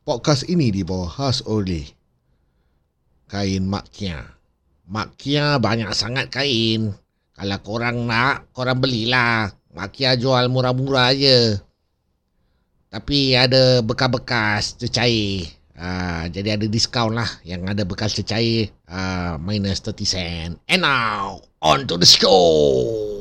Podcast ini dibawa khas oleh Kain Makia. Makia banyak sangat kain. Kalau korang nak, korang belilah. Makia jual murah-murah aje. Tapi ada bekas-bekas cecair. Uh, ha, jadi ada diskaun lah yang ada bekas cecair. uh, ha, minus 30 sen. And now, on to the show.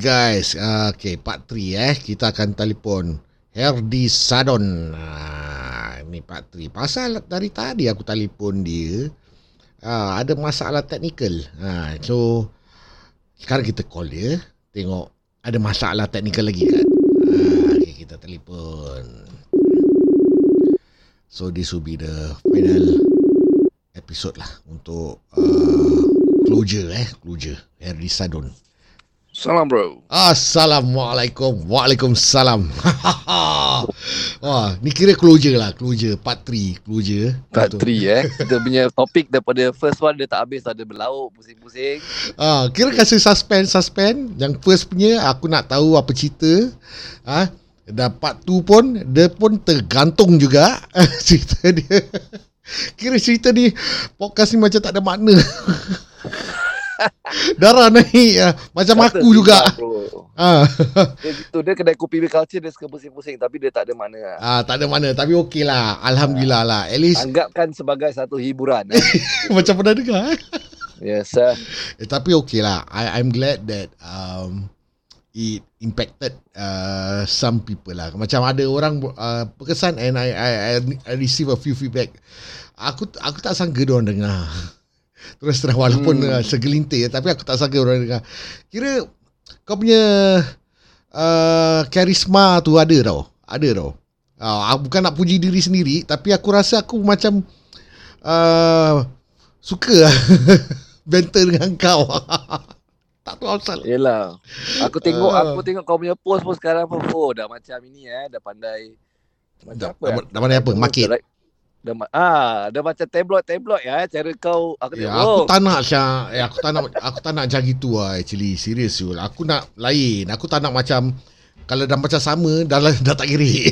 Guys, uh, okay part 3 eh kita akan telefon Herdi Sadon. Ah, ni part 3. Pasal dari tadi aku telefon dia, ah, ada masalah teknikal. Ah, so sekarang kita call dia, tengok ada masalah teknikal lagi kan. Ah, okay, kita telefon. So this will be the final episode lah untuk uh, closure eh, closure Herdi Sadon. Salam bro. Assalamualaikum. Waalaikumsalam. Wah, ni kira closure lah, closure part 3, closure. Part Betul. 3 eh. Kita punya topik daripada first one dia tak habis ada berlauk pusing-pusing. Ah, kira kasih suspend suspend. Yang first punya aku nak tahu apa cerita. Ah, dan part 2 pun dia pun tergantung juga cerita dia. Kira cerita ni podcast ni macam tak ada makna. Darah naik ah. macam Kata aku juga. Bro. Ah. Dia gitu dia kedai kopi culture dia suka pusing-pusing tapi dia tak ada mana. lah. ah, tak ada mana tapi okey lah. Alhamdulillah lah. At least Anggapkan sebagai satu hiburan. Eh. macam pernah dengar eh. yes sir. Eh, tapi okay lah. I I'm glad that um it impacted uh, some people lah. Macam ada orang uh, berkesan and I I I, I receive a few feedback. Aku aku tak sangka dia orang dengar. Terus terang walaupun Hmm. uh, segelintir tapi aku tak sangka orang dengar. Kira kau punya uh, karisma tu ada tau. Ada tau. Uh, aku bukan nak puji diri sendiri tapi aku rasa aku macam uh, suka lah banter dengan kau. tak tahu asal. Yelah. Aku tengok Ah. aku tengok kau punya post pun sekarang pun oh dah macam ini eh dah pandai macam Dah, apa dah, eh? dah mana apa? Market. Dah, ma- ah, dah macam tabloid-tabloid ya cara kau aku Ya, aku oh, tak nak Syah. Eh, aku tak nak aku tak nak macam gitu lah actually. Serius Yul. Aku nak lain. Aku tak nak macam kalau dah macam sama dah dah tak kira.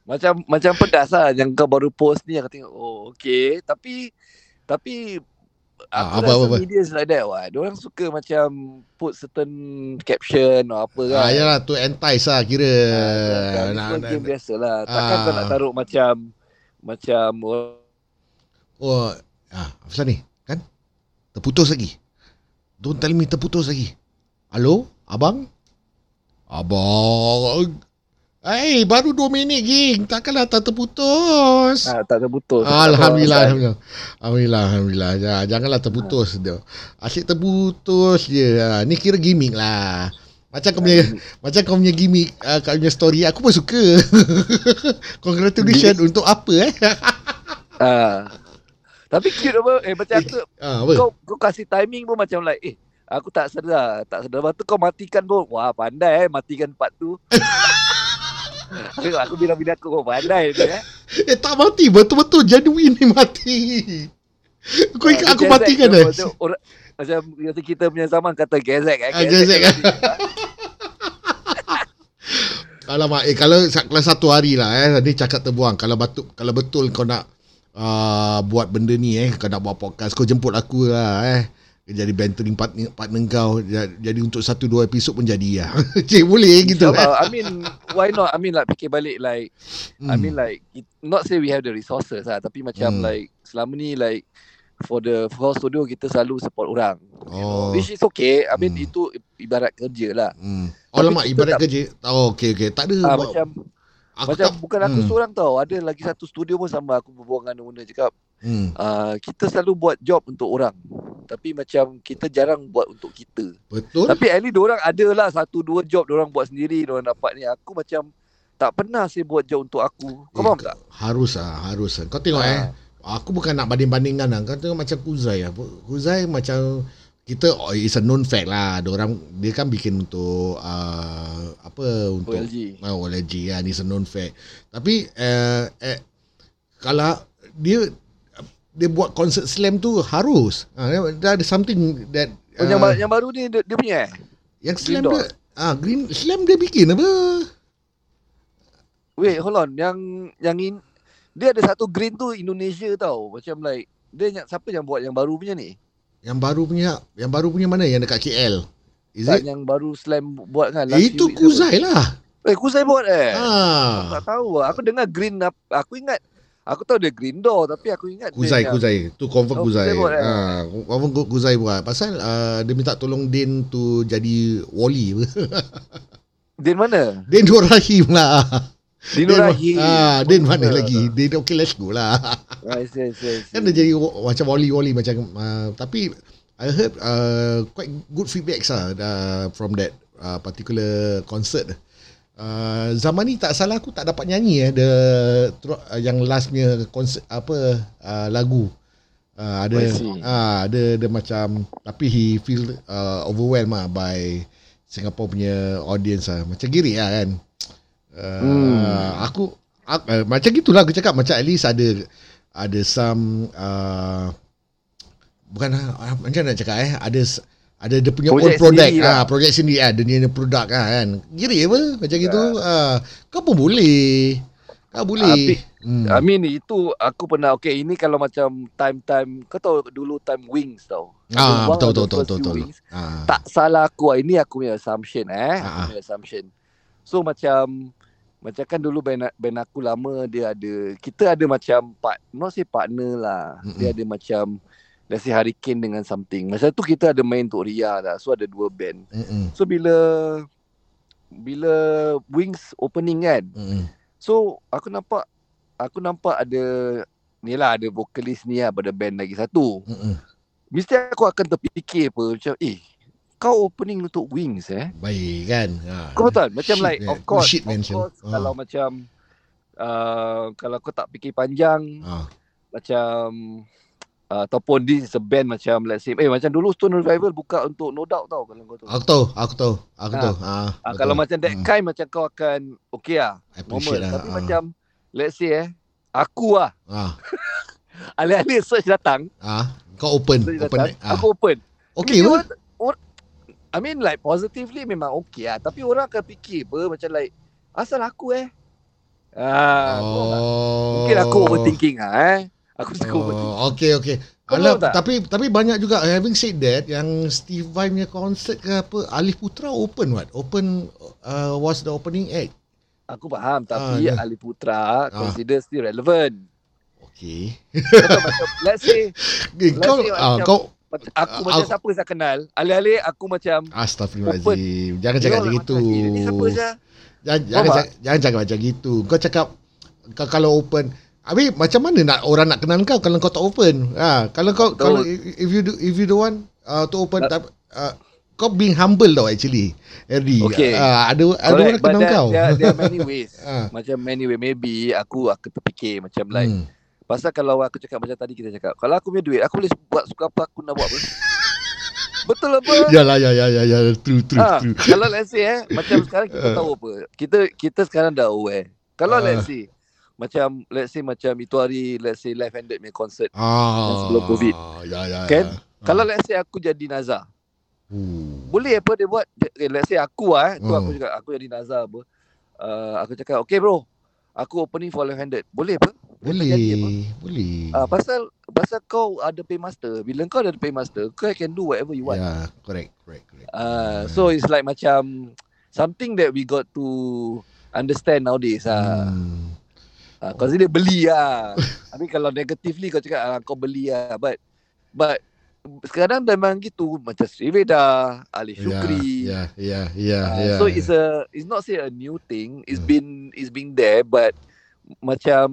Macam macam pedas lah yang kau baru post ni aku tengok oh okey tapi tapi Ah, aku apa, rasa apa, apa? media like that wah. Diorang suka macam put certain caption atau apa kan. ah, yalah tu entice lah kira. Ah, nak, nak, nak, game biasa lah. Takkan kau Ah. nak taruh macam macam oh, ah, apa ni? Kan? Terputus lagi. Don't tell me terputus lagi. Halo? Abang? Abang. Eh, baru 2 minit, geng. Takkanlah tak terputus. ah, tak terputus. Alhamdulillah, alhamdulillah. Alhamdulillah, alhamdulillah. Ya, janganlah terputus dia. Asyik terputus je. Ha, ni kira gimmick lah. Macam kau punya macam kau punya gimmick uh, kau punya story aku pun suka. Congratulations untuk apa eh? Ah. Tapi cute apa? Eh macam aku Ah, apa? kau kau kasih timing pun macam like eh aku tak sedar, tak sedar. Lepas tu kau matikan pun. Wah, pandai eh matikan part tu. Aku, aku bilang bini aku kau pandai tu eh. Eh tak mati betul-betul genuine ni mati. Kau ingat Ah, aku gezek mati kan tu, eh? orang- Macam macam kita punya zaman kata gezek eh. Ah, gezek, kan. Alamak, eh kalau kalau satu hari lah eh ni cakap terbuang kalau betul kalau betul kau nak uh, buat benda ni eh kau nak buat podcast kau jemput aku lah eh jadi bantering partner, partner kau Ja- jadi untuk satu dua episod pun jadi lah. Cik boleh gitu eh. InsyaAllah. I mean, why not? I mean like fikir balik like, I Hmm. mean like, it, not say we have the resources lah, tapi macam Hmm. like selama ni like, for the for studio kita selalu support orang. Oh. Which is okay. I mean Hmm. itu ibarat kerja lah. Hmm. Oh lama ibarat tak- kerja. Oh okey okey. Tak ada. Ah, buat- macam aku macam tak, bukan aku hmm. seorang tau. Ada lagi satu studio pun sama aku berbual dengan owner cakap Hmm. uh, kita selalu buat job untuk orang. Tapi macam kita jarang buat untuk kita. Betul. Tapi at least diorang ada lah satu dua job diorang buat sendiri diorang dapat ni. Aku macam tak pernah saya buat job untuk aku. Kau Eh, faham tak? Harus ah, harus ah. Kau tengok eh. Ah. Aku bukan nak banding-bandingkan lah. Kau tengok macam Kuzai lah. Kuzai macam kita oh, it's a known fact lah. Dia orang dia kan bikin untuk uh, apa untuk OLG. Oh, OLG kan. It's a known fact. Tapi uh, eh, kalau dia dia buat konsert slam tu harus. Ha, dia ada something that Oh, yang, uh, ba- yang baru ni dia, dia punya eh? yang Green slam Dot. dia ah green slam dia bikin apa? Wait, hold on. Yang yang in, dia ada satu green tu Indonesia tau. Macam like dia yang, siapa yang buat yang baru punya ni? Yang baru punya yang baru punya mana yang dekat KL? Is Tak, it? yang baru slam buat kan? Eh, last itu Kuzai lah. Eh, Kuzai buat eh? Ah. Tak tahu lah. Aku dengar green aku ingat aku tahu dia green door tapi aku ingat Kuzai, dia Kuzai. Tu confirm Oh, Kuzai. Kuzai buat, eh? Ha, confirm Kuzai buat. Pasal uh, dia minta tolong Din tu jadi wali. apa. Din mana? Din Nur Rahim lah. Dino Din- Rahim. Ah, Din mana Ah, lagi? Din okay let's go lah. I see, I see, I see. kan dia jadi macam wali-wali macam uh, tapi I heard uh, quite good feedbacks lah uh, from that uh, particular concert. Uh, zaman ni tak salah aku tak dapat nyanyi eh the uh, yang lastnya konsert apa uh, lagu. Uh, ada ah ada ada macam tapi he feel uh, overwhelmed lah by Singapore punya audience lah. Macam giri lah kan. Uh, Hmm. aku, aku uh, macam gitulah aku cakap. Macam at least ada ada some uh, bukan uh, macam nak cakap eh? Ada ada dia punya Projek own product. lah. ah projek sendiri ah dia punya produk ah kan? Giri apa? Macam gitu. Ah kau pun boleh. Kau boleh. Tapi- hmm. I mean itu aku pernah okay ini kalau macam time-time kau tahu dulu time wings tau. ah One betul betul betul betul, betul. Wings, ah. Tak salah aku ah, ini aku punya assumption eh? Ah. aku punya assumption. So macam macam kan dulu band, band aku lama dia ada kita ada macam part not say partner lah. Mm-mm. dia ada macam let's say Hurricane dengan something. Masa tu kita ada main untuk Ria lah so ada dua band. Mm so bila bila Wings opening kan mm so aku nampak aku nampak ada ni lah ada vokalis ni lah pada band lagi satu. Mm mesti aku akan terfikir apa macam eh kau opening untuk Wings eh baik kan ah Kau betul macam Shit, like man. of course, Shit of mention. course Ah. kalau macam uh, kalau kau tak fikir panjang ah macam uh, ataupun this is a band macam let's say eh macam dulu Stone Revival buka untuk No Doubt tau kalau kau tahu. aku tahu aku tahu aku Ah. tahu ah Uh, kalau macam that Hmm. kind macam kau akan okay lah I normal lah tapi ah. macam let's say eh aku lah ah alih-alih search datang ah kau open search open datang ah aku open okey orang, or- I mean like positively memang okay lah tapi orang akan fikir apa macam like asal aku eh ah oh. mungkin aku overthinking lah eh aku suka overthinking Oh, okay okay. Kau Alah, tapi tapi banyak juga having said that yang Steve Vai punya concert ke apa Alif Putra open what? Open uh, was the opening act. Aku faham tapi Ah, Ali Putra consider still relevant. Okay. Macam let's say Okay, Let's kau say ah, macam- kau aku Ah, macam aku- siapa saya kenal, alih-alih aku macam Astagfirullahalazim. Jangan cakap macam gitu. Ini siapa? Jangan, jangan, cakap, jangan cakap macam gitu. Kau cakap kau kalau open Habis macam mana nak orang nak kenal kau kalau kau tak open? Ha, kalau kau Betul. kalau if you do if you don't want uh, to open Tak- uh, kau being humble tau actually. Eddie. Okay. Uh, ada ada orang Correct, kenal there, kau. there, there are many ways. Ah. macam many way maybe aku aku terfikir macam like Hmm. Pasal kalau aku cakap macam tadi kita cakap kalau aku punya duit aku boleh buat suka apa aku nak buat apa. Betul apa? Yalah ya ya ya ya true true Ha, true. kalau let's say eh macam sekarang kita Ah. tahu apa. Kita kita sekarang dah aware. Kalau Ah. let's say macam let's say macam itu hari let's say live handed punya concert. Ah. sebelum COVID. Ya ya. Kan? ya. Kalau let's say aku jadi Nazar. Uh. Boleh apa dia buat? Okay, let's say aku ah, eh, tu Hmm. aku cakap aku jadi Nazar apa. Uh, aku cakap okay bro. Aku opening for live handed. Boleh apa? Boleh, Jadi apa? boleh. Ah, pasal pasal kau ada paymaster. Bila kau ada paymaster, kau can do whatever you want. Ya, correct, correct, correct. Uh, so it's like macam something that we got to understand nowadays ah. Hmm. Uh, consider beli lah. I mean kalau negatively kau cakap ah, kau beli lah. But but sekarang memang gitu macam Sri Veda, Ali Ya, Shukri. ya, ya, ya, Uh, ya. so it's a it's not say a new thing. It's Hmm. been it's been there but macam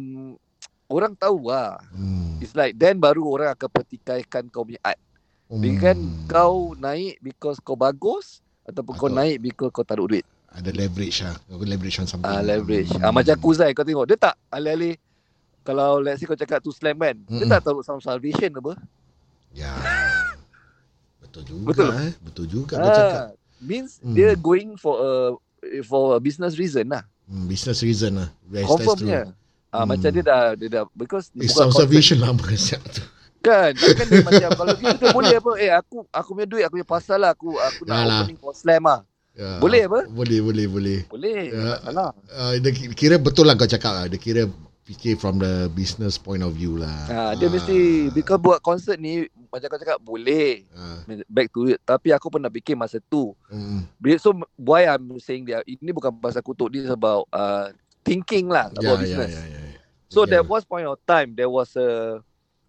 orang tahu lah. Hmm. It's like then baru orang akan pertikaikan kau punya art. Dia kan Hmm. kau naik because kau bagus ataupun kau Atau- naik because kau taruh duit. ada leverage lah. Kau leverage on something. Ah leverage. Hmm. Ah macam Kuzai kau tengok dia tak alih-alih kalau let's say kau cakap tu slam kan, dia Mm-mm. tak taruh some salvation apa. Ya. Betul juga Betul. eh. Betul juga kau cakap. Ah, means Hmm. dia going for a for a business reason lah. Hmm, business reason lah. Yes, that's Confirmnya. true. Ah Hmm. macam dia dah dia dah because It's observation lah bukan tu. kan. Takkan dia macam kalau dia tu boleh apa eh aku aku punya duit aku punya pasal lah aku aku nak Yalah. opening for slam lah. Ya. Boleh apa? Boleh, boleh, boleh. Boleh. Ya. Salah. Uh, dia ki- kira betul lah kau cakap lah. Dia kira fikir from the business point of view lah. Ah, dia mesti because buat konsert ni macam kau cakap boleh Ah, back to it tapi aku pernah fikir masa tu mm, Bila- so why I'm saying dia ini bukan pasal kutuk dia about uh, thinking lah ya, about ya, business ya, ya. so Yeah. there was point of time there was a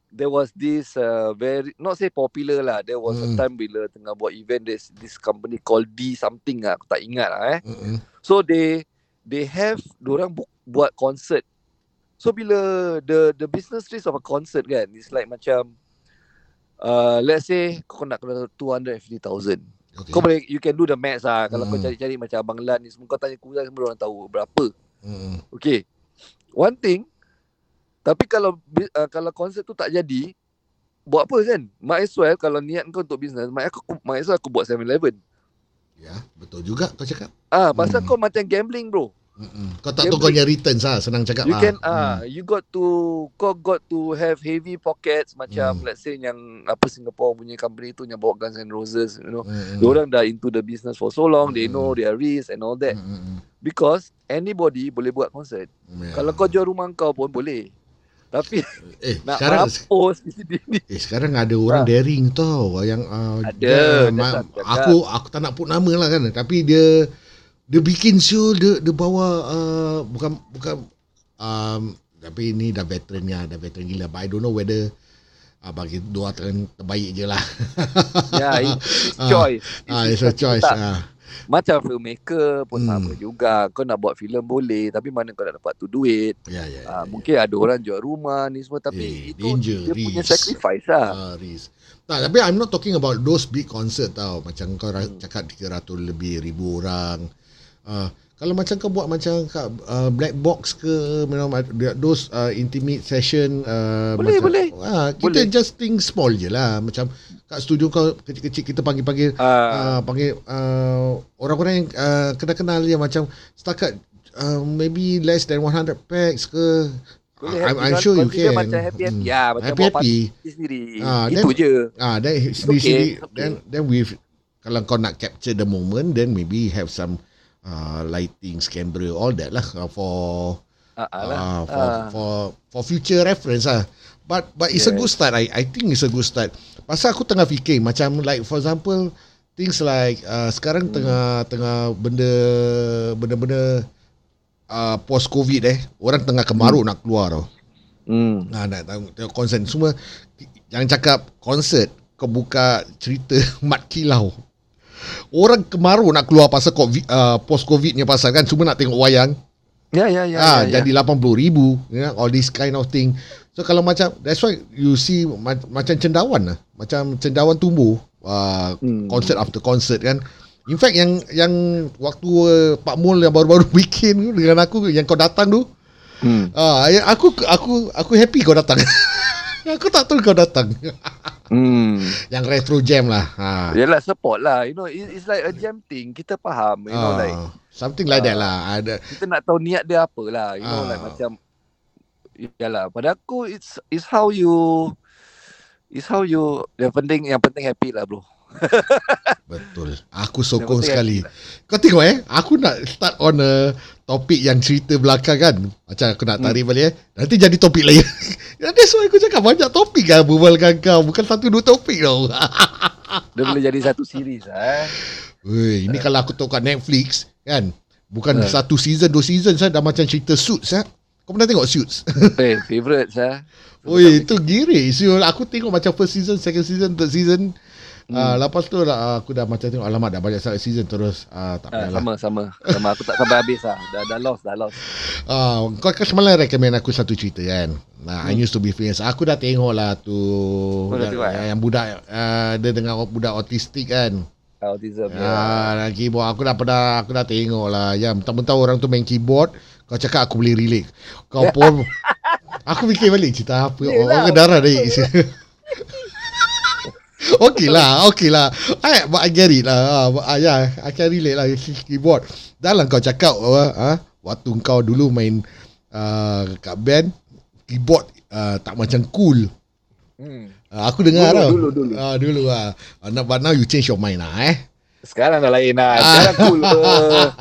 there was this uh, very not say popular lah there was a Mm. time bila tengah buat event this this company called D something lah aku tak ingat lah eh Mm-mm. so they they have orang bu- buat concert so bila the the business risk of a concert kan it's like macam uh, let's say kau nak kena 250,000 Okay. kau boleh you can do the maths lah kalau kau Hmm. cari-cari macam Abang Lan ni semua kau tanya Kuzai semua orang tahu berapa Mm-mm. okay one thing tapi kalau uh, kalau konsert tu tak jadi buat apa kan might as well kalau niat kau untuk business might aku might as well aku buat 7-Eleven Ya, betul juga kau cakap. ah pasal Hmm. kau macam gambling bro Mm-mm. Kau tak tahu kau punya returns lah, senang cakap you lah. can Mm. ah you got to kau got to have heavy pockets macam Hmm. let's say yang apa Singapore punya company tu yang bawa Guns N' Roses you know Mm-mm. Diorang dah into the business for so long, they Hmm. know their risk and all that. Mm-mm. Because anybody boleh buat konsert. Ya. Kalau kau jual rumah kau pun boleh. Tapi eh nak sekarang mampus di sini. eh sekarang ada orang Ah. daring tau yang uh, Ada, dia, dia ma- aku aku tak nak put nama lah kan tapi dia dia bikin show dia dia bawa uh, bukan bukan um, tapi ni dah veterannya dah veteran gila but I don't know whether uh, bagi dua terbaik terbaik je lah Ya, yeah, it's Ah. choice. ah, it's a choice Tak. ah. Macam filmmaker pun Hmm. sama juga. Kau nak buat filem boleh, tapi mana kau nak dapat tu duit. ya ya, Ah, ya. mungkin ada orang jual rumah ni semua tapi Eh, itu danger, dia punya risk. sacrifice lah. Ah, risk. Tak, tapi I'm not talking about those big concert tau. Macam kau Hmm. cakap 300 lebih ribu orang. Uh, kalau macam kau buat macam kat uh, black box ke you know, those uh, intimate session uh, Boleh, macam, boleh. Ah, kita Boleh. just think small je lah. Macam kat studio kau kecil-kecil kita panggil-panggil Ah, uh, panggil uh, orang-orang yang uh, kenal-kenal dia macam setakat uh, maybe less than 100 packs ke boleh I'm, I'm sure you can. Macam happy-happy Hmm. lah. Macam Happy happy. sendiri. Ah, Itu then- je. Ah, then okay, sendiri-sendiri it's okay. then then with kalau kau nak capture the moment then maybe have some uh, lighting, camera, all that lah uh, for lah. uh, for, Ah. for for future reference lah. But but it's a Yes. good start. I I think it's a good start. Pasal aku tengah fikir macam like for example things like uh, sekarang Hmm. tengah tengah benda benda-benda uh, post covid eh orang tengah kemaruk nak keluar tau. Hmm. Ha, nak tahu tengok konsert semua yang cakap konsert kau buka cerita mat kilau. Orang kemaru nak keluar pasal COVID, uh, post covid ni pasal kan cuma nak tengok wayang. Ya, ya, ya. ah, ya, ya. jadi 80 ribu ya, all this kind of thing. So kalau macam that's why you see ma- macam cendawan lah. Macam cendawan tumbuh uh, Hmm. concert after concert kan. In fact yang yang waktu uh, Pak Mul yang baru-baru bikin tu dengan aku yang kau datang tu Hmm. Ah, ya, aku aku aku happy kau datang. aku tak tahu kau datang. Hmm. Yang retro jam lah. Ha. Yalah support lah. You know, it, it's like a jam thing. Kita faham. You know, Ah, like something like that ah. lah. Ada kita nak tahu niat dia apa lah. You know, Ah. like macam Yalah, pada aku it's it's how you it's how you yang penting yang penting happy lah bro. betul. Aku sokong sekali. lah. Kau tengok eh, aku nak start on a topik yang cerita belakang kan. Macam aku nak tarik Hmm. balik eh. Nanti jadi topik lain. That's why aku cakap banyak topik kan berbual dengan kau. Bukan satu dua topik tau. Dia boleh jadi satu series eh. Weh, ini kalau aku tahu kat Netflix kan. Bukan Ah. satu season, dua season saya dah macam cerita Suits eh. Kau pernah tengok Suits? Eh, favourite saya. Oi, itu giris. So, aku tengok macam first season, second season, third season. Hmm. Uh, lepas tu lah, aku dah macam tengok alamat dah banyak sangat season terus uh, tak Ah, payahlah. sama sama. Sama aku tak sampai habis lah. Dah dah lost, dah lost. Uh, kau kan semalam recommend aku satu cerita kan. Nah, I used to be famous. Aku dah tengok lah tu Hmm. Oh, dah yang, tengok, eh? yang budak uh, dia dengan budak autistik kan. Autism ya. Ah, dan keyboard aku dah pernah aku dah tengok lah. Ya, mentang-mentang orang tu main keyboard, kau cakap aku boleh relate. Kau pun aku fikir balik cerita apa. Yelah, Orang darah dah. Okey lah, okey lah. I, but I get it lah. Uh, yeah, I can relate lah keyboard. Dalam kau cakap uh, uh, waktu kau dulu main uh, kat band keyboard uh, tak macam cool. Hmm. Uh, aku dengar Dulu, tau. dulu, dulu. Ah, dulu lah. Uh, but now you change your mind lah eh. Sekarang dah lain lah. Sekarang cool. Uh,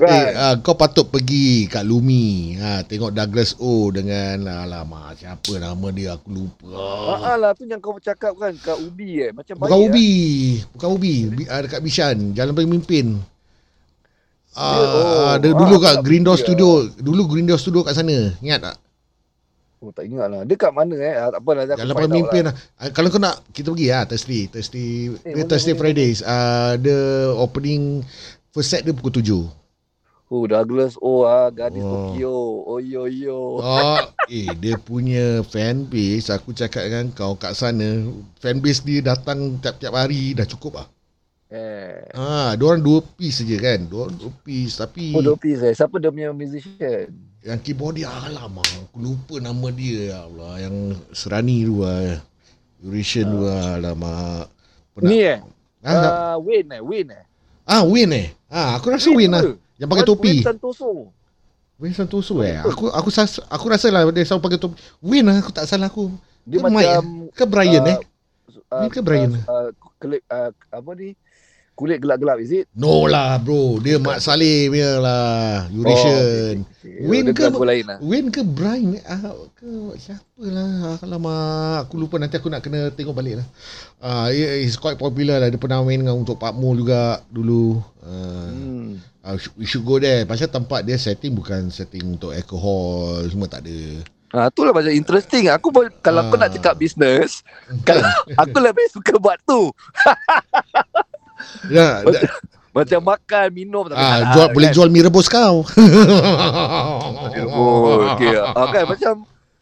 Eh, uh, kau patut pergi kat Lumi. Ha, tengok Douglas O dengan alamak siapa nama dia aku lupa. Ah, lah tu yang kau cakap kan kat Ubi eh. Macam Bukan baik, Ubi, bukan Ubi, Bi- uh, dekat Bishan, Jalan Pemimpin. Ah, Dia- oh, uh, dia ah, dulu aku kat Green Door Studio. Dulu Green Door Studio kat sana. Ingat tak? Ah. Oh tak ingat lah. Dia kat mana eh? Ah, tak apa lah. aku Jalan find out Pemimpin lah. lah. Uh, kalau kau nak kita pergi lah Thursday, Thursday, Eh, eh, Thursday Fridays. Uh, the opening first set dia pukul 7. Oh Douglas Oh ah, gadis Oh. Tokyo. Oh yo yo. Oh, eh dia punya fan base aku cakap dengan kau kat sana fan base dia datang tiap-tiap hari dah cukup ah. Eh. Ha, dia orang dua piece saja kan. Orang dua piece tapi Oh dua piece eh. Siapa dia punya musician? Yang keyboard dia alamak aku lupa nama dia ya Allah yang Serani tu ah. Eurasian tu ah, alamak. Pernah- Ni eh. Ah, ah, Uh, Win eh. Win eh. ah Win eh. Ah, aku rasa Win lah. Yang pakai topi. Win Santoso. Win Santoso eh. Aku aku sas, aku rasa lah dia selalu pakai topi. Win lah aku tak salah aku. Dia Ke Mike, macam Ke Brian eh? uh, Win ke Brian? Uh, kulit uh, apa ni? Kulit gelap-gelap is it? No lah bro Dia Mat Saleh punya lah Eurasian Oh, okay, okay. Win Dia ke- lain lah. Win ke Brian ah, ke siapa lah Alamak Aku lupa nanti aku nak kena tengok balik lah uh, He's quite popular lah Dia pernah main dengan untuk Pak Mul juga Dulu uh, Hmm. uh, We should go there Pasal tempat dia setting Bukan setting untuk alcohol Semua tak ada Ha, itulah macam interesting. Aku pun, kalau kau nak Ah. cakap bisnes, kalau aku lebih suka buat tu. ya, da, Macam makan, minum tapi ah, halal, jual, Boleh kan? jual mie rebus kau Oh, okay. Ah, kan macam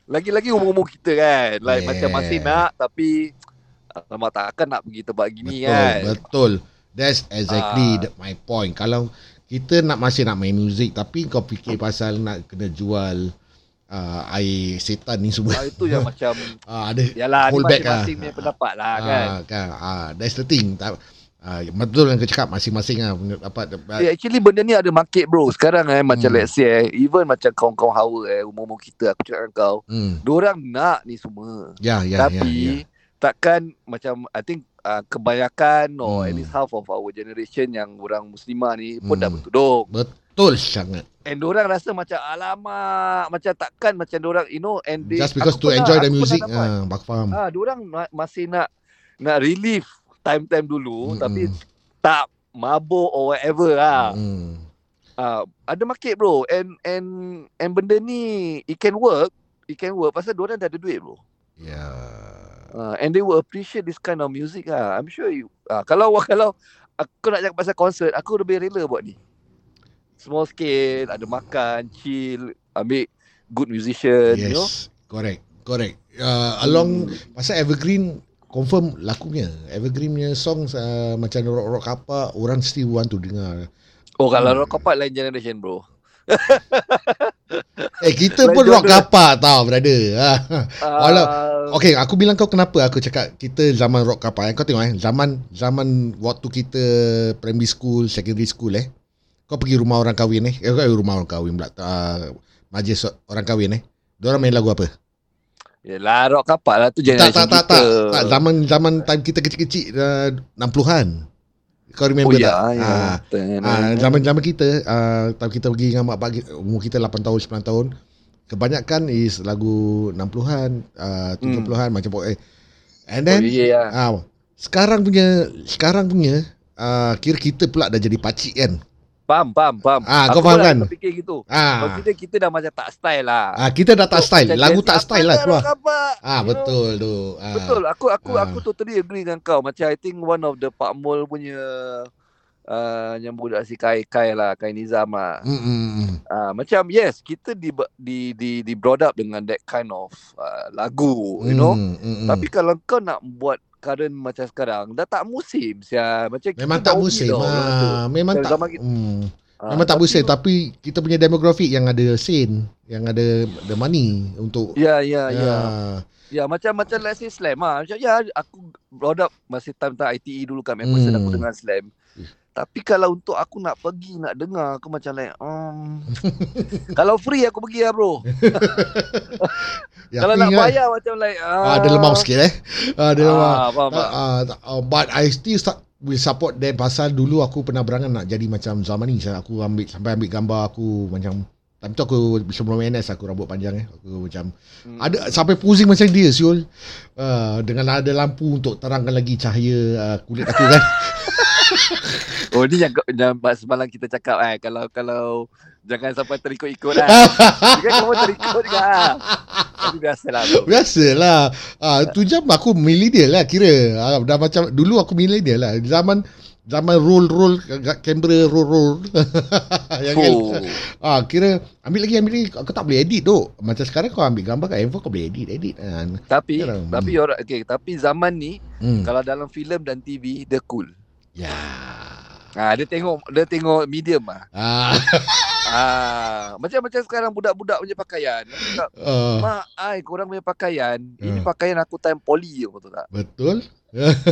lagi-lagi umur-umur kita kan. Like Yeah. macam masih nak tapi Alamak takkan nak pergi tempat gini betul, kan. Betul. That's exactly Ah. my point. Kalau kita nak masih nak main muzik tapi kau fikir pasal nak kena jual uh, air setan ni semua. Ah, itu yang macam Ah, ada Yalah, hold ni back lah. masing-masing punya pendapat lah kan. Ah, kan. Ah, that's the thing. Tak, ah, betul yang kau cakap masing-masing lah punya dapat. Yeah, actually benda ni ada market bro. Sekarang eh macam Hmm. let's say eh, even macam kawan-kawan hawa eh umur-umur kita aku cakap dengan kau, Hmm. diorang nak ni semua. Ya, ya, ya, Tapi ya. takkan macam I think uh, kebanyakan or Hmm. at least half of our generation yang orang muslimah ni pun Hmm. dah bertudung. Betul sangat. And orang rasa macam alamak macam takkan macam orang you know and they, Just because aku to pernah- enjoy the aku music. dapat. Ah, bak faham. Ah, orang ma- masih nak nak relieve time-time dulu Mm-mm. tapi tak mabuk or whatever lah. Hmm. Ah, ada market bro and and and benda ni it can work, it can work pasal orang dah ada duit bro. Ya. Uh, and they will appreciate this kind of music lah. I'm sure you. Uh, kalau kalau aku nak cakap pasal konsert, aku lebih rela buat ni. Small scale, ada makan, chill, ambil good musician, you know. Yes. Correct. Correct. Uh, along pasal Evergreen confirm laku punya. Evergreen punya songs uh, macam rock-rock kapak orang still want to dengar. Oh kalau Hmm. rock kapak lain generation bro. Eh kita pun rock kapak tau brother. Walau- Uh, Okay, aku bilang kau kenapa aku cakap kita zaman rock kapak. Eh. Kau tengok eh, zaman zaman waktu kita primary school, secondary school eh. Kau pergi rumah orang kahwin eh. Eh, kau rumah orang kahwin pula. Uh, majlis orang kahwin eh. Diorang main lagu apa? Yelah rock kapak lah tu Tak, generation tak, tak, kita. tak, tak. Zaman zaman time kita kecil-kecil uh, 60-an. Kau Oh remember ya, tak? ya. Ah, Ah, zaman-zaman kita uh, time kita pergi dengan mak pak umur kita 8 tahun 9 tahun kebanyakan is lagu 60-an uh, 70-an macam eh and Hmm. Oh, then yeah, ah sekarang punya sekarang punya uh, kira kita pula dah jadi pakcik kan Faham, faham, faham. Ah, Aku kau faham kan? ada Fikir gitu. Ah. Consider kita dah macam tak style lah. Ah, kita dah tak style. Lagu tak style lah keluar. rapat, Ah, know? betul tu. Ah. Betul. Aku aku Ah. aku totally agree dengan kau. Macam I think one of the Pak Mul punya uh, yang budak si Kai Kai lah, Kai Nizam lah. Mm, mm, mm. Uh, macam yes, kita di di di di brought up dengan that kind of uh, lagu, you know. Mm, mm, mm. Tapi kalau kau nak buat current macam sekarang, dah tak musim sia. Macam memang tak musim. tau orang tu. Ah, memang tak. zaman kita- Hmm. Ah, Memang tak tapi musim tu- tapi kita punya demografik yang ada sen, yang ada the money untuk Ya, ya, ya. Ah. Ya, macam macam let's say slam ah. Macam ya aku brought up masih time-time ITE dulu kan MacPherson Hmm. aku dengar slam. Tapi kalau untuk aku nak pergi nak dengar aku macam like um, kalau free aku pergi lah bro. Ya, kalau nak bayar macam like ah, ada lemah sikit eh. Ah, ada lemah. Ah, faham, Ah, ah, ah, but I still start will support them pasal dulu aku pernah berangan nak jadi macam zaman ni Saya- aku ambil sampai ambil gambar aku macam Time tu aku sebelum NS aku rambut panjang eh. Aku macam Hmm. ada sampai pusing macam dia siul. Uh, dengan ada lampu untuk terangkan lagi cahaya uh, kulit aku kan. Oh ni yang, yang semalam kita cakap eh kalau kalau jangan sampai terikut-ikut. Kan kamu terikut juga ah. Tapi biasalah bro. Biasalah. Ah tu jam aku millennial lah kira. Ah, dah macam dulu aku millennial lah. Zaman zaman roll roll kamera roll roll. Yang kan. Oh. Ah kira ambil lagi ambil lagi kau tak boleh edit tu. Macam sekarang kau ambil gambar kat handphone kau boleh edit edit kan. Tapi Yalah. tapi orang okay, tapi zaman ni Hmm. kalau dalam filem dan TV dia cool. Ya. Ah dia tengok dia tengok medium ah. Ah. Ah macam macam sekarang budak-budak punya pakaian. Cakap, ah, Mak, ai korang punya pakaian, ini Hmm. pakaian aku time poli betul tak? betul.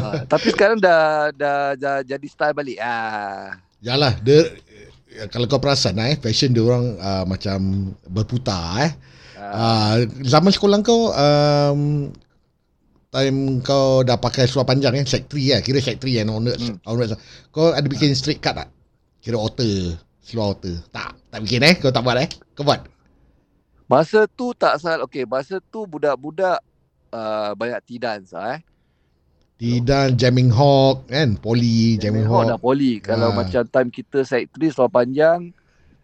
ah, tapi sekarang dah, dah dah jadi style balik. Ah. Yalah, dia kalau kau perasan eh fashion dia orang uh, macam berputar eh. Uh, zaman sekolah kau um, time kau dah pakai seluar panjang eh sec 3 eh kira sec 3 yang onwards, Hmm. onwards kau ada bikin straight cut tak? Kira otter, seluar otter. Tak, tak bikin eh kau tak buat eh. Kau buat. Masa tu tak salah. Okay, masa tu budak-budak uh, banyak T-dance lah eh. Tidak jamming hawk kan, poly jamming Hawk hawk. dah poli. Kalau Ah. macam time kita side 3 seluar panjang,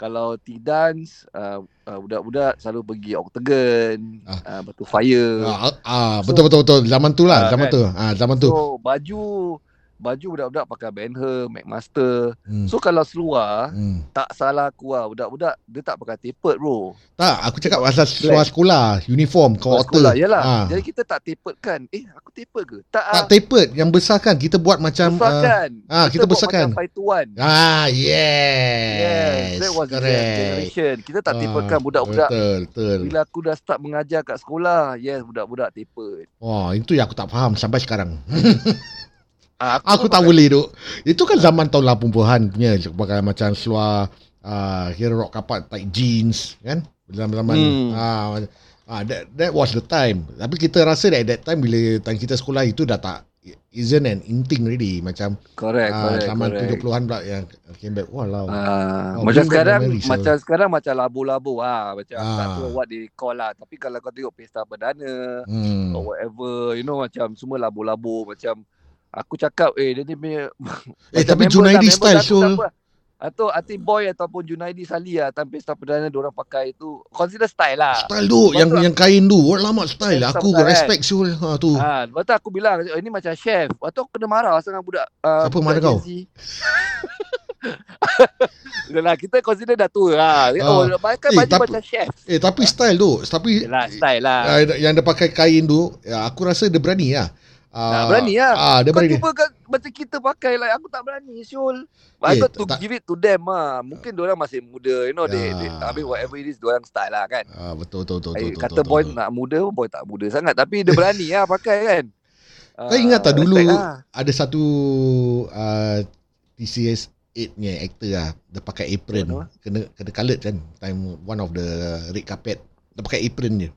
kalau T-dance, uh, uh, budak-budak selalu pergi Octagon, Ah. uh, Batu Fire. Ah, ah, betul betul betul zaman tu lah, Ah, zaman kan? tu. Ah, zaman tu. So, baju baju budak-budak pakai Benher, McMaster. Hmm. So, kalau seluar, Hmm. tak salah aku lah. Budak-budak, dia tak pakai tapered bro. Tak, aku cakap pasal seluar sekolah, uniform, Seluar otter. sekolah, Yalah. Ah. Jadi, kita tak tapered kan. Eh, aku tapered ke? Tak, Tak tapered, yang besar kan. Kita buat macam... ah, besarkan. ah, kita buat besarkan. Macam Paituan. ah, yes. Yes, that was the correct. generation. Kita tak Ah, taperedkan budak-budak. Betul, betul. Bila aku dah start mengajar kat sekolah, yes, budak-budak tapered. Wah, itu yang aku tak faham sampai sekarang. Ah, aku tak boleh duk. Itu kan zaman tahun 80-an punya. Pakai macam seluar, uh, kira rock kapat, tight jeans, kan? Zaman-zaman. Hmm. Ah, ah, that, that was the time. Tapi kita rasa that at that time, bila time kita sekolah itu dah tak, isn't an in thing already. Macam Correct, ah, correct, zaman correct. 70-an pula yang came back. Walau. Ah, Oh, macam sekarang memories, macam sekarang macam labu-labu ah macam Ah. tak tahu what they call lah tapi kalau kau tengok pesta perdana Hmm. or whatever you know macam semua labu-labu macam aku cakap eh dia ni punya Eh, tapi Junaidi lah, style, siapa. Atau Ati Boy ataupun Junaidi Sali lah time pesta perdana orang pakai tu consider style lah. Style tu, yang Betul. yang kain tu. Oh, lama style. Style Aku style, respect Syul. Ha, tu. Ha, lepas tu aku bilang oh, ini macam chef. Lepas tu aku kena marah sangat budak uh, Siapa budak marah kau? Yalah, kita consider dah tua lah. Ah. Oh, pakai Eh, baju tapi- macam chef. Eh, tapi style tu. Tapi Yalah, style lah. uh, yang dia pakai kain tu, ya, aku rasa dia berani lah. Uh, Nah, berani lah. Ah, dia Kau berani. cuba kan, macam kita pakai like aku tak berani Syul. Eh, I got to tak- give it to them ah. Mungkin orang masih muda, you know they, they Ya. I mean whatever it is orang style lah kan. Ah, betul, betul, betul, Eh, betul, kata betul, boy betul. nak muda, boy tak muda sangat tapi dia berani lah pakai kan. Kau ingat tak Ah, dulu lah. ada satu uh, TCS 8 punya actor lah. Dia pakai apron. Kena kena colored kan. Time one of the red carpet. Dia pakai apron je.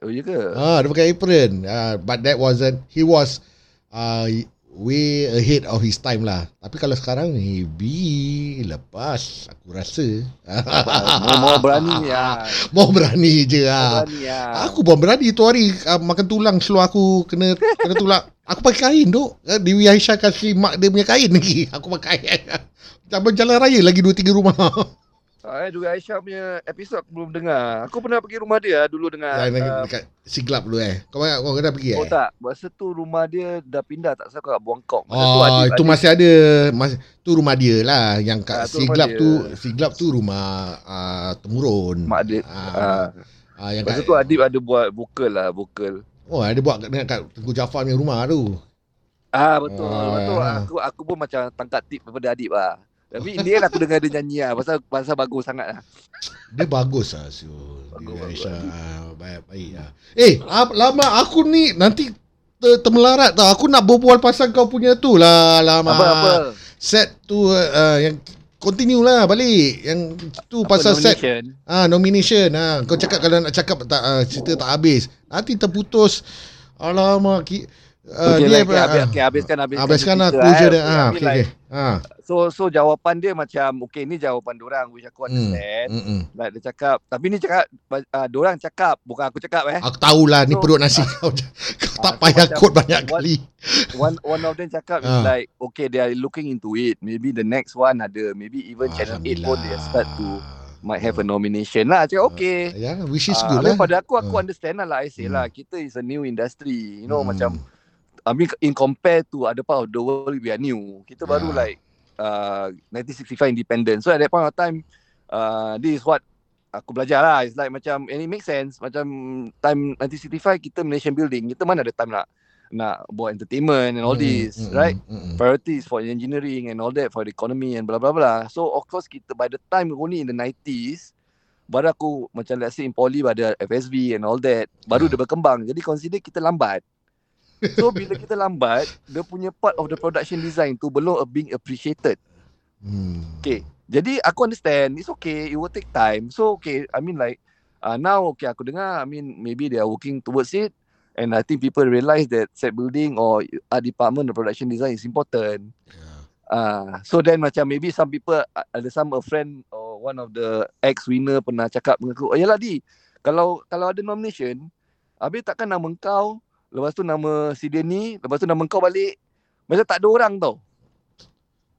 Oh ya ke? Ah, dia pakai apron. Ah, but that wasn't he was uh, way ahead of his time lah. Tapi kalau sekarang maybe lepas aku rasa. Mau, mau berani ya. Mau berani je lah. berani ya. Aku pun berani tu hari uh, makan tulang seluar aku kena kena tulang. Aku pakai kain tu. Uh, Dewi Aisyah kasih mak dia punya kain lagi. Aku pakai. Sampai jalan raya lagi 2 3 rumah. Ah, eh, juga Aisyah punya episod aku belum dengar. Aku pernah pergi rumah dia dulu dengan Yang uh, dekat Siglap dulu eh. Kau kau kena pergi Oh eh? tak, masa tu rumah dia dah pindah tak salah kat Buangkok. Masa tu Oh, adik- itu adik- masih ada mas, tu rumah dia lah yang kat Ah, Siglap tu Siglap tu rumah uh, temurun. mak dia. Ah, Ah, ah, yang masa kat, tu Adib ada buat vokal lah, vokal. Oh, ada buat kat, kat Tengku Jafar punya rumah tu. Ah betul, Ah. betul. Aku aku pun macam tangkap tip daripada Adib lah. Tapi end aku dengar dia nyanyi lah pasal pasal bagus sangat lah. Dia bagus lah Syul. Bagus, Dia. Aisyah ah, baik baik lah. Eh, ap- lama aku ni nanti ter, termelarat tau. Aku nak berbual pasal kau punya tu lah lama. Apa apa? Set tu uh, yang continue lah balik. Yang tu Apa pasal set nomination? Ah nomination ah kau cakap kalau nak cakap tak uh, cerita tak habis. Nanti terputus. Alamak ki, uh, Okay, dia lah, okay, habis, okay, habiskan habiskan. habiskan lah closure eh. dia. Ah I mean okey like, okey. Ah. So so jawapan dia macam okay ni jawapan orang which aku Hmm. understand. Mm-mm. Like dia cakap tapi ni cakap uh, orang cakap bukan aku cakap eh. Aku tahulah ni So- perut nasi kau. Kau tak Ah, so payah quote banyak what- kali. one one of them cakap Ah. like okay they are looking into it maybe the next one ada maybe even channel 8 pun they start to might have a nomination lah cakap okay Ya, which is Ah, good lah. pada aku aku Ah. understand lah like I say Hmm. lah kita is a new industry you know Hmm. macam I mean in compare to other part of the world we are new kita baru Yeah. like uh, 1965 independent so at that point of time uh, this is what aku belajar lah it's like macam and it makes sense macam time 1965 kita Malaysian building kita mana ada time nak nak buat entertainment and all Mm, this mm, right mm, mm. priorities for engineering and all that for the economy and blah blah blah. So of course kita by the time only in the 90s baru aku macam let's say in poly ada FSV and all that baru Yeah. dia berkembang. Jadi consider kita lambat. So bila kita lambat, dia punya part of the production design tu belum being appreciated. Hmm. Okay. Jadi aku understand it's okay, it will take time. So okay, I mean like uh, now okay aku dengar I mean maybe they are working towards it and I think people realize that set building or art department the production design is important. Yeah. Ah, so then macam maybe some people uh, ada some a friend or one of the ex winner pernah cakap dengan aku, "Oh yalah di, kalau kalau ada nomination, habis takkan nama kau, lepas tu nama si dia ni, lepas tu nama kau balik. Macam tak ada orang tau.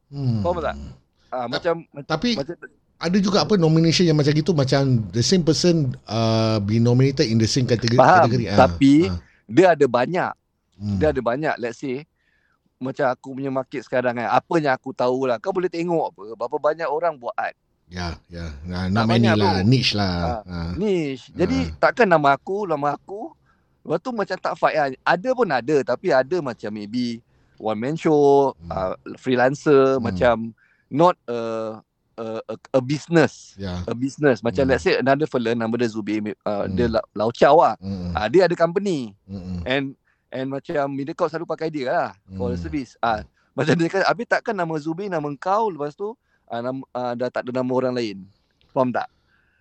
Hmm. Faham tak? Ah, macam Tapi macam ada juga apa nomination yang macam gitu macam the same person uh, be nominated in the same category. Faham, category. Ah, tapi- ah. dia ada banyak, Hmm. dia ada banyak let's say macam aku punya market sekarang kan, apa yang aku tahu lah. Kau boleh tengok apa, berapa banyak orang buat art. Ya, ya. Nah, not many lah, tu. niche lah. Ah. niche. Jadi Ah. takkan nama aku, nama aku. Lepas tu macam tak fight lah. Ada pun ada tapi ada macam maybe one man show, Hmm. uh, freelancer Hmm. macam not a, a a a business. Ya. A business. Macam Hmm. let's say another fella nama dia Zubir, uh, Hmm. dia Lau, Lau Chow lah. Hmm. Uh, dia ada company Hmm. and and macam Mediacorp selalu pakai dia lah for the Hmm. service. Ah, macam dia kata, habis takkan nama Zubir, nama kau lepas tu uh, nama, uh, dah tak ada nama orang lain. Faham tak?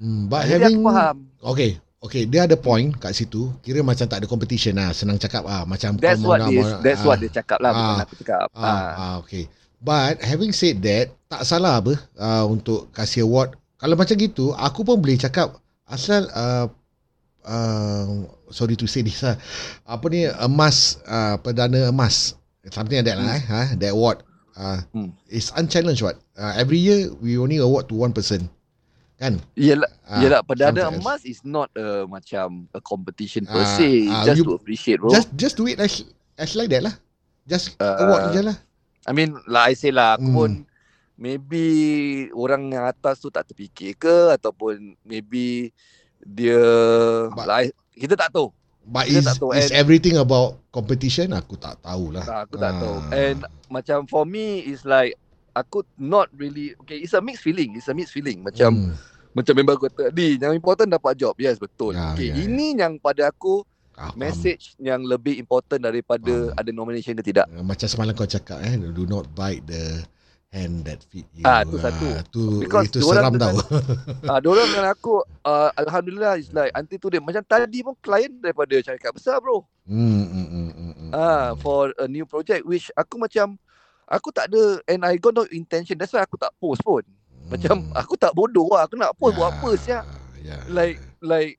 Hmm. But Jadi having aku faham. Okay, okay, dia ada point kat situ. Kira macam tak ada competition lah, senang cakap ah, macam That's what mau- dia mau- that's ah, what dia cakap lah bukan Ah. aku cakap. Ah, Ah. ah, okay. But having said that, tak salah apa uh, untuk kasih award. Kalau macam gitu, aku pun boleh cakap asal uh, uh, sorry to say this lah. Apa ni emas uh, perdana emas. Something like that lah eh. Ha, that award. Uh, Hmm. It's unchallenged what. Uh, every year we only award to one person. Kan? Yelah, Ah, yelah perdana emas is not a macam a competition per Ah, se, ah, just you- to appreciate bro. Just just do it as as like that lah. Just Uh, award je lah. I mean like I say lah aku Hmm. pun maybe orang yang atas tu tak terfikir ke ataupun maybe dia But- like, kita tak tahu. But Kita is, tak tahu, is and- everything about competition? Aku tak tahulah. Tak, aku tak Ah. tahu. And macam for me is like aku not really okay it's a mixed feeling it's a mixed feeling macam Hmm. Macam member aku kata di yang important dapat job yes betul Ya, okay ya, ya. ini yang pada aku Ah, faham. message yang lebih important daripada Faham. ada nomination ke tidak Uh, Macam semalam kau cakap eh, do not bite the hand that feed you. Ah, tu satu. tu Because itu seram tau. Ah, uh, orang dengan aku uh, alhamdulillah is like until today macam tadi pun klien daripada syarikat besar bro hmm, hmm, hmm, hmm, hmm. Ah, for a new project which aku macam aku tak ada and I got no intention. That's why aku tak post pun. Macam Hmm. aku tak bodoh lah. Aku nak post buat apa siap. Yeah. Like like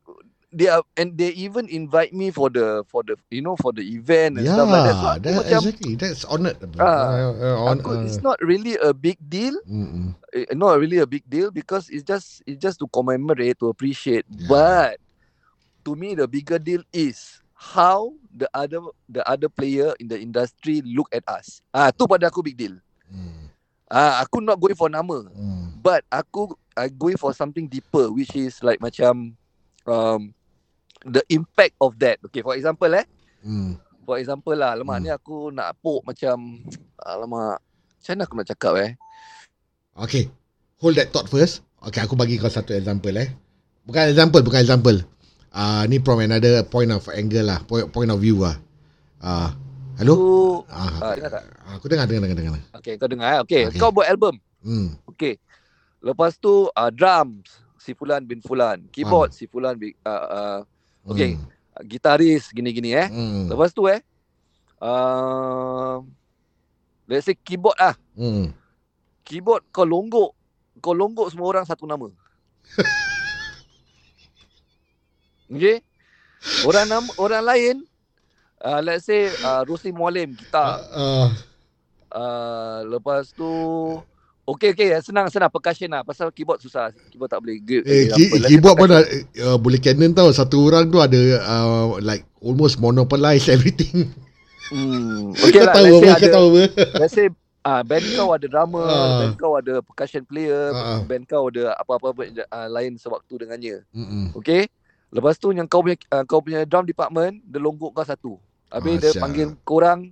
they are and they even invite me for the for the you know for the event and yeah, stuff like that. So that, macam exactly. That's honored. Ah, uh, uh, on, aku, uh, it's not really a big deal. mm-mm. eh, not really a big deal because it's just it's just to commemorate to appreciate. Yeah. But to me, the bigger deal is how the other the other player in the industry look at us. Ah, tu pada aku big deal. Mm, Ah, aku not going for nama, mm, but aku I going for something deeper, which is like macam um the impact of that. Okay, for example, eh, mm. for example lah, lemak Hmm. ni aku nak pok macam, alamak, macam mana aku nak cakap eh? Okay, hold that thought first. Okay, aku bagi kau satu example eh. Bukan example, bukan example. Ah, uh, ni from another point of angle lah, point, point of view lah. Ah, uh, hello? Aku, Ah, ah, dengar tak? aku dengar, dengar, dengar, dengar. Okay, kau dengar eh. Okay, Okay. kau buat album. Hmm. Okay. Lepas tu uh, drums si fulan bin fulan, keyboard si fulan bin uh, uh, Okay. Hmm. gitaris gini-gini eh. Hmm. Lepas tu eh uh, let's say keyboard ah. Hmm. Keyboard kau longgok. Kau longgok semua orang satu nama. okay? Orang nama orang lain uh, let's say uh, Rusli Mualim gitar. Uh, Uh, lepas tu Okay okay senang senang percussion lah pasal keyboard susah keyboard tak boleh eh, apa, key, keyboard pun ada, uh, boleh canon tau. Satu orang tu ada uh, like almost monopolize everything. Hmm. Okay lah tahu let's say apa? Kau tahu apa? let's say ah band kau ada drummer, Ah. band kau ada percussion player, ah. band kau ada apa-apa uh, lain sewaktu dengannya. Mm-mm. Okay? Lepas tu yang kau punya uh, kau punya drum department dia longgok kau satu. Habis Ah, dia panggil korang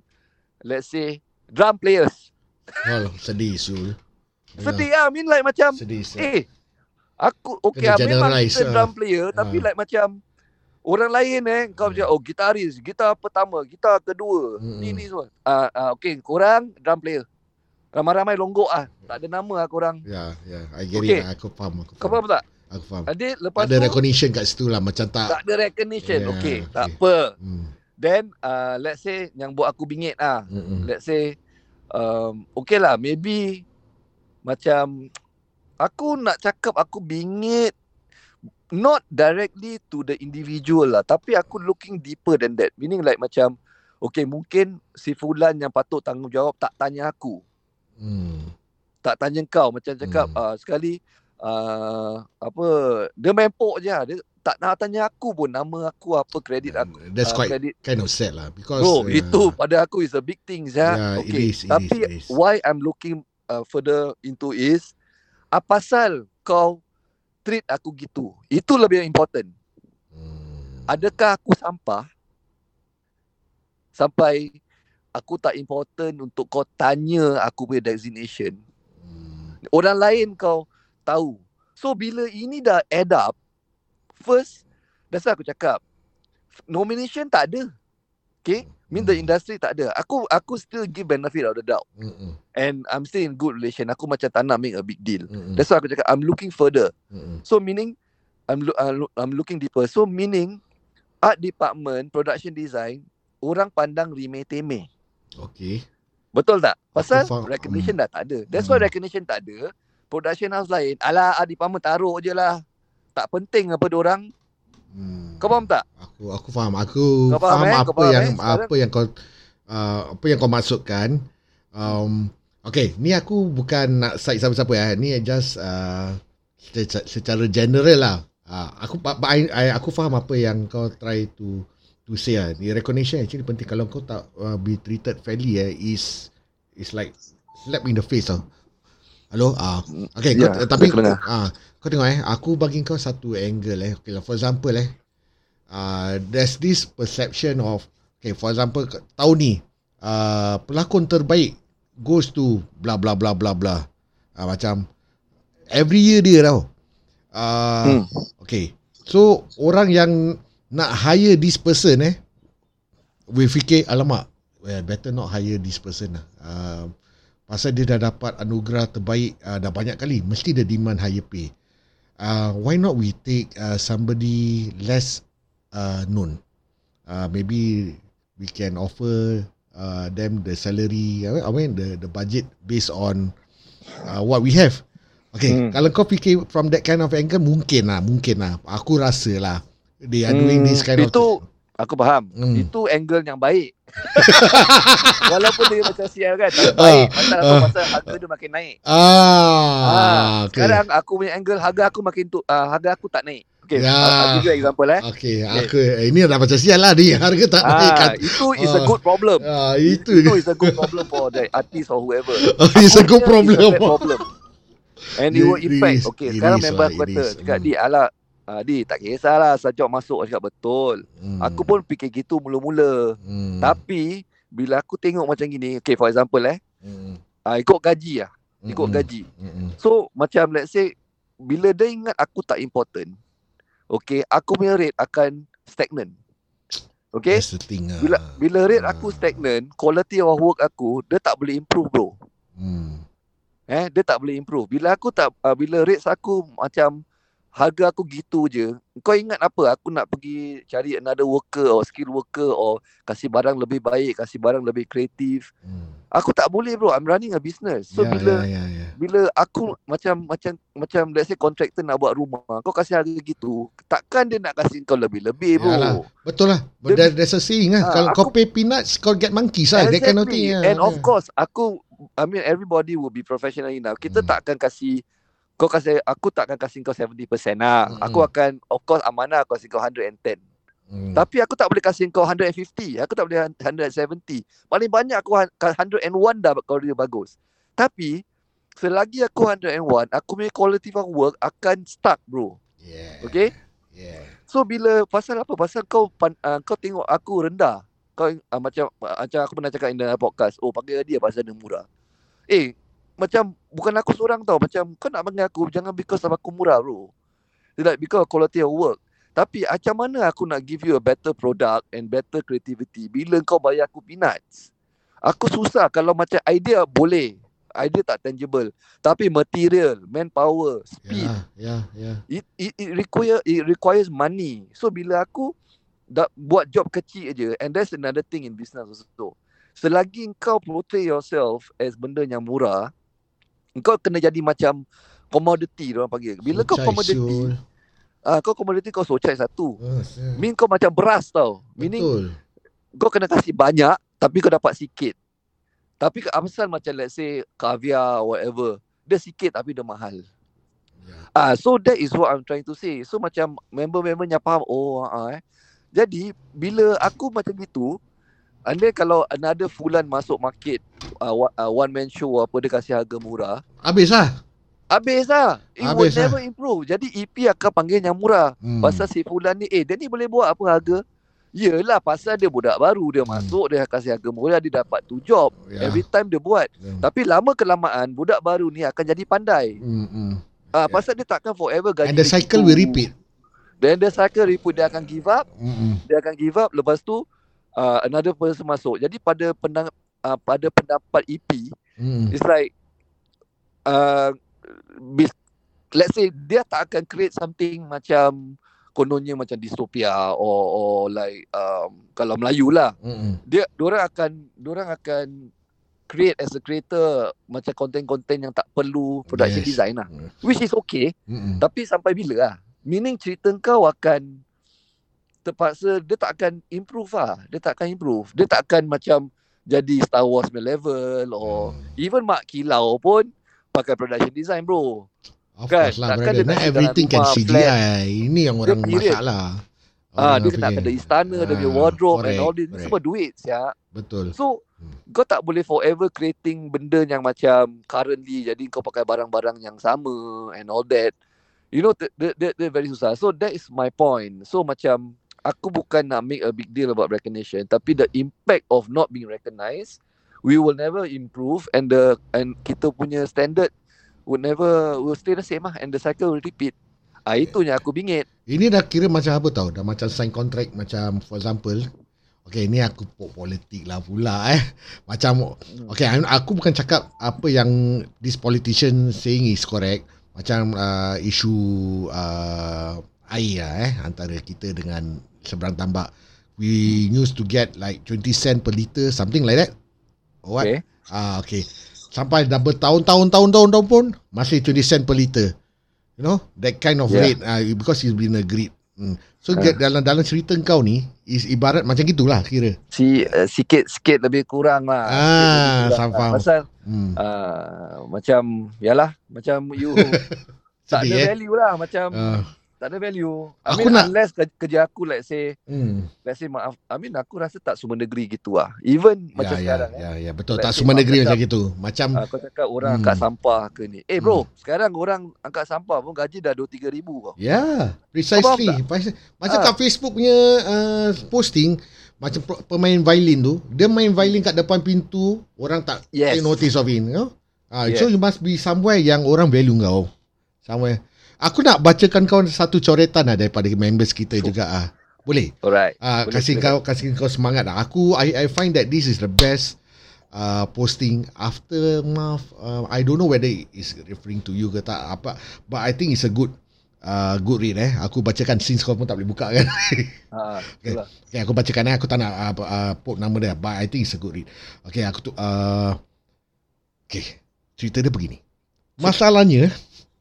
let's say drum players. Oh, sedih Sul. Sedih lah. I mean like macam Sedih. Eh, aku okay lah, memang kita ah. drum player tapi Ah. like macam orang lain eh kau Hmm. macam oh gitaris, gitar pertama, gitar kedua, Hmm. ni ni semua. Ah uh, okay, korang drum player. Ramai-ramai longgok ah. Tak ada nama lah korang. Ya, ya. I get Okay. it. Aku faham. Aku Kau faham. faham tak? Aku faham. Adik lepas Ada tu recognition kat situ lah. Macam tak. tak ada recognition. Yeah, okay, okay. tak apa. Hmm. Then uh, let's say yang buat aku bingit ah. Mm-mm. Let's say um, okay lah maybe macam aku nak cakap aku bingit not directly to the individual lah tapi aku looking deeper than that meaning like macam okay mungkin si fulan yang patut tanggungjawab tak tanya aku Hmm. tak tanya kau macam cakap Hmm. uh, sekali uh, apa dia main pok je lah. dia tak nak tanya aku pun nama aku apa kredit aku That's uh, quite kredit kind of sad lah. Because Bro, uh, itu pada aku is a big thing ya. Yeah, it okay. is, it Tapi is, it is. why I'm looking uh, further into is apa pasal kau treat aku gitu? Itu lebih important. Hmm. Adakah aku sampah sampai aku tak important untuk kau tanya aku punya designation? Hmm. Orang lain kau tahu. So bila ini dah add up, first, that's why aku cakap, nomination tak ada. Okay? Mean the industry tak ada. Aku aku still give benefit of the doubt. Mm-mm. And I'm still in good relation. Aku macam tak nak make a big deal. Mm-mm. That's why aku cakap I'm looking further. Mm-mm. So meaning I'm lo- I'm lo- I'm looking deeper. So meaning art department, production design, orang pandang remeh-temeh. Okay. Betul tak? Pasal faham. recognition dah tak ada. That's why Hmm. recognition tak ada. Production house lain, alah art department taruh je lah. Tak penting apa orang. Hmm. Kau faham tak? Aku aku faham. Aku Kau faham, faham, eh? apa faham, yang eh? Sekarang- apa yang kau uh, apa yang kau maksudkan. Um okay, ni aku bukan nak side siapa-siapa ya. Ni just uh, secara, secara general lah. Uh, aku I, I, aku faham apa yang kau try to to say lah. Ni recognition actually penting kalau kau tak uh, be treated fairly eh is is like slap in the face tau. Hello? Ah, uh, okay, Ya, kau, tapi aku dengar. Kau tengok eh, aku bagi kau satu angle eh. Okay lah, for example eh, uh, there's this perception of, okay, for example, tahun ni, uh, pelakon terbaik goes to blah blah blah blah blah. Uh, macam, every year dia tau. Uh, Hmm. Okay, so orang yang nak hire this person eh, we fikir, alamak, well, better not hire this person lah. Uh, pasal dia dah dapat anugerah terbaik uh, dah banyak kali, mesti dia demand higher pay. Uh, why not we take uh, somebody less uh, known? Uh, maybe we can offer uh, them the salary I mean- I mean the the budget based on uh, what we have. Okay, Hmm. kalau kau fikir from that kind of angle mungkin lah, mungkin lah. Aku rasa lah they are doing Hmm, this kind of itu aku faham. Hmm. Itu angle yang baik. Walaupun dia macam sial kan, tapi Ah, baik. Pasal apa? ah. Pasal harga dia makin naik. Ah, Ah, okay. Sekarang aku punya angle harga aku makin tu, uh, harga aku tak naik. Okay, Ya. I'll, give you example eh. Okay, aku ini dah macam sial lah ni harga tak naik kan. Ah, itu is a Ah. good problem. Ah, itu Itu is a good problem for the artist or whoever. it's a good Aku problem. is a bad problem. And it It- will impact. is, Okay, sekarang member lah, aku kata, cakap, Hmm. Di, alah, uh, Di, tak kisahlah sajak masuk. Cakap, betul. Hmm. Aku pun fikir gitu mula-mula. hmm. Tapi, bila aku tengok macam gini, okay, for example eh, Hmm. uh, ikut gaji lah. Ikut Hmm. gaji. Hmm. So, macam let's say, bila dia ingat aku tak important, okay, aku punya rate akan stagnant. Okay? That's the thing lah. Bila bila rate Ah. aku stagnant, quality of work aku, dia tak boleh improve bro. Hmm. Eh, dia tak boleh improve. Bila aku tak uh, bila rates aku macam harga aku gitu je. Kau ingat apa? Aku nak pergi cari another worker or skill worker or kasih barang lebih baik, kasih barang lebih kreatif. Hmm. Aku tak boleh bro. I'm running a business. So Ya, bila ya, ya, ya. bila aku macam macam macam let's say contractor nak buat rumah, kau kasih harga gitu, takkan dia nak kasih kau lebih-lebih bro. Yalah. Betul lah. There, there's a saying lah. Ah, Kalau aku- kau pay peanuts, kau get monkeys lah. That kind of thing. lah. And of course, aku, I mean everybody will be professional enough. Kita Hmm. tak akan kasih, kau kasih, aku tak akan kasih kau 70% lah. Hmm. Aku akan, of course amanah aku kasih kau 110. Hmm. Tapi aku tak boleh kasih kau 150. Aku tak boleh 170. Paling banyak aku han- 101 dah kalau dia bagus. Tapi, selagi aku 101, aku punya quality of work akan stuck bro. Yeah. Okay? Yeah. So bila pasal apa? Pasal kau pan, uh, kau tengok aku rendah. Kau uh, macam uh, macam aku pernah cakap in the podcast. Oh panggil dia pasal dia murah. Eh macam bukan aku seorang tau. Macam kau nak panggil aku jangan because of aku murah bro. It's like because of quality of work. Tapi macam mana aku nak give you a better product and better creativity bila kau bayar aku peanuts? Aku susah kalau macam idea boleh. Idea tak tangible. Tapi material, manpower, speed, Yeah, yeah, yeah. it, it, it require it requires money. So bila aku dah buat job kecil aja and that's another thing in business also. Selagi kau portray yourself as benda yang murah, kau kena jadi macam commodity orang panggil. Bila kau Cai commodity, siul. ah kau commodity kau socai satu. Oh, sial. Mean kau macam beras tau. Meaning Betul. kau kena kasih banyak tapi kau dapat sikit. Tapi ke asal macam let's say caviar whatever, dia sikit tapi dia mahal. Yeah. Ah, so that is what I'm trying to say. So macam member-member yang faham, oh ah, eh. Jadi bila aku macam gitu, and then kalau another fulan masuk market, uh, uh, one man show apa dia kasih harga murah, Habis lah. habis lah. It Habis will lah. never improve. Jadi EP akan panggil yang murah. Hmm. Pasal si fulan ni, eh dia ni boleh buat apa harga? Yelah pasal dia budak baru, dia Hmm. masuk, dia kasih harga murah, dia dapat tu job. Yeah. Every time dia buat. Yeah. Tapi lama kelamaan, budak baru ni akan jadi pandai. Hmm, hmm. Ah, Yeah. pasal dia takkan forever gaji And the cycle will repeat. Then the cycle repeat dia akan give up, Hmm, hmm. dia akan give up lepas tu uh, another person masuk. Jadi pada pendang, uh, pada pendapat EP, Hmm. it's like uh, bis, let's say dia tak akan create something macam kononnya macam distopia or or like um, kalau Melayu lah. Hmm. Dia orang akan orang akan create as a creator macam konten-konten yang tak perlu production Yes. design lah. Which is okay. Hmm. Tapi sampai bila lah? Meaning cerita kau akan terpaksa dia tak akan improve lah. Dia tak akan improve. Dia tak akan macam jadi Star Wars level or Hmm. even Mak Kilau pun pakai production design bro. Of Kan? course lah, Takkan brother. dia Not everything can CGI. Ini yang orang masalah. Ah, dia kena ada istana, dia punya Ah, wardrobe and correct, all this. Correct. semua duit ya. Betul. So Hmm. kau tak boleh forever creating benda yang macam currently jadi kau pakai barang-barang yang sama and all that. You know that that, that very susah. So that is my point. So macam aku bukan nak make a big deal about recognition tapi the impact of not being recognized we will never improve and the and kita punya standard would never will stay the same lah and the cycle will repeat. Ah itu yang aku bingit. Ini dah kira macam apa tau? Dah macam sign contract Macam for example Okay ni aku po- politik lah pula eh. Macam Okay I- aku bukan cakap Apa yang This politician saying is correct. Macam uh, Isu uh, Air lah eh Antara kita dengan Seberang tambak we used to get like 20 cent per liter, something like that. Or what? Okay. Ah, okay. Sampai dah bertahun-tahun tahun-tahun tahun pun masih 20 cent per liter. You know, that kind of Yeah. rate uh, because it's been agreed. Hmm. So uh. dalam dalam cerita kau ni is ibarat macam gitulah kira. Si uh, sikit sikit lebih kurang lah. Ah, faham, lah. faham. Pasal Hmm. uh, macam yalah macam you tak ada eh? value lah macam Uh, tak ada value. I Aku mean nak- unless ke- kerja aku let's say hmm. let's say maaf I mean aku rasa tak semua negeri gitu lah. Even Ya, macam ya, sekarang eh. ya, ya, betul. Let's Tak semua negeri cakap, macam gitu. Macam Uh, kau cakap orang Hmm. angkat sampah ke ni. Eh bro, Hmm. sekarang orang angkat sampah pun gaji dah 2-3 ribu kau. Ya, precisely. Macam Ah. kat Facebook punya uh, posting, macam pemain violin tu, dia main violin kat depan pintu, orang tak Yes. take notice of him. You know? Ah, Yeah. So you must be somewhere yang orang value kau. Somewhere. Aku nak bacakan kau satu coretan lah daripada members kita juga ah. Boleh? Alright. Ah, Boleh, kasih silakan. kau kasih kau semangat lah. Aku I I find that this is the best uh, posting aftermath. Uh, I don't know whether it is referring to you ke tak apa, but I think it's a good uh, good read eh. Aku bacakan since kau pun tak boleh buka kan. Ha, Okay. itulah. okay, aku bacakan eh. Aku tak nak uh, uh, put nama dia, but I think it's a good read. Okay, aku tu uh, Okay, cerita dia begini. Masalahnya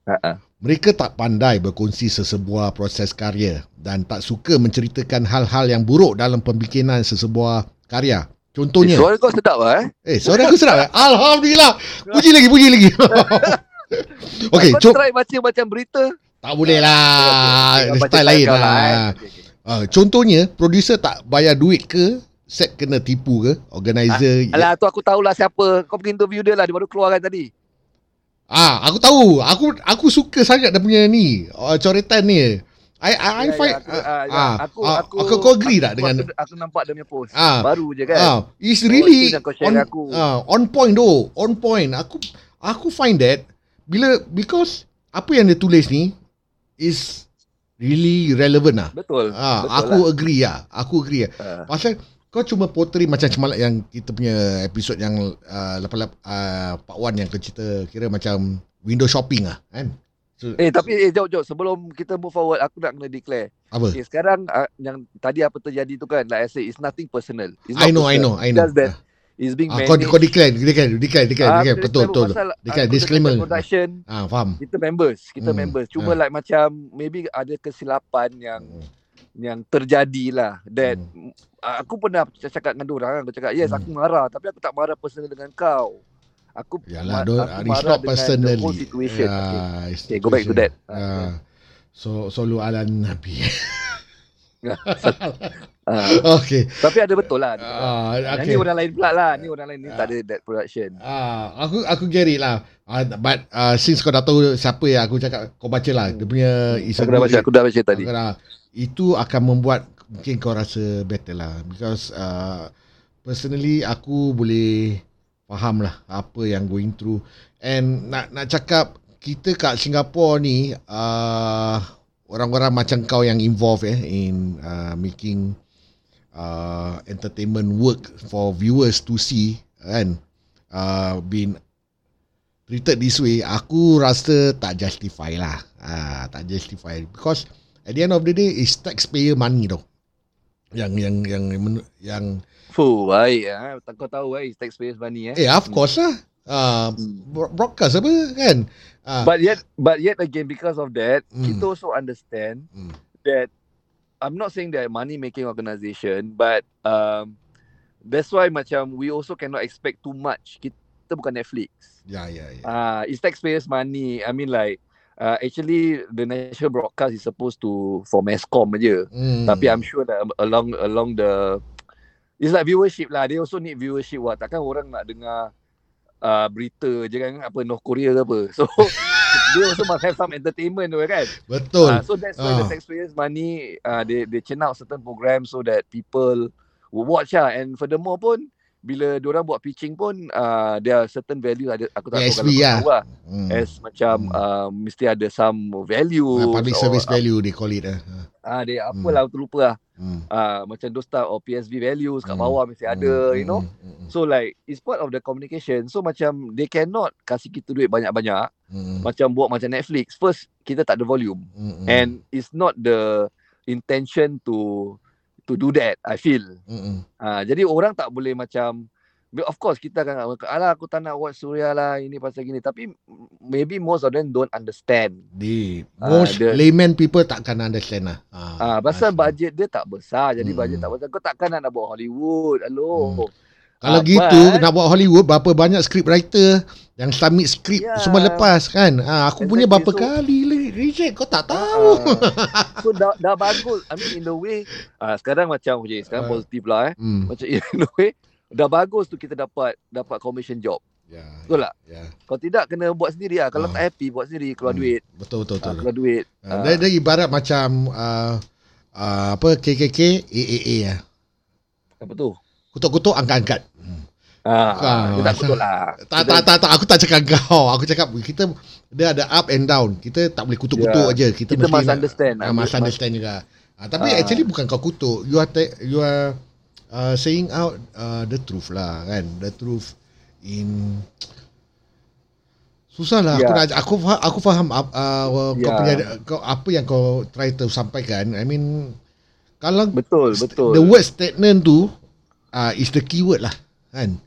ha. Mereka tak pandai berkongsi sesebuah proses karya dan tak suka menceritakan hal-hal yang buruk dalam pembikinan sesebuah karya. Eh, Contohnya, suara kau sedap lah eh. eh, suara aku sedap eh? Alhamdulillah. Puji lagi, puji lagi. okay, kau co- try baca macam berita. tak boleh lah. Okay, Style lain kau lah. eh. Okay, okay. Uh, contohnya, producer tak bayar duit ke, set kena tipu ke, organizer. Alah tu aku tahulah siapa. Kau pergi interview dia lah dia baru keluar kan tadi. Ah, aku tahu. Aku aku suka sangat dia punya ni, uh, coretan ni. I I, I Ya, find ya, aku, ah, ya, ah, aku, aku, aku kau agree tak aku, dengan aku, aku nampak dia punya post. Ah. Baru je kan. Ah, it's Oh, really share on, aku. ah, on point though, on point. Aku aku find that bila because apa yang dia tulis ni is really relevant lah. Betul. Ah, betul aku agree lah. Aku agree lah. lah. Ah. Pasal kau cuma portray macam semalam yang kita punya episod yang uh, lepas uh, part 1 yang kau cerita kira macam window shopping lah kan. So, Eh tapi eh jauh jauh sebelum kita move forward aku nak kena declare. apa? Okay, sekarang uh, yang tadi apa terjadi tu kan like I say it's nothing personal. It's I know, not I personal. know, I know. Just that it's being Ah, kau managed. kau declare, declare, declare, declare, Ah, declare. aku betul, declare betul. pasal Declare disclaimer. Production Ah, faham. kita members, kita Hmm, members. Cuma ah. like macam maybe ada kesilapan yang yang terjadi lah that Hmm. uh, aku pernah cakap dengan orang aku cakap yes Hmm. aku marah tapi aku tak marah personal dengan kau. Aku Yalah, ma- don't, aku marah not dengan personally. the whole situation. Yeah, Okay. it's Okay, go back to that. Uh, so, solu ala Nabi. Ah, okay. tapi ada betul lah. Ah, Yang okay. ni orang lain pula lah. Ni orang lain ni Ah. tak ada that production. Ah, aku aku get it lah. Uh, but uh, since kau dah tahu siapa yang aku cakap kau baca lah. Dia punya a Aku dah baca, aku dah baca tadi. Aku dah- itu akan membuat mungkin kau rasa better lah. Because uh, personally aku boleh faham lah apa yang going through. And nak nak cakap kita kat Singapore ni uh, orang-orang macam kau yang involved eh in uh, making uh, entertainment work for viewers to see kan? Uh, been treated this way aku rasa tak justify lah. Uh, tak justify. Because at the end of the day is taxpayer money tau yang yang yang yang, Fuh, baik ah. Tak kau tahu eh, it's taxpayers money eh. eh of course lah uh, bro- broadcast apa kan uh, But yet, but yet again, because of that, Hmm. kita also understand Hmm. that I'm not saying that money making organisation, but um, that's why macam we also cannot expect too much. Kita bukan Netflix. ya ya ya Ah, uh, it's taxpayers money. I mean like. Uh, actually, the national broadcast is supposed to for Mescom aja. hmm. Tapi I'm sure that along along the it's like viewership lah. They also need viewership. Wah, takkan orang nak dengar uh, berita je kan apa North Korea ke apa. So they also must have some entertainment tu kan. betul Uh, so that's why Ah. the taxpayers money uh, they they churn out certain programs so that people will watch lah. And furthermore pun bila diorang buat pitching pun uh, there are certain value ada aku tak tahu PSB kalau kau lah. tahu lah. hmm. As macam Hmm. uh, mesti ada some value. Uh, public service value they call it uh. Ah, dia apalah aku terlupa lah. hmm. uh, macam those type of PSV values kat Hmm. bawah mesti ada, Hmm, you know. hmm, hmm, So like it's part of the communication. So macam they cannot kasih kita duit banyak-banyak hmm, macam buat macam Netflix. First kita tak ada volume hmm, hmm. and it's not the intention to to do that. I feel. Mm-mm. Ah, jadi orang tak boleh macam of course kita akan alah aku tak nak watch Suria lah ini pasal gini tapi maybe most of them don't understand. Di Ah, most dia- layman people takkan understand lah. Ah, Ah, pasal bajet dia tak besar. Jadi Hmm. bajet tak besar. Kau takkan nak buat Hollywood. Hello. Kalau Ah, gitu but- nak buat Hollywood berapa banyak script writer yang submit skrip Ya. semua lepas kan. Ah, aku punya Exactly. berapa So- kali le- reject kau tak tahu. Ah, so dah, dah bagus. I mean in the way ah, sekarang macam je, sekarang Ah. positif lah eh. Hmm. Macam in the way dah bagus tu kita dapat dapat commission job. Ya. Betul tak? Ya. Kalau tidak kena buat sendiri lah. Kalau Ah. tak happy buat sendiri keluar Hmm. duit. Betul betul Ah, betul. keluar duit. Uh, Ah. dia, dia ibarat macam uh, uh, apa KKK AAA ya. Apa tu? Kutuk-kutuk angkat-angkat. Ah, Ah, dia tak betul lah. Tak, tak, tak, tak, aku tak cakap kau. Aku cakap kita dia ada up and down. Kita tak boleh kutuk-kutuk Ya. aja. Kita, Kita mesti must nak- understand. Ah, must understand juga. Ah, tapi Ah. actually bukan kau kutuk. You are te- you are uh, saying out uh, the truth lah kan. The truth in Susah lah aku Ya. nak aku faham, aku faham uh, uh, kau Ya. punya kau apa yang kau try to sampaikan. I mean kalau Betul, betul. the word stagnant tu uh, is the keyword lah kan.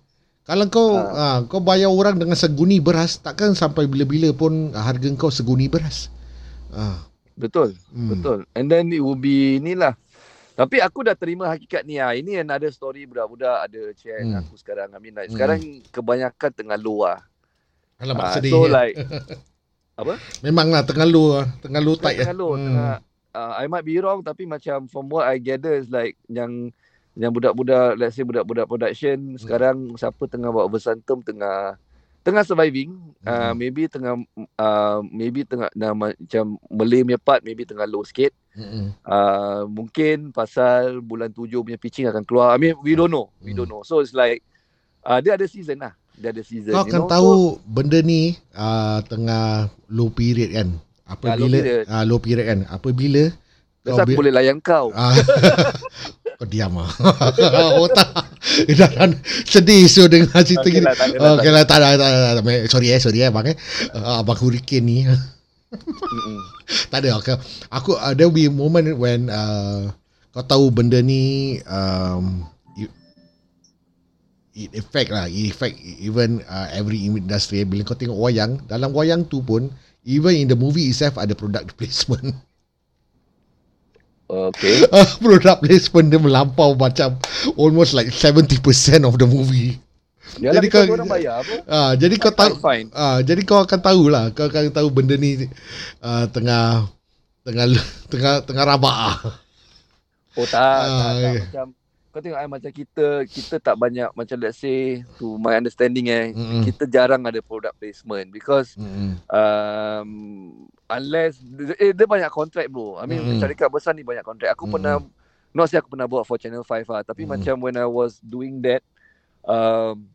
Kalau kau uh. kau bayar orang dengan seguni beras takkan sampai bila-bila pun harga kau seguni beras. Ah. Betul. Hmm. Betul. And then it will be ni lah. Tapi aku dah terima hakikat ni lah. Ini another story budak-budak ada chat Hmm. hmm. aku sekarang. I mean like Hmm. sekarang kebanyakan tengah lah. Alamak Ah, sedih. so ya. like Memanglah tengah lah, tengah low tight tengah ya. low, tengah uh, I might be wrong tapi macam from what I gather is like yang yang budak-budak let's say budak-budak production sekarang siapa tengah buat Versantum tengah tengah surviving uh, Hmm. maybe tengah uh, maybe tengah dah macam Malay punya part maybe tengah low sikit Mm-mm. uh, mungkin pasal bulan tujuh punya pitching akan keluar I mean we don't know we Hmm. don't know so it's like uh, dia ada season lah dia ada season Kau akan know? tahu so, benda ni uh, tengah low period kan. Apabila low period. ah, low period kan. Apabila why aku bi- boleh layan kau Ah, kau diam ah. oh tak. Dah sedih so dengar cerita Okay gini. lah, tak Okey lah, tak ada, tak tak. Sorry eh, sorry eh, abang eh. Uh, abang hurricane ni. Tak ada. Okay. Aku, uh, there will be a moment when uh, kau tahu benda ni um, it, it affect lah. It affect even uh, every industry. Bila kau tengok wayang, dalam wayang tu pun, even in the movie itself ada product placement. Okay product placement dia melampau macam almost like 70% of the movie. Yalah, Jadi because kau- orang bayar apa Ah, jadi kau tahu fine Ah, jadi kau akan tahu lah, kau akan tahu benda ni uh, tengah tengah tengah tengah rabak ah. Oh tak, Ah, tak, tak. okay. Macam kau tengok eh, macam kita kita tak banyak macam let's say to my understanding eh Mm-mm. kita jarang ada product placement because Mm-mm. um, unless eh, dia banyak kontrak bro. I mean Mm-mm. syarikat besar ni banyak kontrak. Aku Mm-mm. pernah not say aku pernah buat for Channel 5 lah tapi Mm-mm. macam when I was doing that um,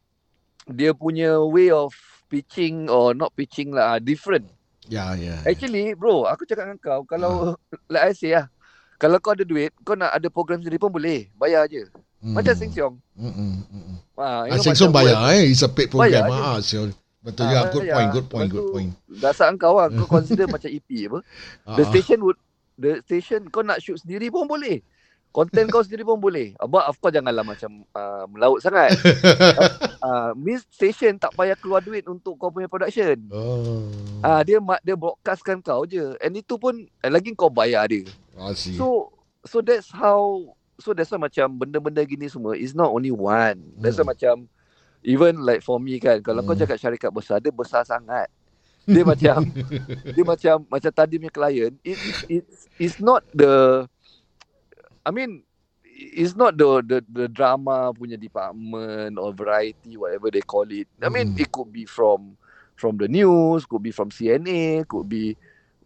dia punya way of pitching or not pitching lah ah, different. Ya, ya. Actually bro aku cakap dengan kau kalau like I say lah kalau kau ada duit kau nak ada program sendiri pun boleh bayar je. Mm. Macam Sing Siong. Mm-mm. Mm-mm. Ha, Ah, Sing Song bayar eh, it's a paid program Bayar ah. So, betul Ah, juga, good bayar. point, good point, Lepas good point. Dasar kau lah kau consider macam EP apa. Ah, The ah. station would the station kau nak shoot sendiri pun boleh. Content kau sendiri pun boleh. Abang of course janganlah macam uh, melaut sangat. uh, means station tak payah keluar duit untuk kau punya production. Oh. Ah uh, dia dia broadcastkan kau je. And itu pun eh, lagi kau bayar dia. I see. So so that's how so that's why macam benda-benda gini semua is not only one. That's why Hmm. macam even like for me kan kalau kau Hmm. cakap syarikat besar dia besar sangat. Dia macam dia macam macam tadi punya klien it it's it's not the I mean it's not the the the drama punya department or variety whatever they call it. I mean Hmm. it could be from from the news, could be from CNA, could be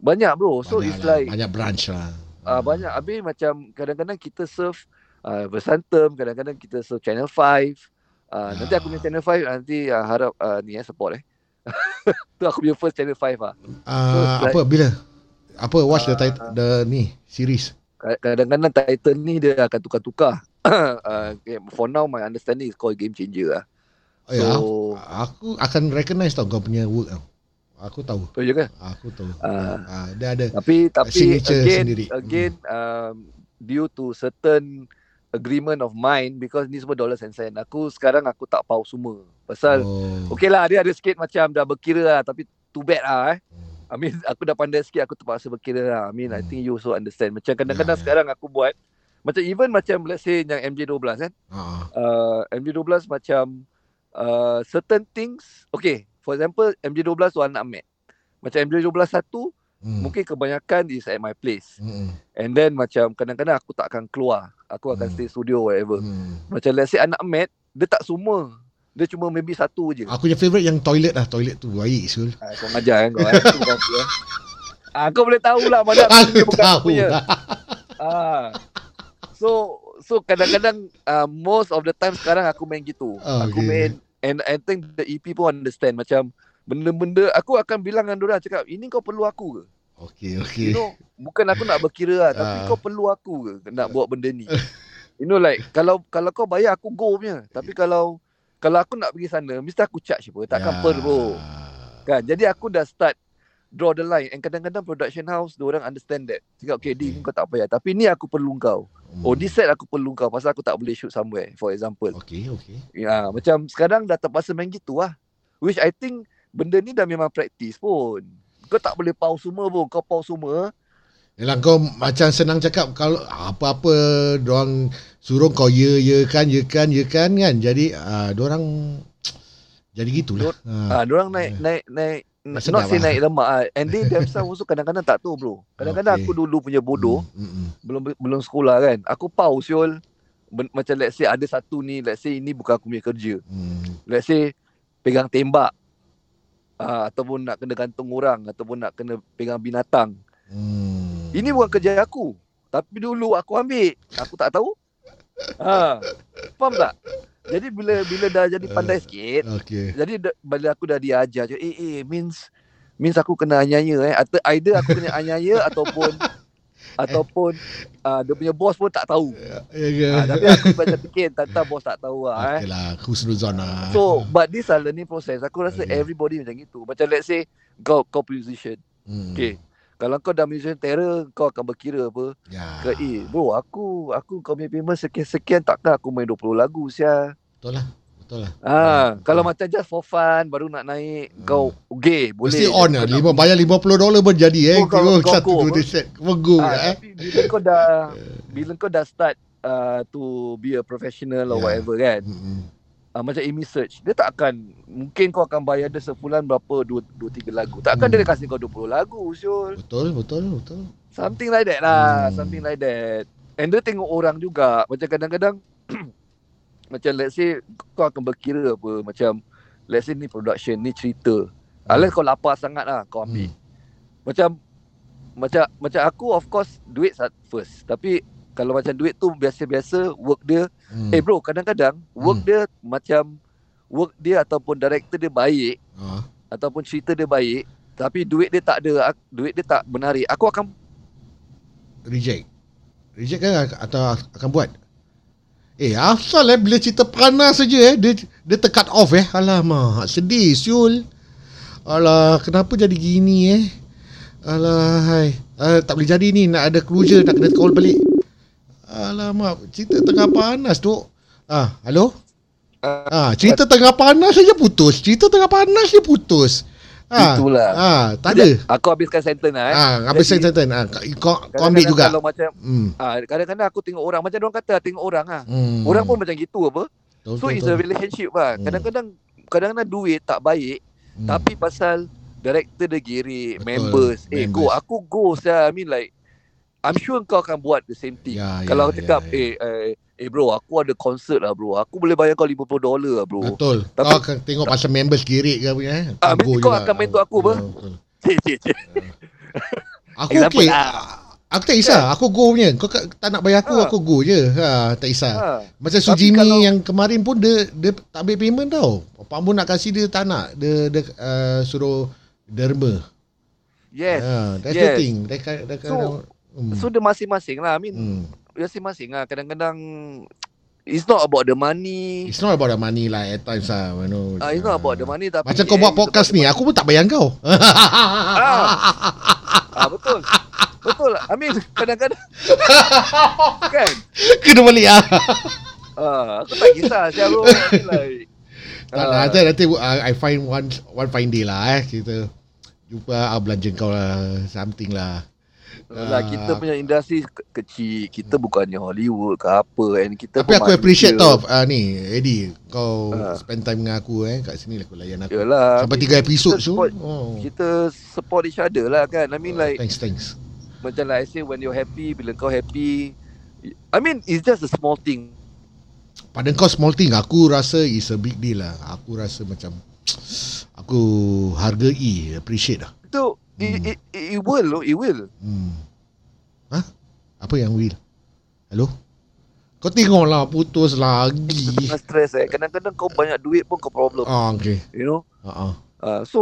banyak bro. So Banyak it's lah, like banyak branch lah. uh, banyak habis macam kadang-kadang kita serve uh, Versantum, kadang-kadang kita serve Channel 5. Uh, nanti aku punya Ah. Channel 5 nanti uh, harap uh, ni eh support eh. tu aku punya first Channel 5 ah. Ah, like- apa bila? Apa what's the Ah, title the ni series? Kadang-kadang title ni dia akan tukar-tukar. uh, for now my understanding is called Game Changer lah. Oh, ya, aku, So, aku akan recognize tau kau punya work tau. Aku tahu. tu je kan? Aku tahu. Ah. Ah, dia ada Tapi tapi again sendiri. again um, due to certain agreement of mine because ni semua dollars and cent. Aku sekarang aku tak pau semua. Pasal Oh. okay lah dia ada sikit macam dah berkira lah tapi too bad lah eh. I mean aku dah pandai sikit aku terpaksa berkira lah. I mean I Hmm. think you also understand. Macam kadang-kadang ya. sekarang aku buat macam even macam let's say yang MJ12 kan. Ah. Uh, MJ12 macam uh, certain things okay for example MJ12 tu anak mat. Macam MJ12 satu Hmm. mungkin kebanyakan is at my place. Hmm. And then macam kadang-kadang aku tak akan keluar. Aku akan Hmm. stay studio whatever. Hmm. Macam let's say anak mat dia tak semua. Dia cuma maybe satu je. Aku punya favourite yang toilet lah. Toilet tu baik Sul. Ah, kau ngajar kan kau. Eh? Bukan aku, eh. Ah, kau boleh tahulah mana aku Aku bukan aku tahu punya. lah. Ah. So so kadang-kadang uh, most of the time sekarang aku main gitu. Ah, Aku okay. main and I think the EP pun understand macam benda-benda aku akan bilang dengan diorang cakap ini kau perlu aku ke? Okay, You okay. know, bukan aku nak berkira lah tapi Ah. kau perlu aku ke nak buat benda ni. You know like kalau kalau kau bayar aku go punya. Tapi kalau kalau aku nak pergi sana mesti aku charge apa. Takkan Ya. per bro. Kan? Jadi aku dah start draw the line and kadang-kadang production house dia orang understand that. Cakap okay, Okay. okay. kau tak payah tapi ni aku perlu kau. Hmm. Oh this set aku perlu kau pasal aku tak boleh shoot somewhere for example. Okay, okay. Ya macam sekarang dah terpaksa main gitu lah. Which I think benda ni dah memang practice pun. Kau tak boleh pau semua pun. Kau pau semua. Yalah kau macam senang cakap kalau apa-apa doang suruh kau ya ya kan ya kan ya kan kan. Jadi ah uh, orang jadi gitulah. Ah, Ha. orang naik naik naik Dah not say lah. naik lemak ah. And they themselves also kadang-kadang tak tahu bro. Kadang-kadang Okay. aku dulu punya bodoh. Hmm, hmm, belum belum sekolah kan. Aku pau siul. Ben, macam let's say ada satu ni, let's say ini bukan aku punya kerja. hmm. Let's say pegang tembak. Uh, ataupun nak kena gantung orang ataupun nak kena pegang binatang. Hmm. Ini bukan kerja aku. Tapi dulu aku ambil. Aku tak tahu. Ha. Faham tak? Jadi bila bila dah jadi pandai sikit, Okay. jadi da, bila aku dah diajar je, eh eh means means aku kena anyaya eh. Atau either aku kena anyaya ataupun ataupun uh, dia punya bos pun tak tahu. Ya ke? Ha, tapi aku macam fikir tentang bos tak tahu lah Okay eh. lah, husnuzon lah. So, but this are learning process. Aku rasa Okay. everybody macam gitu. Macam let's say kau kau musician. hmm. Okay. Kalau kau dah musician terror, kau akan berkira apa? Ya. Ke eh bro, aku aku kau punya payment sekian-sekian takkan aku main 20 lagu sia. Betul lah. Betul lah. Ha, Hmm. kalau macam just for fun baru nak naik, kau okay, boleh. Mesti on lah. Lima, bayar 50 dolar pun jadi eh. Oh, kau- Kau satu go, dua apa? set. Kau go Ah, eh. tapi bila kau dah bila kau dah start uh, to be a professional or Yeah. whatever kan. Hmm. uh, macam Amy Search dia tak akan mungkin kau akan bayar dia sebulan berapa dua, dua tiga lagu takkan Hmm. dia kasih kau 20 lagu Syul Betul, betul, betul. something like that lah Hmm. something like that and dia tengok orang juga macam kadang-kadang macam let's say kau akan berkira apa macam let's say ni production ni cerita unless kau lapar sangat lah kau ambil Hmm. macam macam macam aku of course duit sat- first tapi kalau macam duit tu biasa-biasa work dia Hmm. Eh bro, kadang-kadang work Hmm. dia macam work dia ataupun director dia baik Ah. ataupun cerita dia baik tapi duit dia tak ada, duit dia tak menarik. Aku akan Reject. Reject kan atau akan buat? Eh, asal eh bila cerita panas saja eh dia dia tercut off eh. Alamak, sedih siul. Alah, kenapa jadi gini eh? Alah, hai. Uh, tak boleh jadi ni nak ada closure nak kena call balik. Alamak, cerita tengah panas tu. Ah, halo? Ah, cerita tengah panas saja putus. Cerita tengah panas dia putus. Ah, Itulah. Ah, tak ada. Aku habiskan sentence lah eh. Ah, habis Jadi, sentence. Ah, kau, kau ambil kadang-kadang juga. Kalau macam Hmm. ah kadang-kadang aku tengok orang macam orang kata tengok orang ah. Hmm. Orang pun macam gitu apa. Betul, So betul, it's a relationship lah. Hmm. Kadang-kadang kadang-kadang duit tak baik Hmm. tapi pasal director dia members. Eh go, members. aku go saya. I mean like I'm sure kau akan buat the same thing. Ya, Kalau ya, aku cakap ya, ya. eh eh eh bro aku ada concert lah bro. Aku boleh bayar kau 50 dolar lah bro. Betul. Tapi- kau akan tengok pasal members kirik ke apa eh. Ah, mesti kau juga. akan main untuk aku apa? Ya. Cik cik cik. Aku Example okey. lah. Aku tak kisah. Aku go punya. Kau ka- tak nak bayar aku, Ha. aku go je. Ha, tak kisah. Ha. Macam Tapi Sujimi kalau- yang kemarin pun dia dia tak ambil payment tau. Pak Mun nak kasih dia tak nak. Dia dia uh, suruh derma. Yes. Ha, that's the yes. thing. Dia, ka- dia, So- hmm. So dia masing-masing lah. I mean hmm. masing-masing lah. Kadang-kadang it's not about the money. It's not about the money lah at times lah. You know. Ah, it's not about the money tapi Macam kau buat podcast ni, aku pun tak bayar kau. Ah betul. Betul lah. I mean kadang-kadang kan Kena balik ah. Ah, aku tak kisah siapa bro. Like Tak ah, nanti nanti uh, I find one one fine day lah eh kita jumpa ah, belanja kau lah something lah. Lah, kita punya industri ke- kecil. Kita bukannya Hollywood ke apa and kita Tapi aku appreciate tau uh, ni Eddie kau Ah. spend time dengan aku eh kat sini lah aku layan aku. Yalah. Sampai tiga episod tu. support, Oh. kita support each other lah kan. I mean like thanks thanks. macam like I say when you're happy, bila kau happy. I mean it's just a small thing. Pada kau small thing aku rasa is a big deal lah. Aku rasa macam aku hargai appreciate lah. Itu it, Hmm. it, it, will, it will. Hmm. Hah? Apa yang will? Hello? Kau tengok lah putus lagi. Tengah stress eh. Kadang-kadang kau banyak duit pun kau problem. Ah, okay. You know. Uh-uh. Uh, so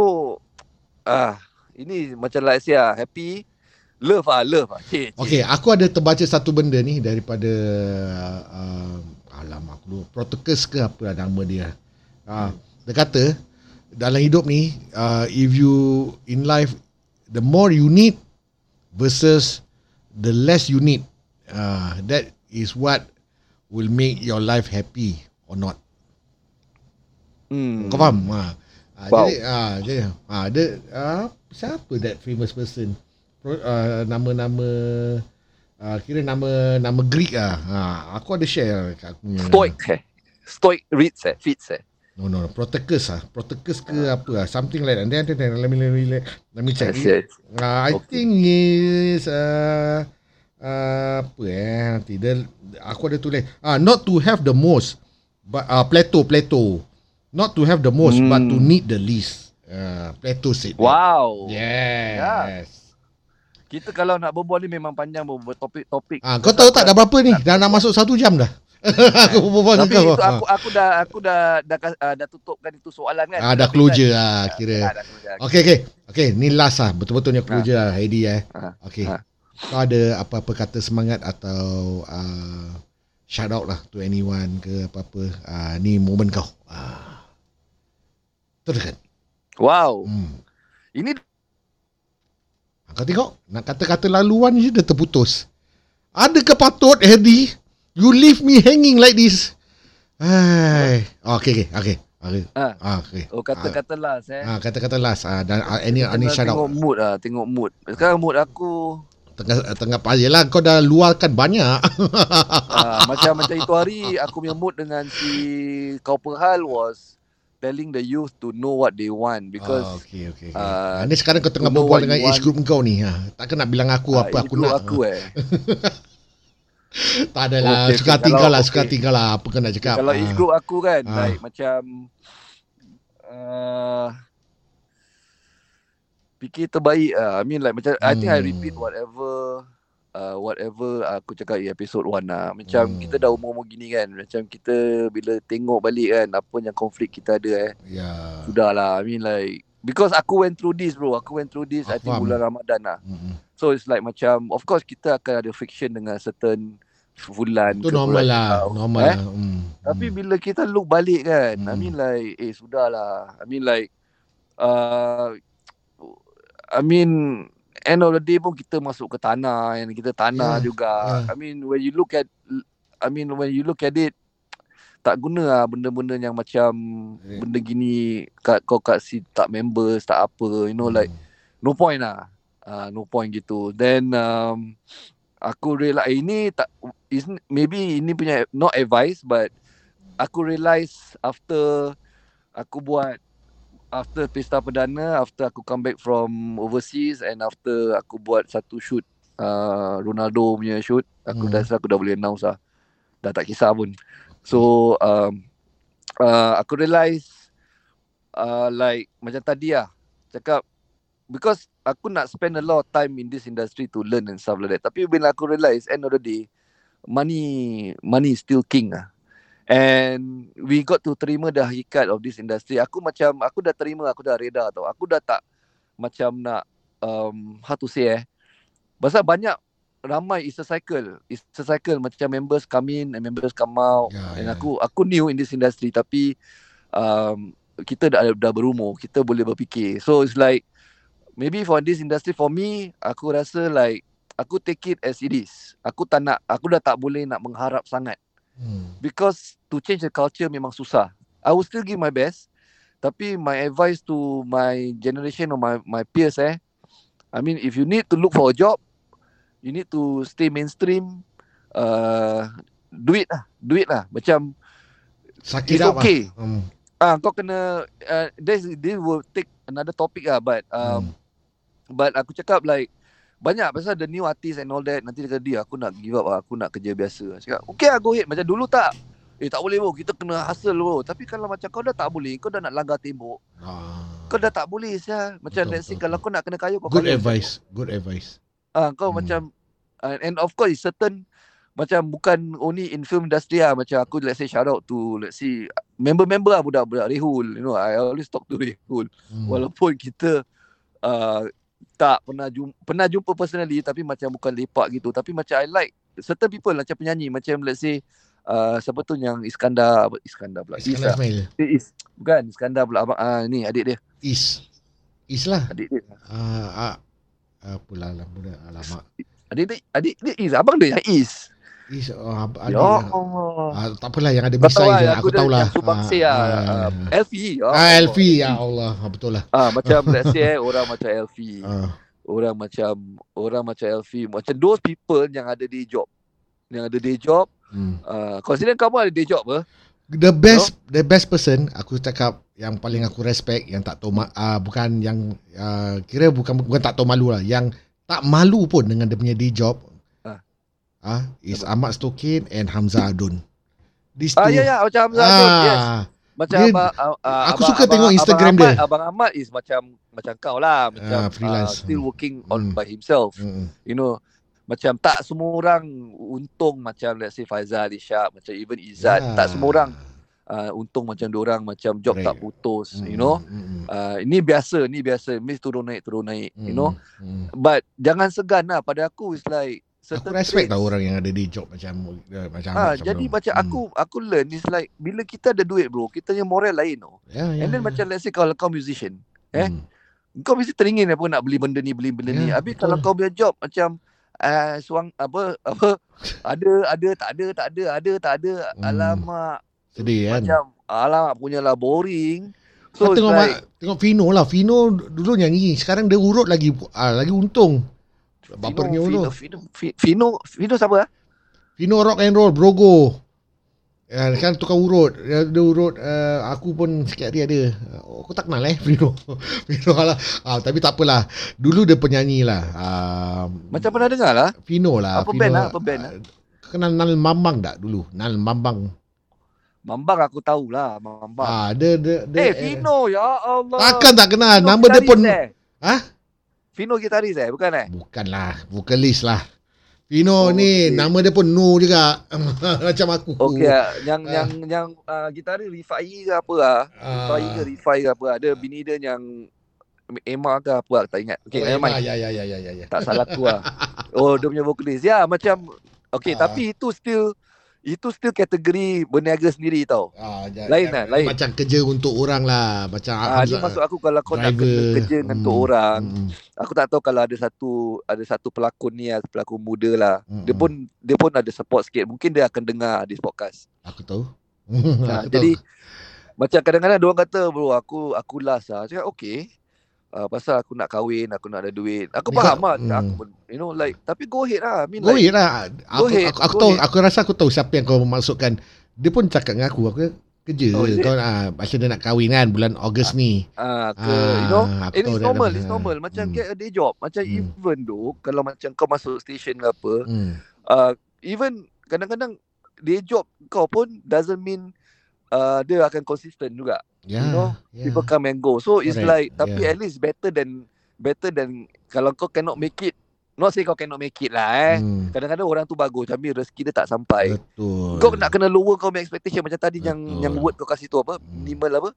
ah ini macam like I say ah, happy love ah love ah. Cik. Okay, aku ada terbaca satu benda ni daripada uh, alamak aku lupa, Protokus ke apa lah nama dia. Uh, dia kata dalam hidup ni uh, if you in life the more you need versus the less you need uh, that is what will make your life happy or not. Hmm. Kau faham? Ha. Ha, Wow. Jadi, ha, jadi, ha, ada, uh, siapa that famous person? Pro, uh, nama-nama, uh, kira nama nama Greek ah. Ha, aku ada share kat aku punya. Stoic eh. Stoic reads eh, fits eh. No, no, no. Protecus ah. Protecus ke apa ah. Something like that. Then, then, then, let me, let me, let, me check. Yes, yes. Uh, I Okay. think is uh, uh, apa eh nanti dia aku ada tulis ah not to have the most but uh, Plato Plato not to have the most Hmm. but to need the least uh, Plato said that. Wow. yes Kita kalau nak berbual ni memang panjang berbual topik-topik. ah kau tahu tak dah berapa ni dah nak masuk satu jam dah aku berbual dengan kau itu aku aku dah aku dah dah dah, uh, dah tutupkan itu soalan kan. ah dah closure kan, ah ah, kira dah, dah closure. Okay, okay. Okay, ni last lah. Betul-betulnya closure lah, Heidi eh. Ah, Okay. ah. Kau ada apa-apa kata semangat atau uh, shout out lah to anyone ke apa-apa. Uh, ni momen kau. Uh, teruskan. Wow. Hmm. Ini Kau tengok, nak kata-kata laluan je dah terputus. Adakah patut, Heidi? You leave me hanging like this? Hai. Oh, okay, okay, okay. Okay. Ah. Ah, okay. oh kata-kata last eh. Ah, kata-kata last. Ah, dan ah, any, Kena any shout out. tengok mood lah, tengok mood. Sekarang mood aku Tengah tengah pagi lah kau dah luarkan banyak. uh, macam macam itu hari aku punya mood dengan si kau perhal was telling the youth to know what they want because oh, okay, okay. okay. uh, Uh, ni sekarang kau tengah berbual dengan age group kau ni. Ha. Takkan nak bilang aku ah, apa ini aku nak. aku eh. tak adalah. Okay, suka okay. tinggal Kalau- lah. Suka okay. tinggal lah. Apa kau nak cakap. Kalau Ah. age group aku kan Ah. like macam uh, fikir terbaik ah. I mean like macam I think I Hmm. repeat whatever uh, whatever aku cakap di episode 1 lah. Macam Hmm. kita dah umur-umur gini kan. Macam kita bila tengok balik kan apa yang konflik kita ada eh. Ya. Sudahlah. I mean like because aku went through this bro. Aku went through this I Aku think faham. bulan Ramadan lah. Mm-mm. So it's like macam of course kita akan ada friction dengan certain bulan Itu normal bulan lah. tau. Normal Eh? lah. Mm. Tapi Mm. bila kita look balik kan, I Hmm. mean like eh sudahlah. I mean like uh, I mean end of the day pun kita masuk ke tanah and kita tanah Yeah, juga. yeah. I mean when you look at I mean when you look at it tak guna lah benda-benda yang macam Yeah. benda gini kat kau kat si tak members tak apa you know like Mm. no point lah. Uh, no point gitu. Then um, aku realize ini tak is maybe ini punya not advice but aku realise after aku buat after pesta perdana after aku come back from overseas and after aku buat satu shoot uh, Ronaldo punya shoot aku Hmm. dah aku dah boleh announce lah dah tak kisah pun so um, uh, aku realise uh, like macam tadi lah cakap because aku nak spend a lot of time in this industry to learn and stuff like that tapi bila aku realise end of the day money money is still king lah And we got to terima the hakikat of this industry. Aku macam, aku dah terima, aku dah reda tau. Aku dah tak macam nak, um, how to say eh. Pasal banyak, ramai it's a cycle. It's a cycle macam members come in and members come out. Ya, and ya. aku aku new in this industry tapi um, kita dah, dah berumur. Kita boleh berfikir. So it's like, maybe for this industry, for me, aku rasa like, aku take it as it is. Aku tak nak aku dah tak boleh nak mengharap sangat Hmm. because to change the culture memang susah. I will still give my best. Tapi my advice to my generation or my my peers eh, I mean if you need to look for a job, you need to stay mainstream. Uh, do it lah, do it lah. Macam Sakit it's okay. Lah. Hmm. Ah, kau kena uh, this this will take another topic lah, but um, Hmm. But aku cakap like banyak pasal the new artist and all that nanti dia kata dia aku nak give up lah, aku nak kerja biasa. Aku Cakap okay lah go ahead macam dulu tak. Eh tak boleh bro kita kena hustle bro. Tapi kalau macam kau dah tak boleh kau dah nak langgar tembok. Ah. Kau dah tak boleh sia. Macam Betul, let's say betul, kalau kau nak kena kayu kau Good kayu. advice. Good advice. Ah kau Hmm. macam uh, and of course certain macam bukan only in film industry lah macam aku let's say shout out to let's say member-member lah budak-budak Rehul you know I always talk to Rehul Hmm. walaupun kita uh, tak pernah jumpa, pernah jumpa personally tapi macam bukan lepak gitu tapi macam I like certain people macam penyanyi macam let's say uh, siapa tu yang Iskandar apa Iskandar pula Iskandar Is, Ismail. ah. Is bukan Iskandar pula abang ah ni adik dia Is. Is lah. adik dia Ah, ah, apalah lah muda alamak. adik dia adik dia Is abang dia yang Is Is oh, ya Allah Ah, tak apalah yang ada tahu misai lah, je. Aku tahu lah. yang Sumbangsi lah uh, Elfie ya Ah, Allah. Elfie. Ya Allah. Ah, betul lah. ah macam let's say eh, orang macam Elfie Ah. orang macam orang macam Elfie macam those people yang ada day job yang ada day job Hmm. uh, consider kamu ada day job apa The best the best person aku cakap yang paling aku respect yang tak tahu uh, bukan yang uh, kira bukan bukan tak tahu malu lah yang tak malu pun dengan dia punya day job Ah. ah is Ahmad Stokin and Hamzah Adun. These Ah ya ya macam Hamzah Azul, yes. ah, Macam Dia- abang, uh, aku suka tengok Instagram abang dia. Ahmad, Abang Ahmad is macam macam kau lah, macam Ah, freelance. Uh, still working on Hmm. by himself. mm, You know, macam tak semua orang untung macam let's say Faizal, Ishak, macam even Izzat, Ya. tak semua orang uh, untung macam orang macam job Correct. tak putus, Mm, you know. mm, mm, Uh, ini biasa, ni biasa, miss turun naik turun naik, mm, you know. mm. But jangan segan lah pada aku is like Aku respect traits- tau orang yang ada day job macam uh, macam Ah, Ahmad jadi macam Hmm. aku aku learn is like bila kita ada duit bro, kita punya moral lain tau. Ya, ya, And then ya. macam let's say kalau kau musician, eh? Hmm. kau mesti teringin apa nak beli benda ni, beli benda ni. Ya, Habis betul. kalau kau punya job macam uh, suang apa apa ada ada tak ada tak ada ada tak ada Hmm. alamak Sedih kan. macam alamak punyalah boring. So tengok like mak, tengok Vino lah. Vino dulu nyanyi, sekarang dia urut lagi ah, lagi untung. Bapernya Fino. Fino, Fino, Fino, Fino siapa ah? Vino rock and roll Brogo. Ya, kan tukar urut. Dia, dia urut uh, aku pun sikit hari ada. Oh, aku tak kenal eh Vino. Vino lah. Ah, tapi tak apalah. Dulu dia penyanyi lah. Ah, Macam pernah dengar lah. Vino lah. Apa Vino, band lah, apa band ah, Kenal Nal Mambang tak dulu? Nal Mambang. Mambang aku tahulah Mambang. Ah, dia dia, dia eh Fino ya Allah. Takkan tak kenal. Fino Nama dia pun Eh? Fino gitaris eh, bukan eh? Bukanlah, vokalis lah. Vino Oh, ni okey. nama dia pun No juga. Macam aku. Okey, ah, yang Ah. yang yang uh, gitaris Rifai ke apa ah? Rifai ke Ah. Rifai ke apa? Ada bini dia yang Emma ke apa ah, tak ingat. Okey, Oh, mind. Ya ya ya ya ya ya. Tak salah aku lah. Oh, dia punya vokalis. Ya, macam okey, Ah. tapi itu still itu still kategori berniaga sendiri tau. Ah, Lain lah, lain. Macam kerja untuk orang lah. Macam Ah, ni Hamzah- maksud aku kalau kau nak driver. kena kerja dengan Hmm, untuk orang, hmm, aku tak tahu kalau ada satu ada satu pelakon ni ah, pelakon muda lah. hmm, Dia hmm. pun dia pun ada support sikit. Mungkin dia akan dengar this podcast. Aku tahu. Nah, aku jadi tahu. macam kadang-kadang dia orang kata bro aku aku last lah. Cakap okey. Uh, pasal aku nak kahwin, aku nak ada duit. Aku faham lah. hmm. Aku you know like tapi go ahead lah. I mean Go like, ahead lah. Aku, ahead, aku, aku go tahu, ahead. aku rasa aku tahu siapa yang kau maksudkan. Dia pun cakap dengan aku, aku kerja. Oh, kau ah, macam dia nak kahwin kan bulan Ogos ni. Ah, ke, Ah, you know, and tahu it's normal, ada- it's normal. Macam Hmm. get a day job. Macam Hmm. even though, kalau macam kau masuk station ke apa, Hmm. uh, even kadang-kadang day job kau pun doesn't mean uh, dia akan konsisten juga. Ya. You know, ya. People come and go. So it's Correct, like, tapi yeah. at least better than, better than kalau kau cannot make it, not say kau cannot make it lah eh. Hmm. Kadang-kadang orang tu bagus tapi rezeki dia tak sampai. Betul. Kau nak kena lower kau punya expectation macam tadi yang Betul. yang word kau kasih tu apa? Hmm. Minimal apa?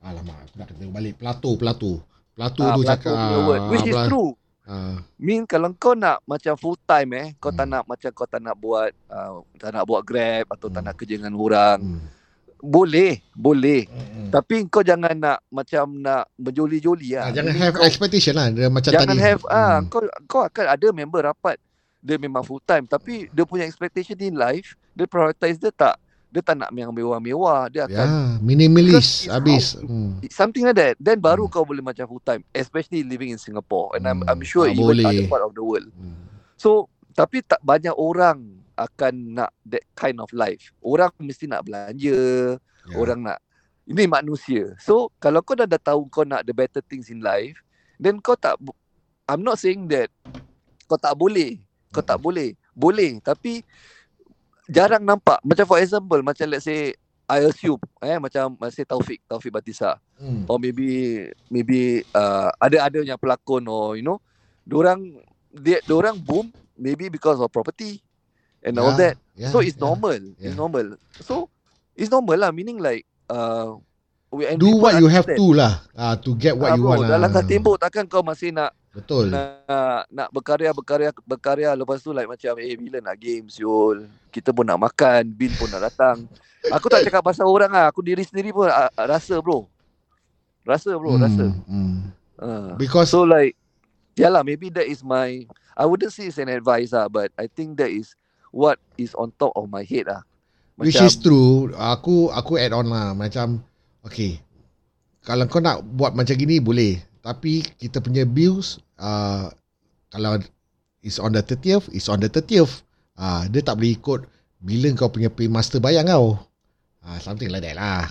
Alamak, aku nak kena balik. Plato, Plato. Plato Ah, tu Plato cakap. word. Which is ah, true. ah, Mean kalau kau nak macam full time eh, kau tak Hmm. nak macam kau tak nak buat uh, tak nak buat Grab atau tak Hmm. nak kerja dengan orang. hmm. Boleh, boleh. Hmm. Tapi kau jangan nak macam nak berjoli-joli Ah, lah. jangan Ini have kau, expectation lah dia macam jangan tadi. have ah Hmm. kau kau akan ada member rapat dia memang full time tapi dia punya expectation in life dia prioritize dia tak dia tak nak yang mewah-mewah dia Ya, akan minimalist Because it's habis. Hmm. something like that then baru Hmm. kau boleh macam full time especially living in Singapore and I'm I'm Hmm. sure Ah, even boleh. other part of the world Hmm. so tapi tak banyak orang akan nak that kind of life. Orang mesti nak belanja Ya. orang nak ini manusia. So kalau kau dah, dah tahu kau nak the better things in life then kau tak I'm not saying that kau tak boleh. Kau tak boleh. Boleh tapi jarang nampak. Macam for example macam let's say I assume eh macam let's say Taufik Taufik Batisa Hmm. or maybe maybe uh, ada ada yang pelakon or you know orang dia orang boom maybe because of property and all Ya, that ya, so it's ya. normal. yeah. It's normal. So it's normal lah. Meaning like uh, we and Do what you have to lah uh, to get what Ah, you bro, want Dalam lah. tembok takkan kau masih nak Betul. nak nak berkarya berkarya berkarya lepas tu like macam eh bila nak game siul. Kita pun nak makan, bil pun nak datang. Aku tak cakap pasal orang lah. Aku diri sendiri pun uh, rasa bro. Rasa bro, Hmm, rasa. hmm. Uh. Because So like yeah lah maybe that is my I wouldn't say it's an advice lah but I think that is what is on top of my head lah. Which is true. Aku aku add on lah macam okay. Kalau kau nak buat macam gini boleh. Tapi kita punya bills uh, kalau is on the 30th, is on the 30th. Ah, uh, dia tak boleh ikut bila kau punya paymaster bayar kau. Ah, uh, something like that lah.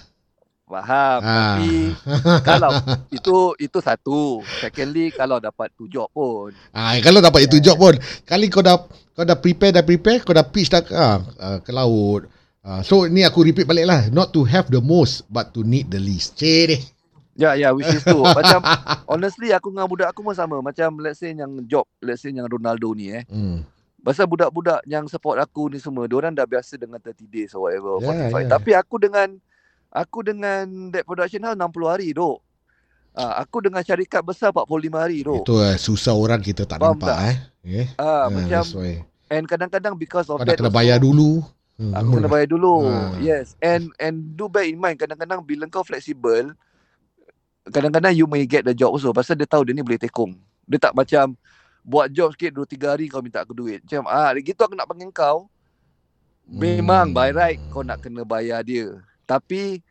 Faham Ah. Tapi Kalau Itu Itu satu Secondly Kalau dapat tu job pun Ah, kalau dapat itu job pun, kali kau dah kau dah prepare dah prepare, kau dah pitch dah ah, ah, ke laut. Ah, so ni aku repeat balik lah, not to have the most but to need the least. Cik deh. Ya ya which is tu Macam Honestly aku dengan budak aku pun sama Macam let's say yang job Let's say yang Ronaldo ni eh Hmm. Pasal budak-budak yang support aku ni semua Diorang dah biasa dengan 30 days or whatever Ya, 45 ya. Tapi aku dengan Aku dengan that production house 60 hari dok Ah, aku dengan syarikat besar 45 hari dok. Itu uh, susah orang kita tak Faham nampak tak? eh. Eh. Ah, Ah, macam and kadang-kadang because of Kau that kena also, bayar dulu. Hmm, Aku kena bayar dulu. Ah. Yes. And and do bear in mind kadang-kadang bila kau flexible kadang-kadang you may get the job also pasal dia tahu dia ni boleh tekong. Dia tak macam buat job sikit 2 3 hari kau minta aku duit. Macam ah gitu aku nak panggil kau. Memang Hmm. by right kau nak kena bayar dia. Tapi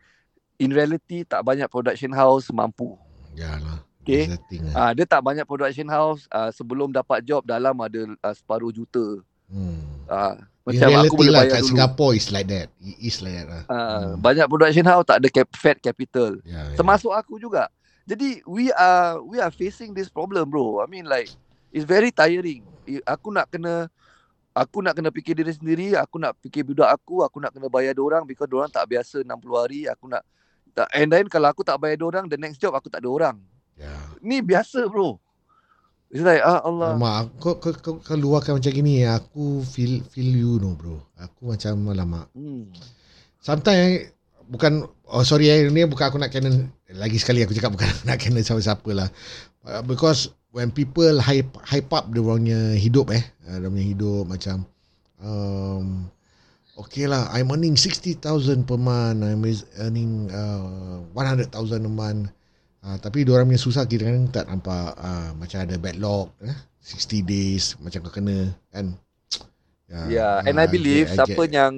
in reality tak banyak production house mampu. Yalah. Okay. Eh. Ah dia tak banyak production house ah, sebelum dapat job dalam ada ah, separuh juta. Hmm. In macam aku boleh lah bayar kat dulu. Singapore is like that. It is like that lah. Ah, Hmm. banyak production house tak ada cap, fat capital. Ya, ya. Termasuk aku juga. Jadi we are we are facing this problem bro. I mean like it's very tiring. Aku nak kena aku nak kena fikir diri sendiri, aku nak fikir budak aku, aku nak kena bayar orang because orang tak biasa 60 hari, aku nak tak and then kalau aku tak bayar orang the next job aku tak ada orang. Ya. Ni biasa bro. It's like ah Allah. Alamak, kau, kau, kau, kau luahkan macam gini, aku feel feel you no bro. Aku macam alamak. Hmm. Sometimes bukan oh sorry eh ni bukan aku nak canon lagi sekali aku cakap bukan nak canon siapa-siapa lah. Uh, because when people hype hype up dia orangnya hidup eh, uh, dia punya hidup macam um, okay lah I'm earning 60,000 per month, I'm earning uh, 100,000 a month. Uh, tapi dia orang punya susah kita kan tak nampak uh, macam ada backlog eh? 60 days macam kau kena kan. Yeah, and ah, I believe get- siapa get yang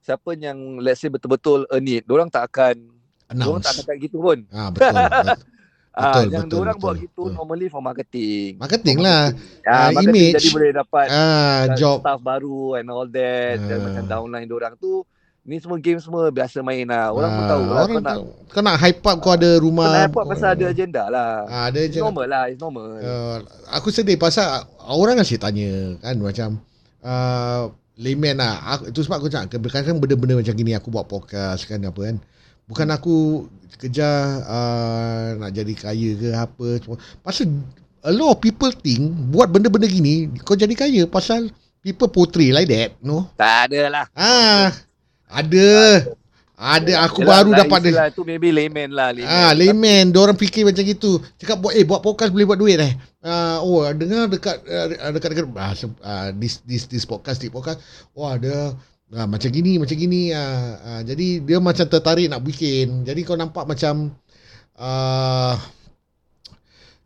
siapa yang let's say betul-betul earn it, orang tak akan orang announce. tak akan kayak gitu pun. Ah betul. betul. Ah, Betul, yang betul, orang betul, buat gitu betul. normally for marketing. Marketing lah. Ah, marketing image. jadi boleh dapat uh, job. staff baru and all that dan Ah. macam downline orang tu ni semua game semua biasa main lah. Orang pun Ah, tahu lah Orang kau nak. Kau nak hype up kau ada rumah. kau nak report pasal ada agenda lah. Ah, ada It's je. normal lah, it's normal. Uh, aku sedih pasal orang asyik tanya kan macam uh, layman lah. Aku, itu sebab aku cakap kadang-kadang benda-benda macam gini aku buat podcast kan apa kan. Bukan aku kejar uh, nak jadi kaya ke apa semua. Pasal a lot of people think buat benda-benda gini kau jadi kaya pasal people portray like that, no? tak ada lah. Ah, ada. Ada aku Yelah, baru dapat dia. istilah tu maybe layman lah. Layman. Ah, layman, dia orang fikir macam gitu. Cakap buat eh buat podcast boleh buat duit eh. Ah, oh dengar dekat uh, dekat dekat ah, se- ah, this this this podcast this podcast. Wah, dia Ah, macam gini, macam gini. Ah, ah, jadi dia macam tertarik nak bikin. Jadi kau nampak macam uh,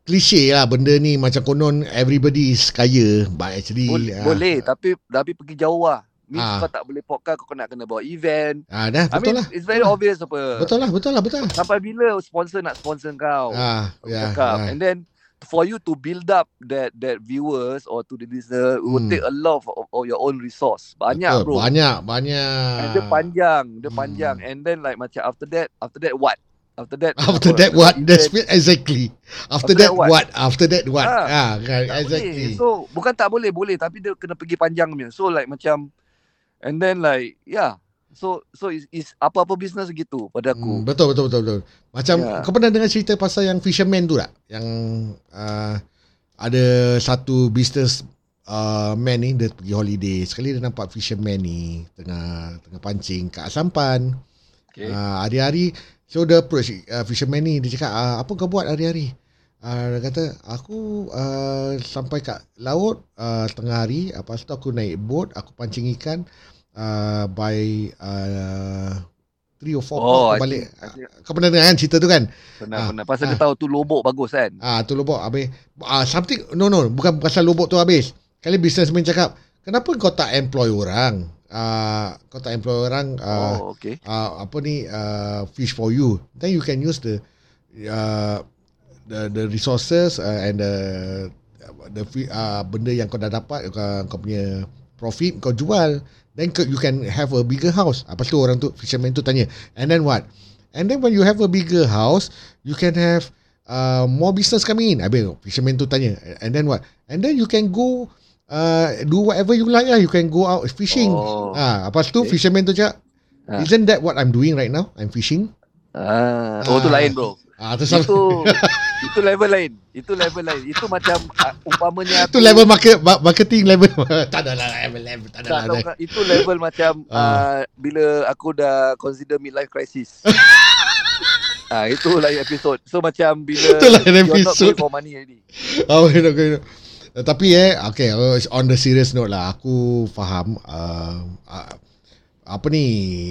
klise lah benda ni macam konon everybody is kaya but actually Boleh, ah, boleh tapi tapi pergi jauh lah. Means Ah. kau tak boleh podcast kau nak kena bawa event. ah dah I betul mean lah it's very obvious apa. betul lah betul lah betul Sampai bila sponsor nak sponsor kau? ah Aku ya cakap. ah. And then for you to build up that that viewers or to the listener it will Hmm. take a lot of, of your own resource. Banyak Betul, bro. banyak banyak And dia panjang, dia Hmm. panjang. And then like macam after that, after that what? After that After that what? Event. That's exactly. After, After that, that what? what? After that what? Ah, Ah, kan, tak exactly. boleh. So bukan tak boleh, boleh tapi dia kena pergi panjang punya. So like macam and then like yeah. So so is, is apa-apa business gitu pada Hmm, aku. betul betul betul betul. Macam Ya. kau pernah dengar cerita pasal yang fisherman tu tak? Yang uh, ada satu business uh, man ni dia pergi holiday. Sekali dia nampak fisherman ni tengah tengah pancing kat Sampan. Okay. Uh, hari-hari so dia approach uh, fisherman ni dia cakap uh, apa kau buat hari-hari? Uh, dia kata aku uh, sampai kat laut uh, tengah hari lepas tu aku naik boat aku pancing ikan uh, by uh, 3 or 4 Oh, I balik. think- Kau pernah dengar kan cerita tu kan? Pernah ah, pernah. Pasal ah. dia tahu tu lobok bagus kan. Ah tu lobok habis ah something no no bukan pasal lobok tu habis. Kali businessman cakap, "Kenapa kau tak employ orang? Ah kau tak employ orang ah oh, okay. uh, apa ni uh, fish for you then you can use the uh, the the resources uh, and the the uh, benda yang kau dah dapat kau, kau punya profit kau jual then you can have a bigger house apa tu orang tu fisherman tu tanya and then what and then when you have a bigger house you can have uh, more business coming in habis fisherman tu tanya and then what and then you can go uh, do whatever you like lah you can go out fishing Oh. ah apa tu Okay. fisherman tu cakap Ah. Isn't that what I'm doing right now? I'm fishing. Ah, oh tu Ah. lain bro. Ah, tu sama. Itu itu level lain. Itu level lain. Itu macam uh, umpamanya Itu aku- level market ma- marketing level. tak ada lah level level tak ada tak, lah. itu level macam Ah. uh, bila aku dah consider midlife crisis. Ah itu lain episod. So macam bila Itu lain you're not episode. going for money already. Oh, okay, okay. Uh, tapi eh, okay, uh, on the serious note lah, aku faham uh, uh, apa ni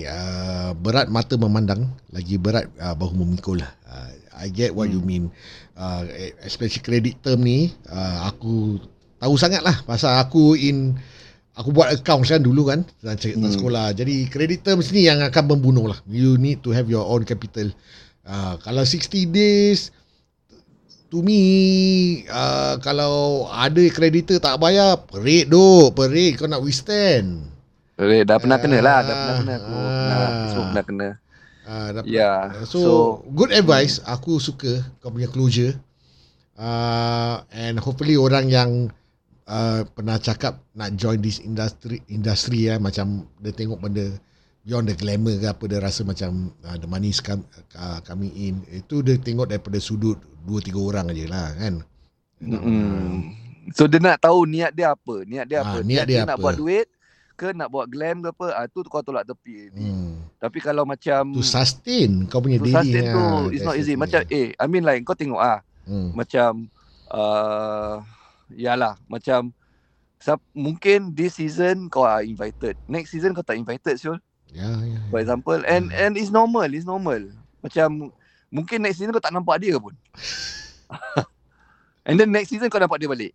uh, berat mata memandang lagi berat uh, bahu memikul lah. Uh, I get what you mean. Uh, especially credit term ni, uh, aku tahu sangat lah pasal aku in aku buat account kan dulu kan dalam cerita Hmm. sekolah. Jadi credit terms ni yang akan membunuh lah. You need to have your own capital. Uh, kalau 60 days to me uh, kalau ada kreditor tak bayar perit duk perit kau nak withstand Eh, dah pernah kena lah, dah pernah Ah, kena aku. Pernah, ah. semua pernah kena. uh, dapat. Ya. so, so good advice aku suka kau punya closure uh, and hopefully orang yang uh, pernah cakap nak join this industry industry ya macam dia tengok benda beyond the glamour ke apa dia rasa macam uh, the money is come, uh, coming in itu dia tengok daripada sudut dua tiga orang aje lah kan Mm. So dia nak tahu niat dia apa? Niat dia Ah, apa? niat dia nak apa? buat duit ke nak buat glam ke apa? Ah tu kau tolak tepi. hmm. Tapi kalau macam to sustain kau punya diri sustain tu ah, it's not easy. Macam eh I mean like kau tengok ah hmm. macam uh, yalah macam mungkin this season kau are invited. Next season kau tak invited Syul. ya ya For example and Hmm. and it's normal, it's normal. Macam mungkin next season kau tak nampak dia pun. and then next season kau nampak dia balik.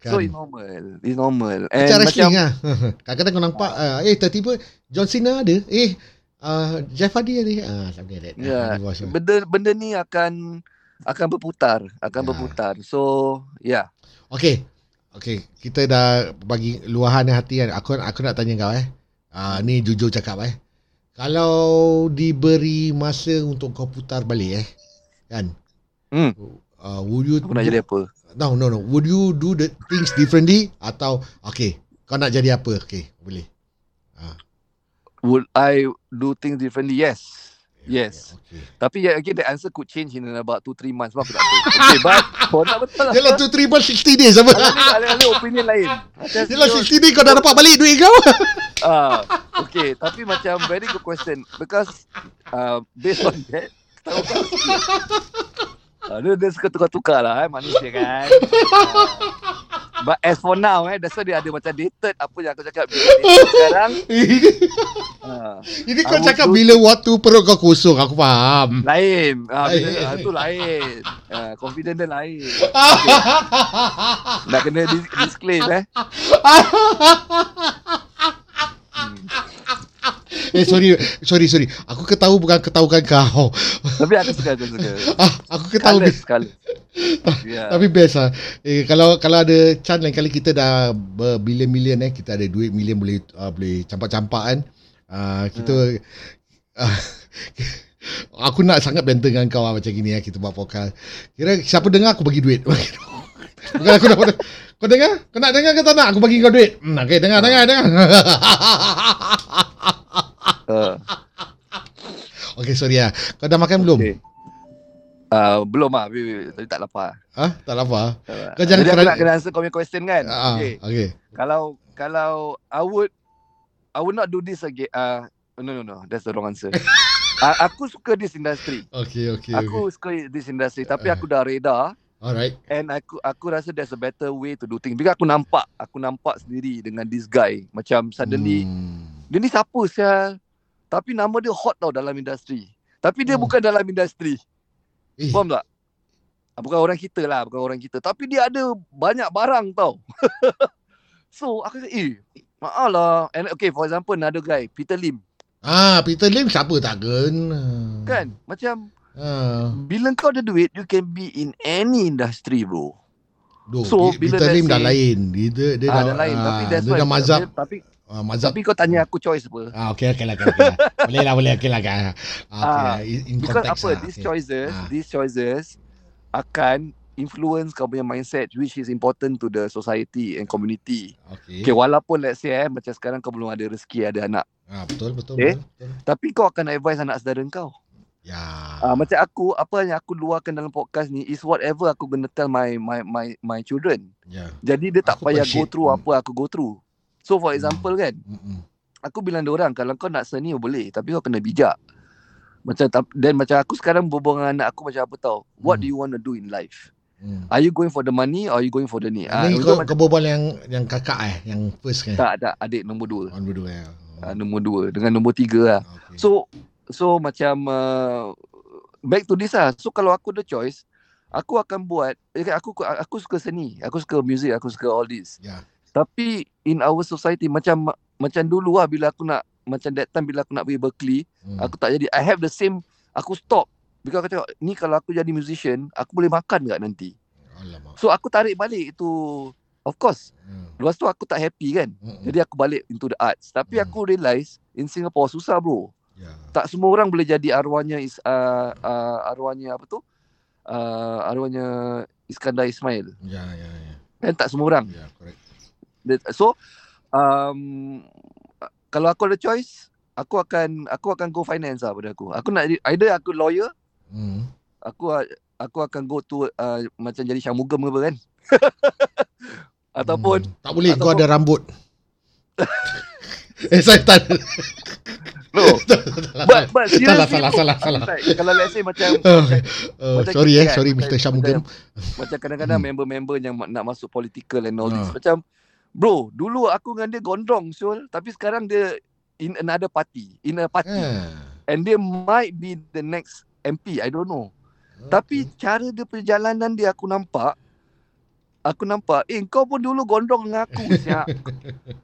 Kan. So it's normal. It's normal. And Macam macam wrestling lah. Kadang-kadang kau nampak, uh, eh tiba-tiba John Cena ada. Eh, uh, Jeff Hardy ada. Ah, something like that. Ya, Ah, dia watch lah. benda benda ni akan akan berputar, akan Ya. berputar. So, yeah. Okay. Okay, kita dah bagi luahan hati kan. Aku aku nak tanya kau eh. Ah, ni jujur cakap eh. Kalau diberi masa untuk kau putar balik eh. Kan? Hmm. Uh, would you Aku nak jadi apa? No, no, no. Would you do the things differently atau okay, kau nak jadi apa? Okay, boleh. Would I do things differently? Yes. Yes. Okay. Tapi yeah, again the answer could change in about 2 3 months. Sebab aku tak tahu. Okay, but kau nak betul lah. Yalah tu 3 months 60 days apa? Ada opinion lain. Yalah you- 60 days kau dah dapat balik duit kau. Ah, okay. Tapi macam very good question because uh, based on that, tahu? Ah, dia, dia suka tukar-tukar lah eh, manusia kan. Ah. But as for now eh, that's why dia ada macam dated apa yang aku cakap bila dated sekarang. ini, Uh, ini kau cakap tu- bila waktu perut kau kosong, aku faham. lain. Ah, bila, Lain. ah, tu lain. Ah, confident dia lain. Nak kena dis- disclaim eh. Hmm. eh sorry, sorry, sorry. Aku ketahu bukan ketahukan kau. Tapi aku suka, aku suka. Ah, aku ketahu colours. Ya. Tapi best lah eh, Kalau kalau ada chance lain kali kita dah Berbilion-milion eh Kita ada duit million Boleh uh, boleh campak-campak kan uh, Kita uh, Aku nak sangat banter dengan kau lah, Macam gini eh Kita buat podcast Kira siapa dengar aku bagi duit Bukan aku dapat Kau dengar? Kau nak dengar ke tak nak? Aku bagi kau duit hmm, Okay dengar dengar dengar Uh, Okay sorry lah Kau dah makan belum? okay. Uh, belum tapi, tapi tak lapar. Ah, tak lapar Uh, Kau jangan nak kena answer kau punya question kan? Ah, okay. okay Kalau kalau I would I would not do this again. Uh, no no no, that's the wrong answer. uh, aku suka this industry. Okay okay, Aku okay. suka this industry tapi Ah. aku dah reda Alright and aku aku rasa there's a better way to do things. Because aku nampak, aku nampak sendiri dengan this guy macam suddenly hmm. dia ni siapa sia? Tapi nama dia hot tau dalam industri. Tapi dia Oh. bukan dalam industri. Eh, Faham tak? Ah, Bukan orang kita lah, bukan orang kita. Tapi dia ada banyak barang tau. so, aku kata, eh, maaf lah. And, okay, for example, another guy, Peter Lim. Ah, Peter Lim siapa tak kena? Kan? Macam, Ah, bila kau ada duit, you can be in any industry, bro. doh, So, Pe- bila Peter let's Lim dah say- lain. Dia dia, dia ah, dah, dah lain. ah, tapi that's dia why. dah mazhab. Tapi, Ah, mazhab. tapi kau tanya aku choice apa. Ah, okey okey lah, okey lah, okey lah. boleh lah, boleh okey lah kan. Ah, okay, Ah, in, in Because context apa, lah, these okay. choices, Ah. these choices akan influence kau punya mindset which is important to the society and community. Okay. Okay, walaupun let's say eh, macam sekarang kau belum ada rezeki ada anak. Ah, betul betul Okay. betul. betul. Tapi kau akan advise anak saudara kau. Ya. Ah, macam aku, apa yang aku luahkan dalam podcast ni is whatever aku gonna tell my my my my children. Ya. Jadi dia tak Aku payah go through Hmm. apa aku go through. So for example kan, Mm-mm. aku bilang dia orang kalau kau nak seni boleh, tapi kau kena bijak. Macam dan macam aku sekarang berbual dengan anak aku macam apa tau. What Hmm. do you want to do in life? Hmm. Are you going for the money or are you going for the ni? Ah, Ini untuk kau, macam, kau berbual yang yang kakak eh, yang first kan? tak ada adik nombor dua. On berdua ya. Ah, nombor dua dengan nombor tiga lah. Okay. So so macam uh, back to this lah. So kalau aku ada choice, aku akan buat eh, aku aku suka seni, aku suka music, aku suka all this. Ya. Tapi in our society macam macam dulu lah bila aku nak macam that time bila aku nak pergi Berkeley, Hmm. aku tak jadi I have the same aku stop Because aku tengok ni kalau aku jadi musician, aku boleh makan tak nanti. Alamak. So aku tarik balik itu of course. Hmm. Lepas tu aku tak happy kan. Mm-mm. Jadi aku balik into the arts. Tapi Hmm. aku realise in Singapore susah bro. Ya. tak semua orang boleh jadi arwahnya is uh, uh, arwahnya apa tu? Uh, arwahnya Iskandar Ismail. Ya ya ya. Kan tak semua orang. Ya, correct. So um, kalau aku ada choice, aku akan aku akan go finance lah pada aku. Aku nak either aku lawyer, Hmm. aku aku akan go to uh, macam jadi syamugam ke apa kan. Ataupun Hmm. tak boleh kau ataupun- ada rambut. eh saya tak no. but but Salah, salah, salah, salah. kalau let's say macam macam, uh, macam sorry eh, kan, sorry macam- Mr. Shamugam. macam kadang-kadang Hmm. member-member yang nak masuk political and all this Ah. macam bro dulu aku dengan dia gondrong Syul tapi sekarang dia in another party in a party Ah. and dia might be the next MP I don't know tapi cara dia perjalanan dia aku nampak aku nampak eh kau pun dulu gondrong dengan aku siap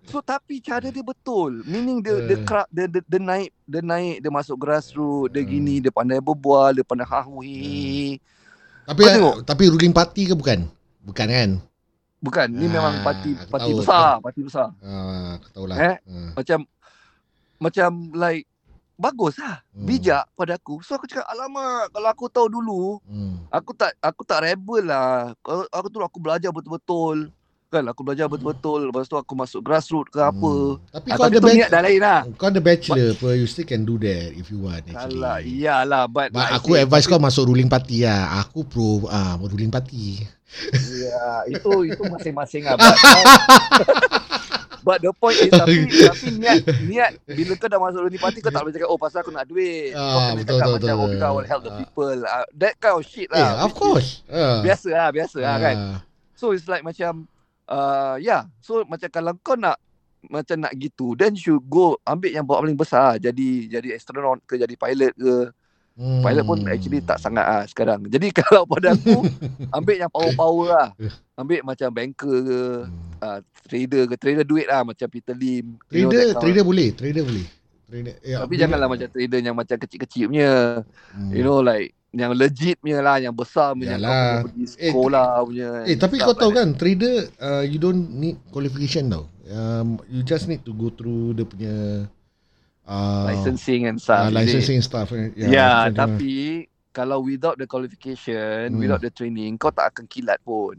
so tapi cara dia betul meaning dia dia, Eh. cra- dia, dia, dia naik dia naik dia masuk grassroots dia Hmm. gini dia pandai berbual dia pandai hahui Tapi Kau tengok. tapi ruling party ke bukan? Bukan kan? Bukan ni memang Ah, parti aku parti tahu, besar parti besar Ah, aku tahulah. Eh? Ah. macam macam like bagus lah Hmm. bijak pada aku so aku cakap alamak kalau aku tahu dulu Hmm. aku tak aku tak rebel lah Kalau aku tu aku belajar betul-betul kan aku belajar betul-betul lepas tu aku masuk grassroots ke apa Hmm. Tapi Ah, kau tapi ada niat dah lain lah kau ada bachelor apa you still can do that if you want actually. Salah iyalah but, But like aku say, advise kau masuk ruling party lah. Aku pro ah ruling party. Ya, itu itu masing-masing lah. But, but the point is tapi tapi niat niat bila kau dah masuk Unity Party kau tak boleh cakap oh pasal aku nak duit. kau Ah, kena betul, cakap betul, macam oh betul. because I will help the Ah. people. Uh, that kind of shit lah. of which is course. Ah. Biasa lah, biasa lah kan. So it's like macam uh, yeah. So macam kalau kau nak macam nak gitu, then you go ambil yang buat paling besar. Jadi jadi astronaut ke jadi pilot ke. Hmm. Pilot pun actually tak sangat ah sekarang. Jadi kalau pada aku ambil yang power-power lah. Ambil macam banker ke, Hmm. uh, trader ke, trader duit lah macam Peter Lim. you know, Trader, kind of- trader boleh, trader boleh. Trader, ya, Tapi janganlah macam trader yang macam kecil-kecil punya. Hmm. You know like yang legit punya lah, yang besar punya. Yang Yalah. kena pergi Eh, sekolah punya. Eh tapi kau tahu kan trader uh, you don't need qualification tau. Um, you just need to go through dia punya uh. Licensing and uh, stuff. it? licensing stuff. eh. Ya, yeah, macam- tapi kalau without the qualification, Hmm. without the training, kau tak akan kilat pun.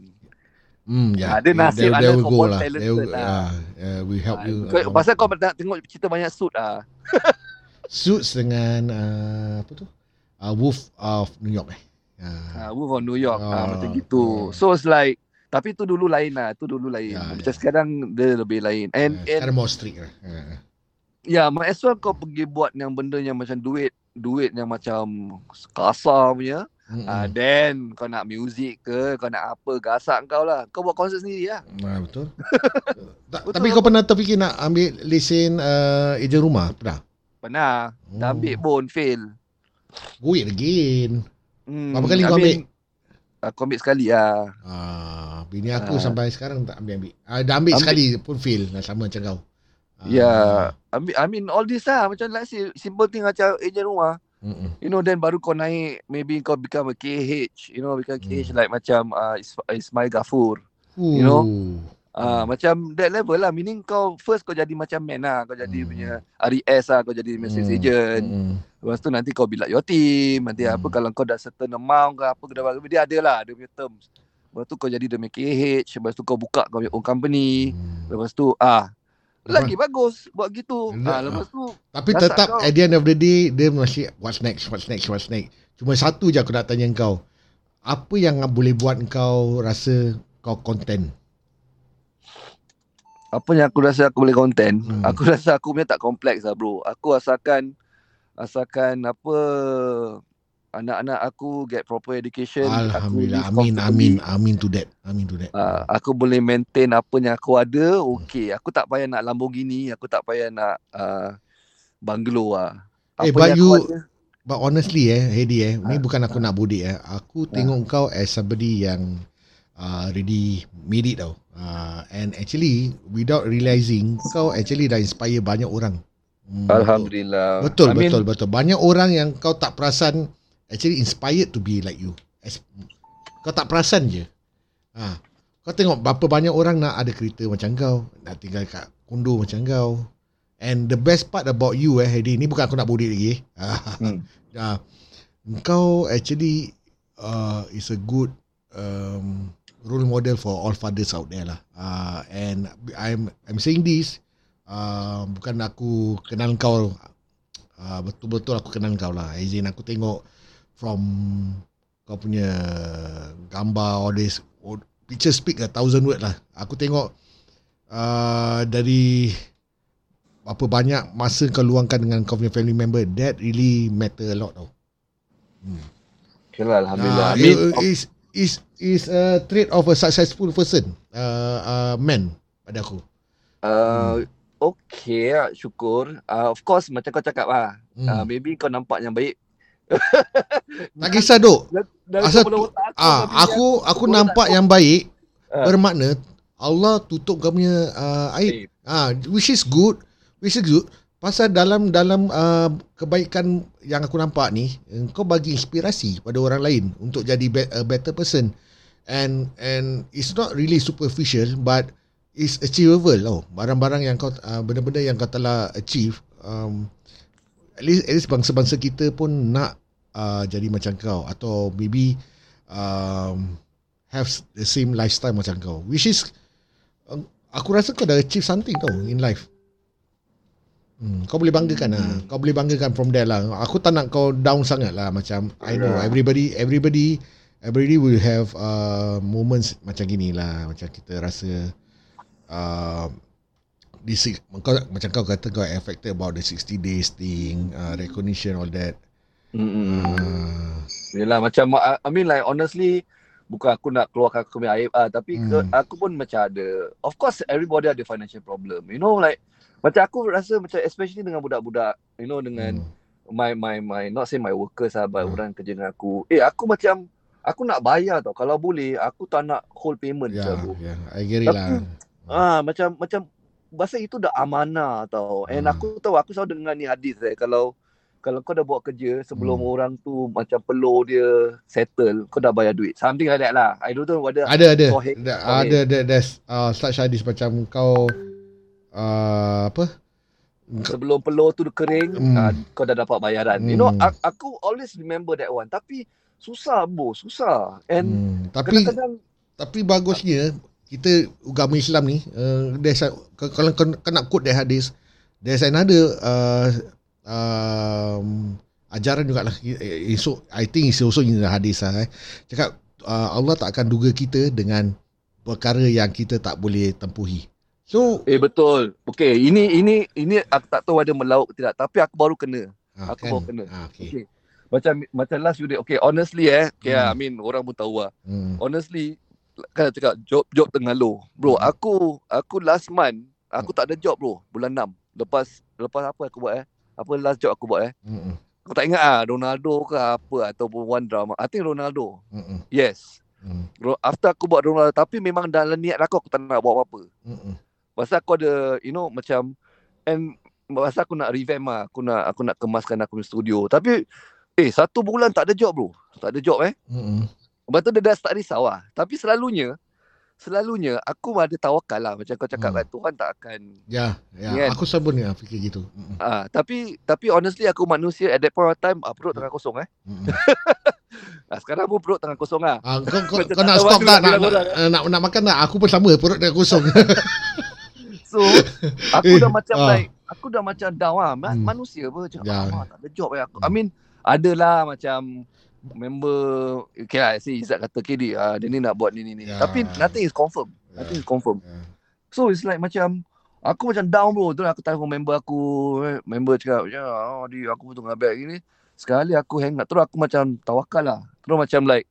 Hmm, ya. Ada nasib, ada they will kau go born lah. talented They will- lah. ah, yeah, we help you. Kau, uh, pasal kau nak tengok cerita banyak suit ah. Suits dengan uh, apa tu? Uh, Wolf of New York eh. Uh, Wolf of New York ah, Ah, macam gitu. ah. So it's like tapi tu dulu lain lah, tu dulu lain. Ya, Macam ya. sekarang dia lebih lain. And uh, and sekarang more strict lah. Uh, ya, might as well kau pergi buat yang benda yang macam duit, duit yang macam kasar punya. Mm-mm. Ah, then kau nak music ke, kau nak apa, gasak kau lah. Kau buat konsert sendiri lah. Ah, betul. Ta- Betul, tapi kau pernah terfikir nak ambil lesen uh, ejen rumah? Pernah? Pernah. Dah Oh. ambil pun, fail. Go it again. Hmm, Berapa kali kau I ambil? mean, Aku ambil sekali lah. Ah, bini aku Ah. sampai sekarang tak ambil-ambil. Ah, dah ambil, Ambil. sekali pun fail. Nah, sama macam kau. Ah, Ya, ambil, I mean all this lah. Macam like simple thing macam ejen rumah. Mm-mm. You know, then baru kau naik, maybe kau become a KH. You know, become KH Hmm. like macam uh, Is- Ismail Ghafur. You know? Hmm. Uh, Macam that level lah. Meaning kau first kau jadi macam man lah. Kau jadi Hmm. punya RES lah. Kau jadi message Hmm. agent. Mm-mm. Lepas tu nanti kau build up your team. Nanti Hmm. apa kalau kau dah certain amount ke apa ke. Dia ada lah. Dia punya terms. Lepas tu kau jadi punya KH. Lepas tu kau buka kau punya own company. Hmm. Lepas tu ah lagi bagus buat gitu. Ah, lepas tu Tapi tetap kau. at the end of the day dia masih what's next, what's next, what's next. Cuma satu je aku nak tanya kau. Apa yang boleh buat kau rasa kau content? apa yang aku rasa aku boleh content, hmm. aku rasa aku punya tak kompleks lah bro. Aku asalkan asalkan apa anak-anak aku get proper education, Alhamdulillah. aku Amin, amin, amin to that. Amin to that. Uh, aku boleh maintain apa yang aku ada, okay. Aku tak payah nak Lamborghini, aku tak payah nak uh, bungalow lah. Eh, Apa but yang you- ada, But honestly eh, Hedi eh, ni Ah, bukan aku nak bodek eh. Aku tengok kau as somebody yang uh, already made it tau. Uh, and actually without realizing kau actually dah inspire banyak orang. Hmm, Alhamdulillah. Betul, I mean, betul, betul. Banyak orang yang kau tak perasan actually inspired to be like you. As, kau tak perasan je. Ha. Kau tengok berapa banyak orang nak ada kereta macam kau, nak tinggal kat kondo macam kau. And the best part about you eh, Hedi, ni bukan aku nak bodek lagi. eh. Hmm. Ah, kau actually uh, is a good um, role model for all fathers out there lah. Uh, and I'm I'm saying this uh, bukan aku kenal kau uh, betul-betul aku kenal kau lah. As in aku tengok from kau punya gambar all this all, picture speak a thousand word lah. Aku tengok uh, dari apa banyak masa kau luangkan dengan kau punya family member that really matter a lot tau. Okay lah, Alhamdulillah. Ah, I mean, it- is is is a trait of a successful person, uh, uh, man pada aku. Uh, okay lah, syukur. Uh, of course, macam kau cakap lah. Hmm. Uh, maybe kau nampak yang baik. Tak kisah dok. Asal aku, Ah, aku aku nampak yang baik Ah. bermakna Allah tutup kau punya uh, aib. Ah, which is good, which is good. Pasal dalam dalam uh, kebaikan yang aku nampak ni, kau bagi inspirasi pada orang lain untuk jadi be- a better person. And and it's not really superficial but it's achievable tau. Barang-barang yang kau uh, benda-benda yang kau telah achieve um, at least at least bangsa-bangsa kita pun nak uh, jadi macam kau atau maybe um, have the same lifestyle macam kau which is uh, aku rasa kau dah achieve something tau in life Hmm, kau boleh banggakan lah. Kau boleh banggakan from there lah. Aku tak nak kau down sangat lah. Macam, I know everybody, everybody, everybody will have uh, moments macam gini lah. Macam kita rasa, uh, six- kau, macam kau kata kau affected about the 60 days thing, uh, recognition, all that. Mm-mm. Uh, Yelah macam I mean like honestly bukan aku nak keluarkan aku punya aib ah tapi ke, Hmm. aku pun macam ada of course everybody ada financial problem you know like macam aku rasa macam especially dengan budak-budak you know dengan Hmm. my my my not say my workers lah but Hmm. orang kerja dengan aku eh aku macam aku nak bayar tau kalau boleh aku tak nak hold payment yeah. bro ya, I get it Tapi- lah. ah macam macam bahasa itu dah amanah tau and Hmm. aku tahu aku selalu dengar ni hadis eh kalau kalau kau dah buat kerja sebelum Hmm. orang tu macam perlu dia settle kau dah bayar duit something like that lah i don't know whether Ada ada. Ada ada ada there's uh, such hadis macam kau uh, apa? sebelum peluh tu kering Hmm. ah, kau dah dapat bayaran you know Hmm. aku always remember that one tapi susah bro susah and Hmm, tapi kadang-kadang tapi bagusnya kita agama Islam ni uh, there's a, k- kalau kau, nak quote that hadis there's another uh, um, ajaran jugalah so I think it's also in the hadis lah eh. cakap uh, Allah tak akan duga kita dengan perkara yang kita tak boleh tempuhi so eh betul okay ini ini ini aku tak tahu ada melaut ke tidak tapi aku baru kena ah, Aku baru kena. ah, okay. okay macam macam last few days okay honestly eh okay Hmm. I mean orang pun tahu lah Hmm. honestly kan cakap job job tengah low. Bro Hmm. aku aku last month aku tak ada job bro. Bulan 6 lepas lepas apa aku buat eh? Apa last job aku buat eh? Hmm. aku tak ingat ah Ronaldo ke apa ataupun one drama. I think Ronaldo. Hmm. yes. Hmm. After aku buat Ronaldo tapi memang dalam niat aku aku tak nak buat apa-apa. Hmm. pasal aku ada you know macam and pasal aku nak revamp lah aku nak aku nak kemaskan aku punya studio. Tapi eh satu bulan tak ada job bro. Tak ada job eh? Hmm. Lepas tu dia dah start risau lah. Tapi selalunya, selalunya aku ada tawakal lah. Macam kau cakap Hmm. kan, Tuhan tak akan. Ya, ya. Kan? Aku selalu ni fikir gitu. Hmm. Ah, tapi tapi honestly aku manusia at that point of time, ah, perut tengah kosong eh. Hmm. Ah, sekarang pun perut tengah kosong lah. Ah, kau, kau, kau nak stop tak? nak Nak, nak, nak, makan tak? Aku pun sama, perut dah kosong. So, aku dah Eh, macam ah. like, aku dah macam down lah. Hmm. Manusia apa. Macam, Ya. ah, tak ada job eh. Aku, I mean, adalah macam member, okay lah, si Izzat kata, okay, dia, ah, dia ni nak buat ni, ni, ni. Ya. Tapi nothing is confirm. Nothing is confirm. Ya. So it's like macam aku macam down bro. Tu aku telefon member aku, eh, member cakap, "Ya, oh, di aku tengah bad gini." Sekali aku hang terus aku macam tawakal lah. Terus macam like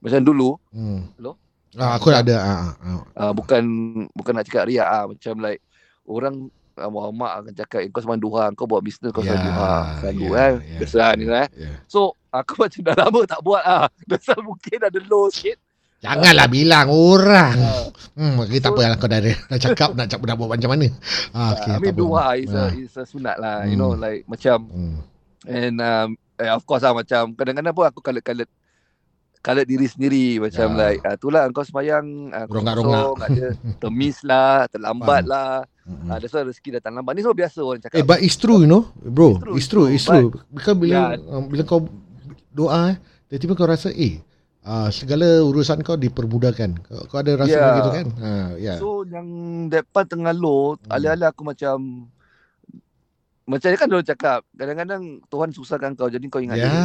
macam dulu, Hmm. Hello? Ah, aku ada. Ah, ah, ah. uh, bukan bukan nak cakap riak ah, macam like orang uh, mak akan cakap eh, kau sembang duha, kau buat bisnes kau Ya, sembang duha. Selalu ya, eh. ya. Biasa ni eh. Ya. So aku macam dah lama tak buat ah. Dasar mungkin ada low sikit. Janganlah bilang orang. Uh, Hmm, kita tak apa lah kau dah, dah cakap nak cakap nak buat macam mana. Ah, okay, I mean duha is a Ah. is a sunat lah. You know Hmm. like macam Hmm. And um, eh, of course lah macam kadang-kadang pun aku kalet-kalet kalet diri sendiri macam Ya. like ah, itulah kau sembahyang uh, Rongak-rongak. ada temis lah terlambat lah Hmm. uh, that's why rezeki datang lambat ni semua biasa orang cakap Eh, but it's true, you know, bro. It's It's true, true, it's true. true. Because bila Yeah. um, bila kau doa, eh, tiba-tiba kau rasa, eh, uh, segala urusan kau dipermudahkan. Kau, kau ada rasa Yeah. begitu kan? Ha, ya. so yang depan tengah low Hmm. alih-alih aku macam macam ni kan orang cakap kadang-kadang Tuhan susahkan kau jadi kau ingat Ya. dia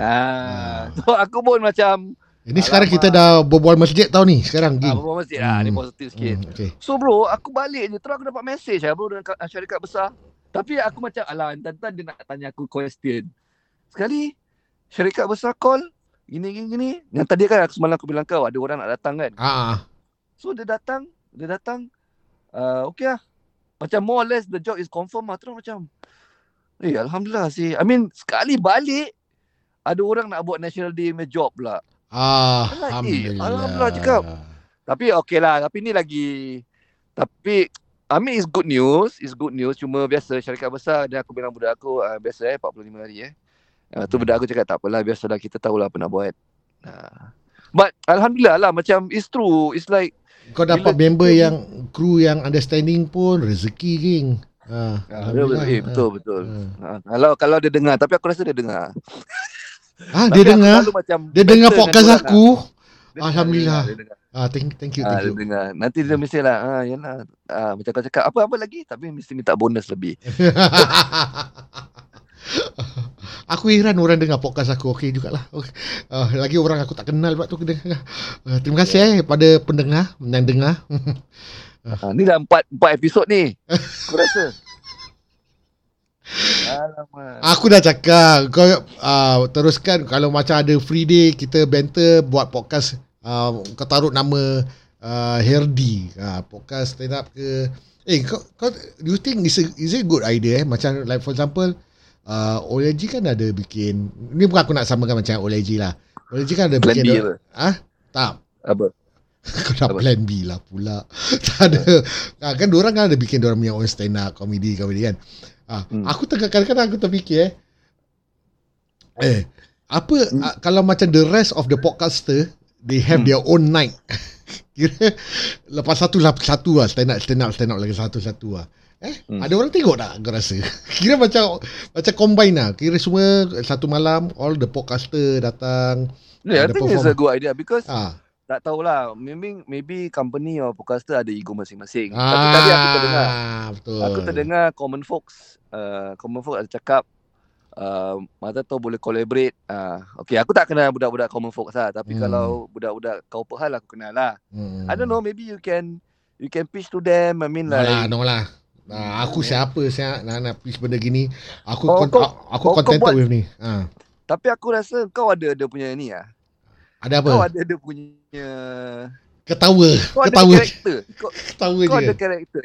ah so aku pun macam Ini sekarang Alamak. kita dah berbual masjid tau ni sekarang, ah, berbual masjid lah ni Hmm. positif sikit Hmm, okay. So bro, aku balik je. Terus aku dapat message lah bro dengan ka- syarikat besar. Tapi aku macam, alah, entah-entah dia nak tanya aku question. Sekali, syarikat besar call, gini, gini, gini. Yang tadi kan aku semalam aku bilang kau, ada orang nak datang kan. Ah, ah. So dia datang, dia datang, uh, okay lah. Macam more or less the job is confirm lah. Terus macam, eh Alhamdulillah sih. I mean, sekali balik, ada orang nak buat National Day punya job pula. Alhamdulillah. Alhamdulillah cakap. Tapi okay lah. Tapi ni lagi. Tapi I mean it's good news. It's good news. Cuma biasa syarikat besar dan aku bilang budak aku uh, biasa eh 45 hari eh. Uh, tu budak aku cakap tak apalah biasalah kita tahulah apa nak buat. Uh, but Alhamdulillah lah macam it's true. It's like Kau dapat Bila member kita- yang kru yang understanding pun rezeki, Ging. Ha, uh, dia, eh, betul betul. Ha. Uh, kalau kalau dia dengar tapi aku rasa dia dengar. Ah, Tapi dia dengar. macam Dia dengar podcast dia aku. lah. Dia dengar, Alhamdulillah. Dia dengar. Ah, thank, thank you, Ah, thank dia you. dengar. Nanti dia mesti lah, ah, yalah. Ah, macam kau cakap, apa-apa lagi tapi mesti minta bonus lebih. aku heran orang dengar podcast aku. Okey jugalah. Okay. Uh, lagi orang aku tak kenal buat tu dengar. Uh, terima kasih eh pada pendengar yang dengar. Ha, ni dah empat, empat episod ni. Aku rasa. Alamak. Aku dah cakap kau uh, teruskan. Kalau macam ada free day kita banter buat podcast uh, kau taruh nama uh, Herdi uh, podcast stand up ke. Eh kau kau do you think is a, is it a good idea eh? Macam like for example uh, Oleji kan ada bikin ni bukan aku nak samakan macam Oleji lah. Oleji kan ada Plan bikin B dia- apa? ah tak. Apa? kau nak Apa? plan B lah pula. Tak ada. Ah, kan orang kan ada bikin orang punya own stand up comedy comedy kan ah, Hmm. aku tengah kadang-kadang aku terfikir eh eh apa Hmm. ah, kalau macam the rest of the podcaster they have Hmm. their own night kira lepas satu lah satu lah stand up stand up stand up lagi satu satu lah eh Hmm. ada orang tengok tak kau rasa kira macam macam combine lah kira semua satu malam all the podcaster datang Yeah, I think it's perform. a good idea because ah tak tahulah maybe maybe company or podcaster ada ego masing-masing. Tapi tadi aku terdengar Ah, betul. aku terdengar common folks uh, common folks ada cakap uh, mata tahu boleh collaborate. Uh, okay, aku tak kenal budak-budak common folks lah. Tapi Hmm. kalau budak-budak kau hal aku kenal lah. Hmm. I don't know, maybe you can you can pitch to them. I mean No lah, like no lah. Ah, aku Yeah. siapa saya nak nak pitch benda gini. Aku Oh, kon- kau- aku oh, kau contented buat- with ni. Ah. tapi aku rasa kau ada dia punya ni ah. Ada apa? Kau ada dia punya Ketawa. kau ada Ketawa. karakter. Kau, Ketawa kau ada je. karakter.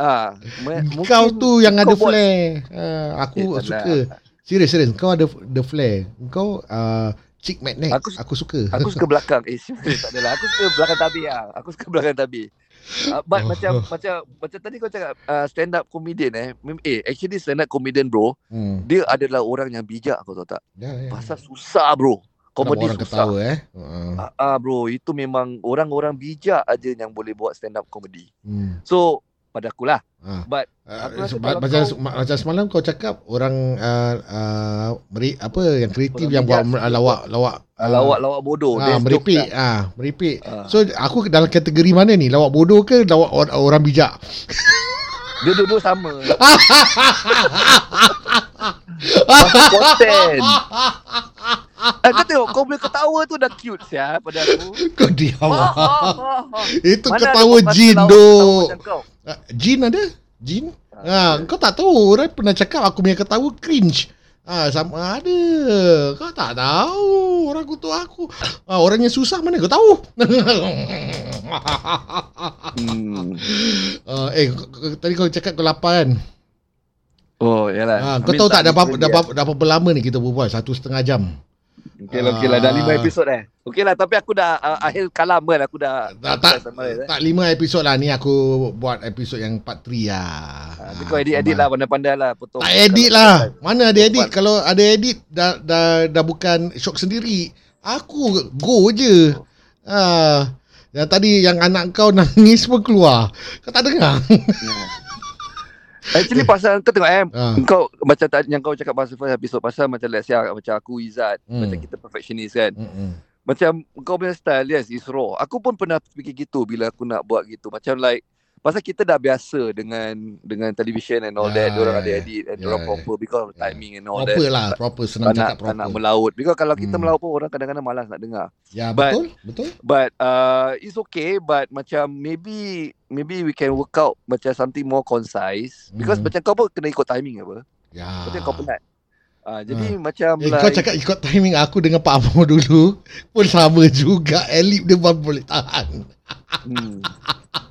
Ah, me- Kau tu yang ada buat- flare. Ah, aku Eh, suka. Serius serius. Kau ada the flare. Kau uh, chick magnet. Aku, Aku- suka. Aku suka belakang. Eh, serius tak adalah. Aku suka belakang tabir ah. Aku suka belakang tabir. Uh, but Oh. macam macam macam tadi kau cakap uh, stand up comedian eh. Eh actually stand up comedian bro, hmm. dia adalah orang yang bijak kau tahu tak? Ya, ya. Pasal susah bro. Komedi orang susah. ketawa eh. Uh, Ah, ah bro, itu memang orang-orang bijak aja yang boleh buat stand up comedy. hmm. So pada aku lah. Ah. But Uh, sebab macam kau- ma- macam semalam kau cakap orang uh, uh, meri, apa yang kreatif yang buat uh, lawak lawak uh, lawak-lawak bodoh. ah, That's meripik ah meripik. Ah. So aku dalam kategori mana ni? Lawak bodoh ke lawak or, orang bijak? Dia dua-dua sama. Pasal content. Eh, kau tengok kau boleh ketawa tu dah cute sia pada aku. kau diam. Ha, ha, ha, ha. Itu Mana ketawa jin kau? Ah, Jin ada? Jin? Ah, Ha, kau tak tahu orang pernah cakap aku punya ketawa cringe. Ah, sama ada. Kau tak tahu orang kutuk aku. Ah, orang yang susah mana kau tahu? Hmm. uh, eh tadi kau cakap kau lapar kan? Oh, yalah. Ah, kau mean, tahu tak dah berapa literally, dah berapa, dah berapa lama ni kita berbual? Satu setengah jam. Okey lah, okey lah. Dah lima Ah. episod eh. Okey lah, tapi aku dah uh, akhir kalam kan. Aku dah... Tak tak, sama eh. tak lima episod lah ni aku buat episod yang part 3 lah. Ah, Tapi kau edit-edit lah, pandai-pandai lah. Potong. Tak edit lah. Mana ada edit? Buat. Kalau ada edit dah dah dah bukan shock sendiri. Aku go je. Ah, yang tadi yang anak kau nangis pun keluar. Kau tak dengar? Hmm. Actually pasal kau tengok eh Ah. kau macam tadi yang kau cakap pasal first episode pasal macam let's say macam aku Izzat Hmm. macam kita perfectionist kan Mm-mm. macam kau punya style yes is raw aku pun pernah fikir gitu bila aku nak buat gitu macam like pasal kita dah biasa dengan dengan television and all Ya, that orang ya, ada ya. edit and orang ya. proper because of Ya. timing and all that Proper lah, proper senang tak nak, cakap tak nak proper. melaut because kalau kita Hmm. melaut pun orang kadang-kadang malas nak dengar Ya But- betul, betul. But uh, it's okay. But macam maybe maybe we can work out macam something more concise. Because Mhm. macam kau pun kena ikut timing apa. Ya. Kau tengok kau penat. Uh, jadi macam Eh, like, kau cakap ikut timing aku dengan Pak Amor dulu pun sama juga. Elip dia pun boleh tahan. hmm,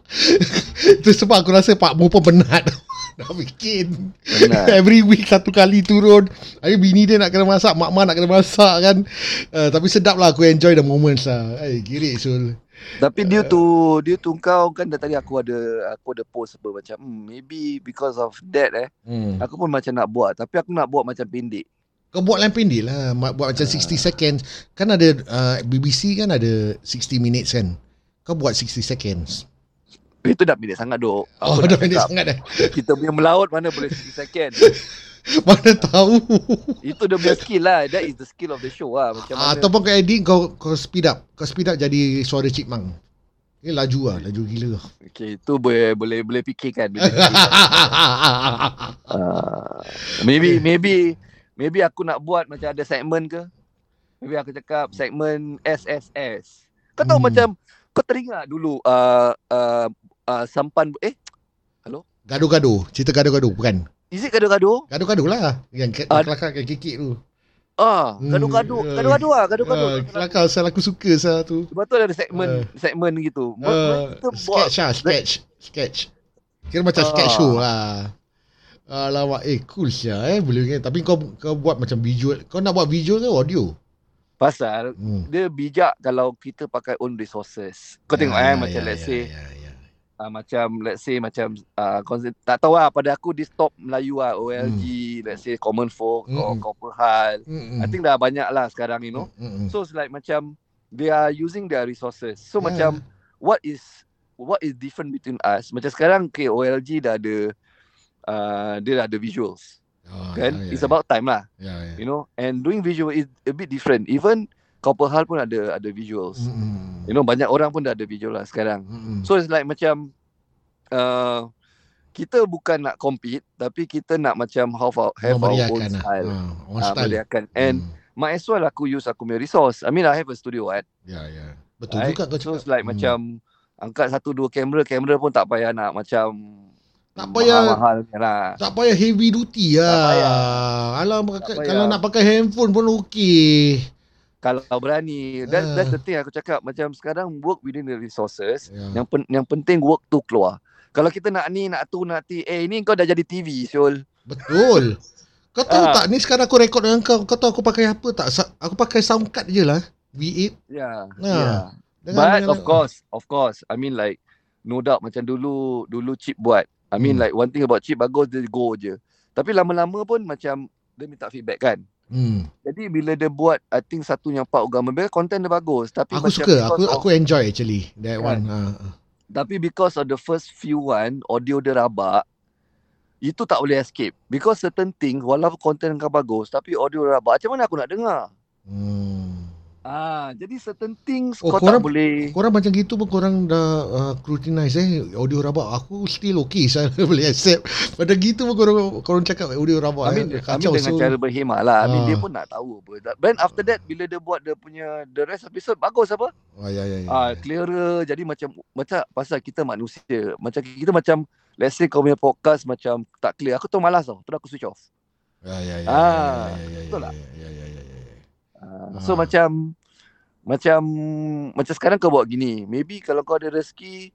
Itu sebab aku rasa Pak pun penat. Dah bikin. penat. Every week satu kali turun. Hari bini dia nak kena masak, mak mak nak kena masak kan. Uh, tapi sedap lah aku enjoy the moments lah. Eh, girik Sul. Tapi due to due to kau kan dah tadi aku ada aku ada post apa macam hmm, maybe because of that eh Hmm. aku pun macam nak buat tapi aku nak buat macam pendek. Kau buat lain pendek lah. Ma- Buat macam 60 seconds. Kan ada uh, BBC kan ada 60 minutes kan. Kau buat 60 seconds. Itu dah pendek sangat dok. Oh, dah pendek sangat dah. Kita punya melaut mana boleh 60 second. Mana tahu. Itu dia punya skill lah. That is the skill of the show lah. Macam Ah, mana. Ataupun kau edit kau kau speed up. Kau speed up jadi suara chipmunk. Ni laju lah, laju gila. Okay, itu boleh boleh boleh fikirkan. Boleh fikirkan. Uh, maybe maybe maybe aku nak buat macam ada segmen ke? Maybe aku cakap segmen SSS. Kau tahu Hmm. macam kau teringat dulu uh, uh, uh, sampan eh Gaduh-gaduh, cerita gaduh-gaduh bukan? is it gaduh-gaduh? Gaduh-gaduh lah. Yang Ah. kelakar yang kikik tu. Ah, Hmm, gaduh-gaduh, ya. gaduh-gaduh lah, gaduh-gaduh. Ah, kelakar asal aku suka sah tu. Lepas tu ada segmen, Ah. segmen gitu. Uh, sketch lah, sketch. Sketch. Kira macam sketch Ah. show lah. Alamak, eh cool sia eh boleh kan. Tapi kau kau buat macam visual. Kau nak buat visual ke audio? pasal Hmm. dia bijak kalau kita pakai own resources. Kau tengok eh macam let's say ya, ya. Uh, macam let's say macam uh, konsep, tak tahu lah pada aku di stop Melayu lah OLG let's say Common Folk or Hmm. Copper Hal. Mm-mm. I think dah banyak lah sekarang you know. Mm-mm. So it's like macam they are using their resources. So Yeah. macam what is what is different between us? Macam sekarang okay, OLG dah ada uh, dia dah ada visuals Oh, kan? ya, ya, It's ya. about time lah, Ya, ya. you know. And doing visual is a bit different. Even Copper Hal pun ada ada visuals. Mm-mm. You know banyak orang pun dah ada visual lah sekarang. Mm-mm. So it's like macam uh, kita bukan nak compete tapi kita nak macam have our, have our own lah. style. Own Ah, style. memeriahkan. And Hmm. might as well aku use aku punya resource. I mean I have a studio right. Ya, ya. Betul Right? juga kau So cakap. it's like Hmm. macam angkat satu dua kamera, kamera pun tak payah nak macam Tak payah- mahal lah. Tak payah heavy duty lah. payah. Alah, Tak payah. kalau nak pakai handphone pun okey. Kalau berani, that, Ah. that's the thing aku cakap macam sekarang work within the resources. Ya. Yang pen, yang penting work tu keluar. Kalau kita nak ni, nak tu, nak ti, eh ini kau dah jadi TV, Syul. Betul. Kau tahu Ah. tak ni sekarang aku rekod dengan kau. Kau tahu aku pakai apa tak? Sa- Aku pakai sound card je lah. V8. Ya. Ah. Yeah. Dengan, But dengan- of course, of course. I mean like no doubt macam dulu dulu chip buat. I mean Hmm. like one thing about chip bagus dia go je. Tapi lama-lama pun macam dia minta feedback kan. Hmm. Jadi bila dia buat I think satu yang part agama biar konten dia bagus tapi Aku suka. Aku of, aku enjoy actually that Kan? one. Ah. tapi because of the first few one audio dia rabak itu tak boleh escape because certain thing walaupun konten kau bagus tapi audio dia rabak macam mana aku nak dengar Hmm. Ah jadi certain things Oh, kau korang- tak boleh Korang macam gitu pun korang dah uh, scrutinize eh audio rabak. Aku still okay saya boleh accept. Pada gitu pun korang korang cakap audio rabak. I mean, eh. Kacau dengan so. cara berhemah lah. I mean Ah. dia pun nak tahu apa. Then after that bila dia buat dia punya the rest episode bagus apa? Oh, ya, ya, ya, Ah ya. clearer jadi macam macam pasal kita manusia. Macam kita macam let's say kau punya podcast macam tak clear. Aku tu malas tau. Terus aku switch off. Ya, ya, ya, Ah, ya, ya, ya, betul ya, tak? ya, ya, ya, ya, Ah. so macam macam macam sekarang kau buat gini. Maybe kalau kau ada rezeki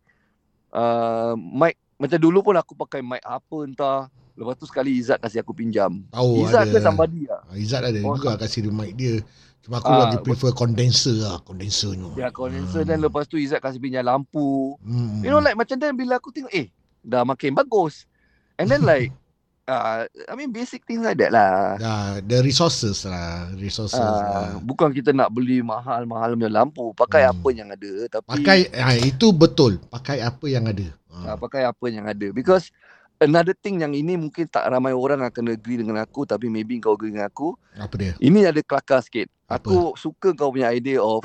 uh, mic macam dulu pun aku pakai mic apa entah. Lepas tu sekali Izzat kasih aku pinjam. Tahu Izzat ke ada. somebody lah. Ah, Izzat ada Oh, juga kasih dia mic dia. Cuma aku Ah, lagi prefer condenser lah, condenser ni. Ya condenser dan lepas tu Izzat kasih pinjam lampu. Hmm. You know like macam then bila aku tengok eh dah makin bagus. And then like uh, I mean basic things like that lah. Ya, the resources lah, resources. Uh, lah. bukan kita nak beli mahal-mahal punya lampu, pakai Hmm. apa yang ada tapi Pakai ah, itu betul. Pakai apa yang ada. uh, Ah. pakai apa yang ada because another thing yang ini mungkin tak ramai orang akan agree dengan aku tapi maybe kau agree dengan aku. Apa dia? Ini ada kelakar sikit. Apa? Aku suka kau punya idea of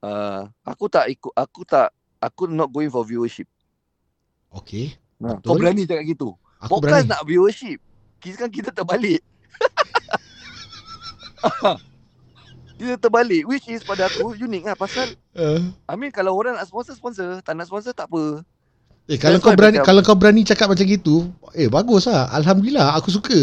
uh, aku tak ikut aku tak aku not going for viewership. Okey. Nah, Betul. kau berani cakap gitu. Aku Podcast berani. nak viewership. Kan kita terbalik. kita terbalik which is pada aku unik lah pasal Uh, I mean kalau orang nak sponsor sponsor, tak nak sponsor tak apa. eh kalau That's kau berani kalau kau berani cakap macam gitu, eh bagus lah. Alhamdulillah aku suka.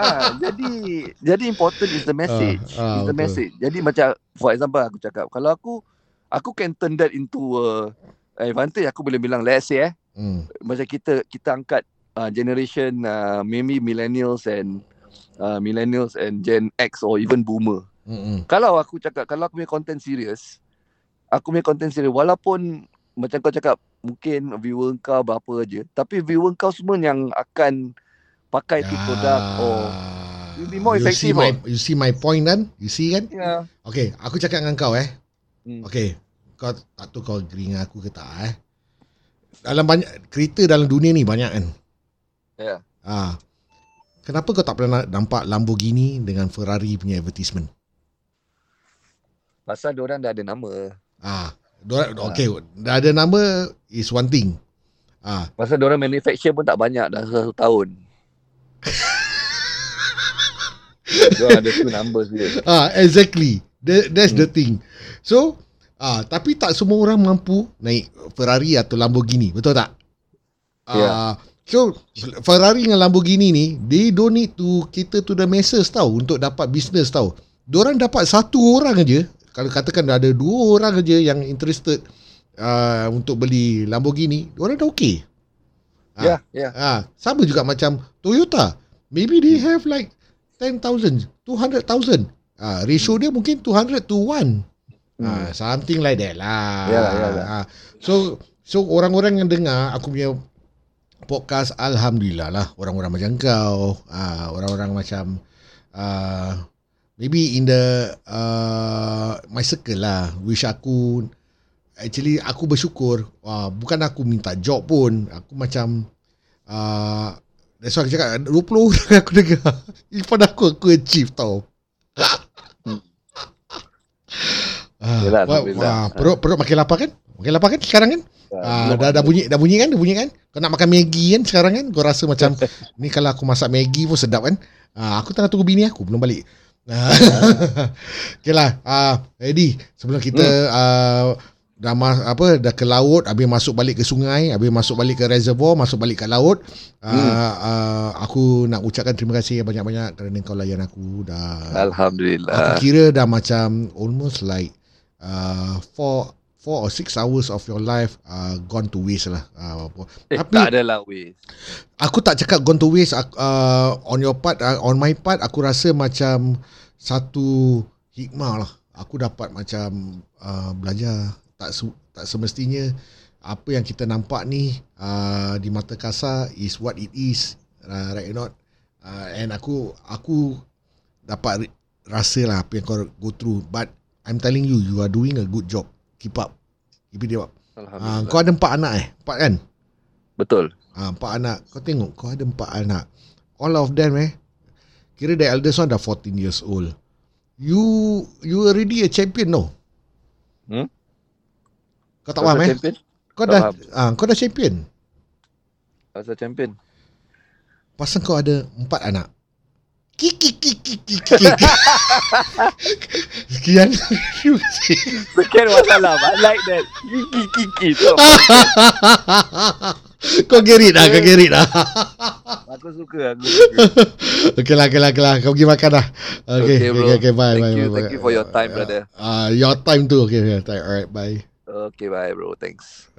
ha, jadi jadi important is the message. Ah, ah, is the betul. message. Jadi macam for example aku cakap kalau aku aku can turn that into a advantage aku boleh bilang let's say eh hmm. macam kita kita angkat uh, generation uh, maybe millennials and uh, millennials and Gen X or even boomer. Hmm. Kalau aku cakap kalau aku punya content serious, aku punya content serious walaupun macam kau cakap mungkin viewer kau berapa aja, tapi viewer kau semua yang akan pakai tu produk or You'll be more you see effective, my you see my point kan? You see kan? ya. Okay, aku cakap dengan kau eh. Hmm. Okay, kau tak tahu kau agree dengan aku ke tak eh. Dalam banyak kereta dalam dunia ni banyak kan. Ya. Ah. Kenapa kau tak pernah nampak Lamborghini dengan Ferrari punya advertisement? Pasal dia orang dah ada nama. Ah, Diorang, Ah. okay, dah ada nama is one thing. Ah, Pasal dia orang manufacture pun tak banyak dah satu tahun. dia ada two numbers dia. ah exactly. That, that's the Hmm. thing. So, ah, tapi tak semua orang mampu naik Ferrari atau Lamborghini, betul tak? Ya. Ah, So Ferrari dengan Lamborghini ni They don't need to Cater to the masses tau Untuk dapat business tau Diorang dapat satu orang aja Kalau katakan ada dua orang aja Yang interested uh, Untuk beli Lamborghini Diorang dah okay Ya, ya. Ah, sama juga macam Toyota. Maybe they have like 10,000, 200,000. Ah, ratio dia mungkin 200 to 1. Ah, something like that lah. Yalah, yalah. Ah, so so orang-orang yang dengar aku punya podcast alhamdulillah lah. Orang-orang macam kau, ah, orang-orang macam ah, maybe in the uh, my circle lah. Wish aku actually aku bersyukur. Uh, bukan aku minta job pun. Aku macam uh, that's why aku cakap 20 orang aku dengar. Ipan aku aku achieve tau. Ah, Yelah, wah, wah, perut perut makin lapar kan? Makin lapar kan sekarang kan? Ah, dah dah bunyi dah bunyi kan? Dah bunyi kan? Kau nak makan Maggi kan sekarang kan? Kau rasa macam ni kalau aku masak Maggi pun sedap kan? Ah, aku tengah tunggu bini aku belum balik. Ah. okay lah. Ah, Eddie, sebelum kita ah, dah mas, apa dah ke laut, habis masuk balik ke sungai, habis masuk balik ke reservoir, masuk balik ke laut, ah, ah, aku nak ucapkan terima kasih banyak-banyak kerana kau layan aku dah Aku Alhamdulillah. kira dah macam almost like uh, four four or six hours of your life uh, gone to waste lah. Uh, Eh, tapi tak adalah weh. aku tak cakap gone to waste uh, on your part, uh, on my part aku rasa macam satu hikmah lah. Aku dapat macam uh, belajar tak se- tak semestinya apa yang kita nampak ni uh, di mata kasar is what it is uh, right or not uh, and aku aku dapat rasa lah apa yang kau go through but I'm telling you you are doing a good job keep up keep it up Alhamdulillah. kau ada empat anak eh empat kan Betul. Ah, empat anak. Kau tengok, kau ada empat anak. All of them eh. Kira the eldest one dah 14 years old. You you already a champion no? Hmm? Kau tak faham Rasa eh? Champion? Kau tak dah faham. ah, kau dah champion. Rasa champion. Pasal kau ada empat anak. Kiki kiki kiki kiki. Sekian. Terima kasih. Sekian masalah. I like that. Kiki kiki kau gerit dah, kau gerit dah. Aku suka. Aku suka. okay lah, okay lah, okay lah. Kau pergi makan dah. Okay, Okay, okay, okay, bye, Thank bye, you, bye, thank bye. you for your time, brother. Uh, your time too. Okay, okay, time. Alright, bye. Okay, bye bro. Thanks.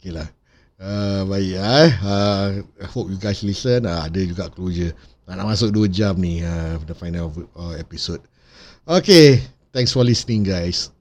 Okay lah. Uh, baik eh. Uh, I hope you guys listen. Uh, ada juga closure. Nak, masuk 2 jam ni uh, the final uh, episode. Okay. Thanks for listening guys.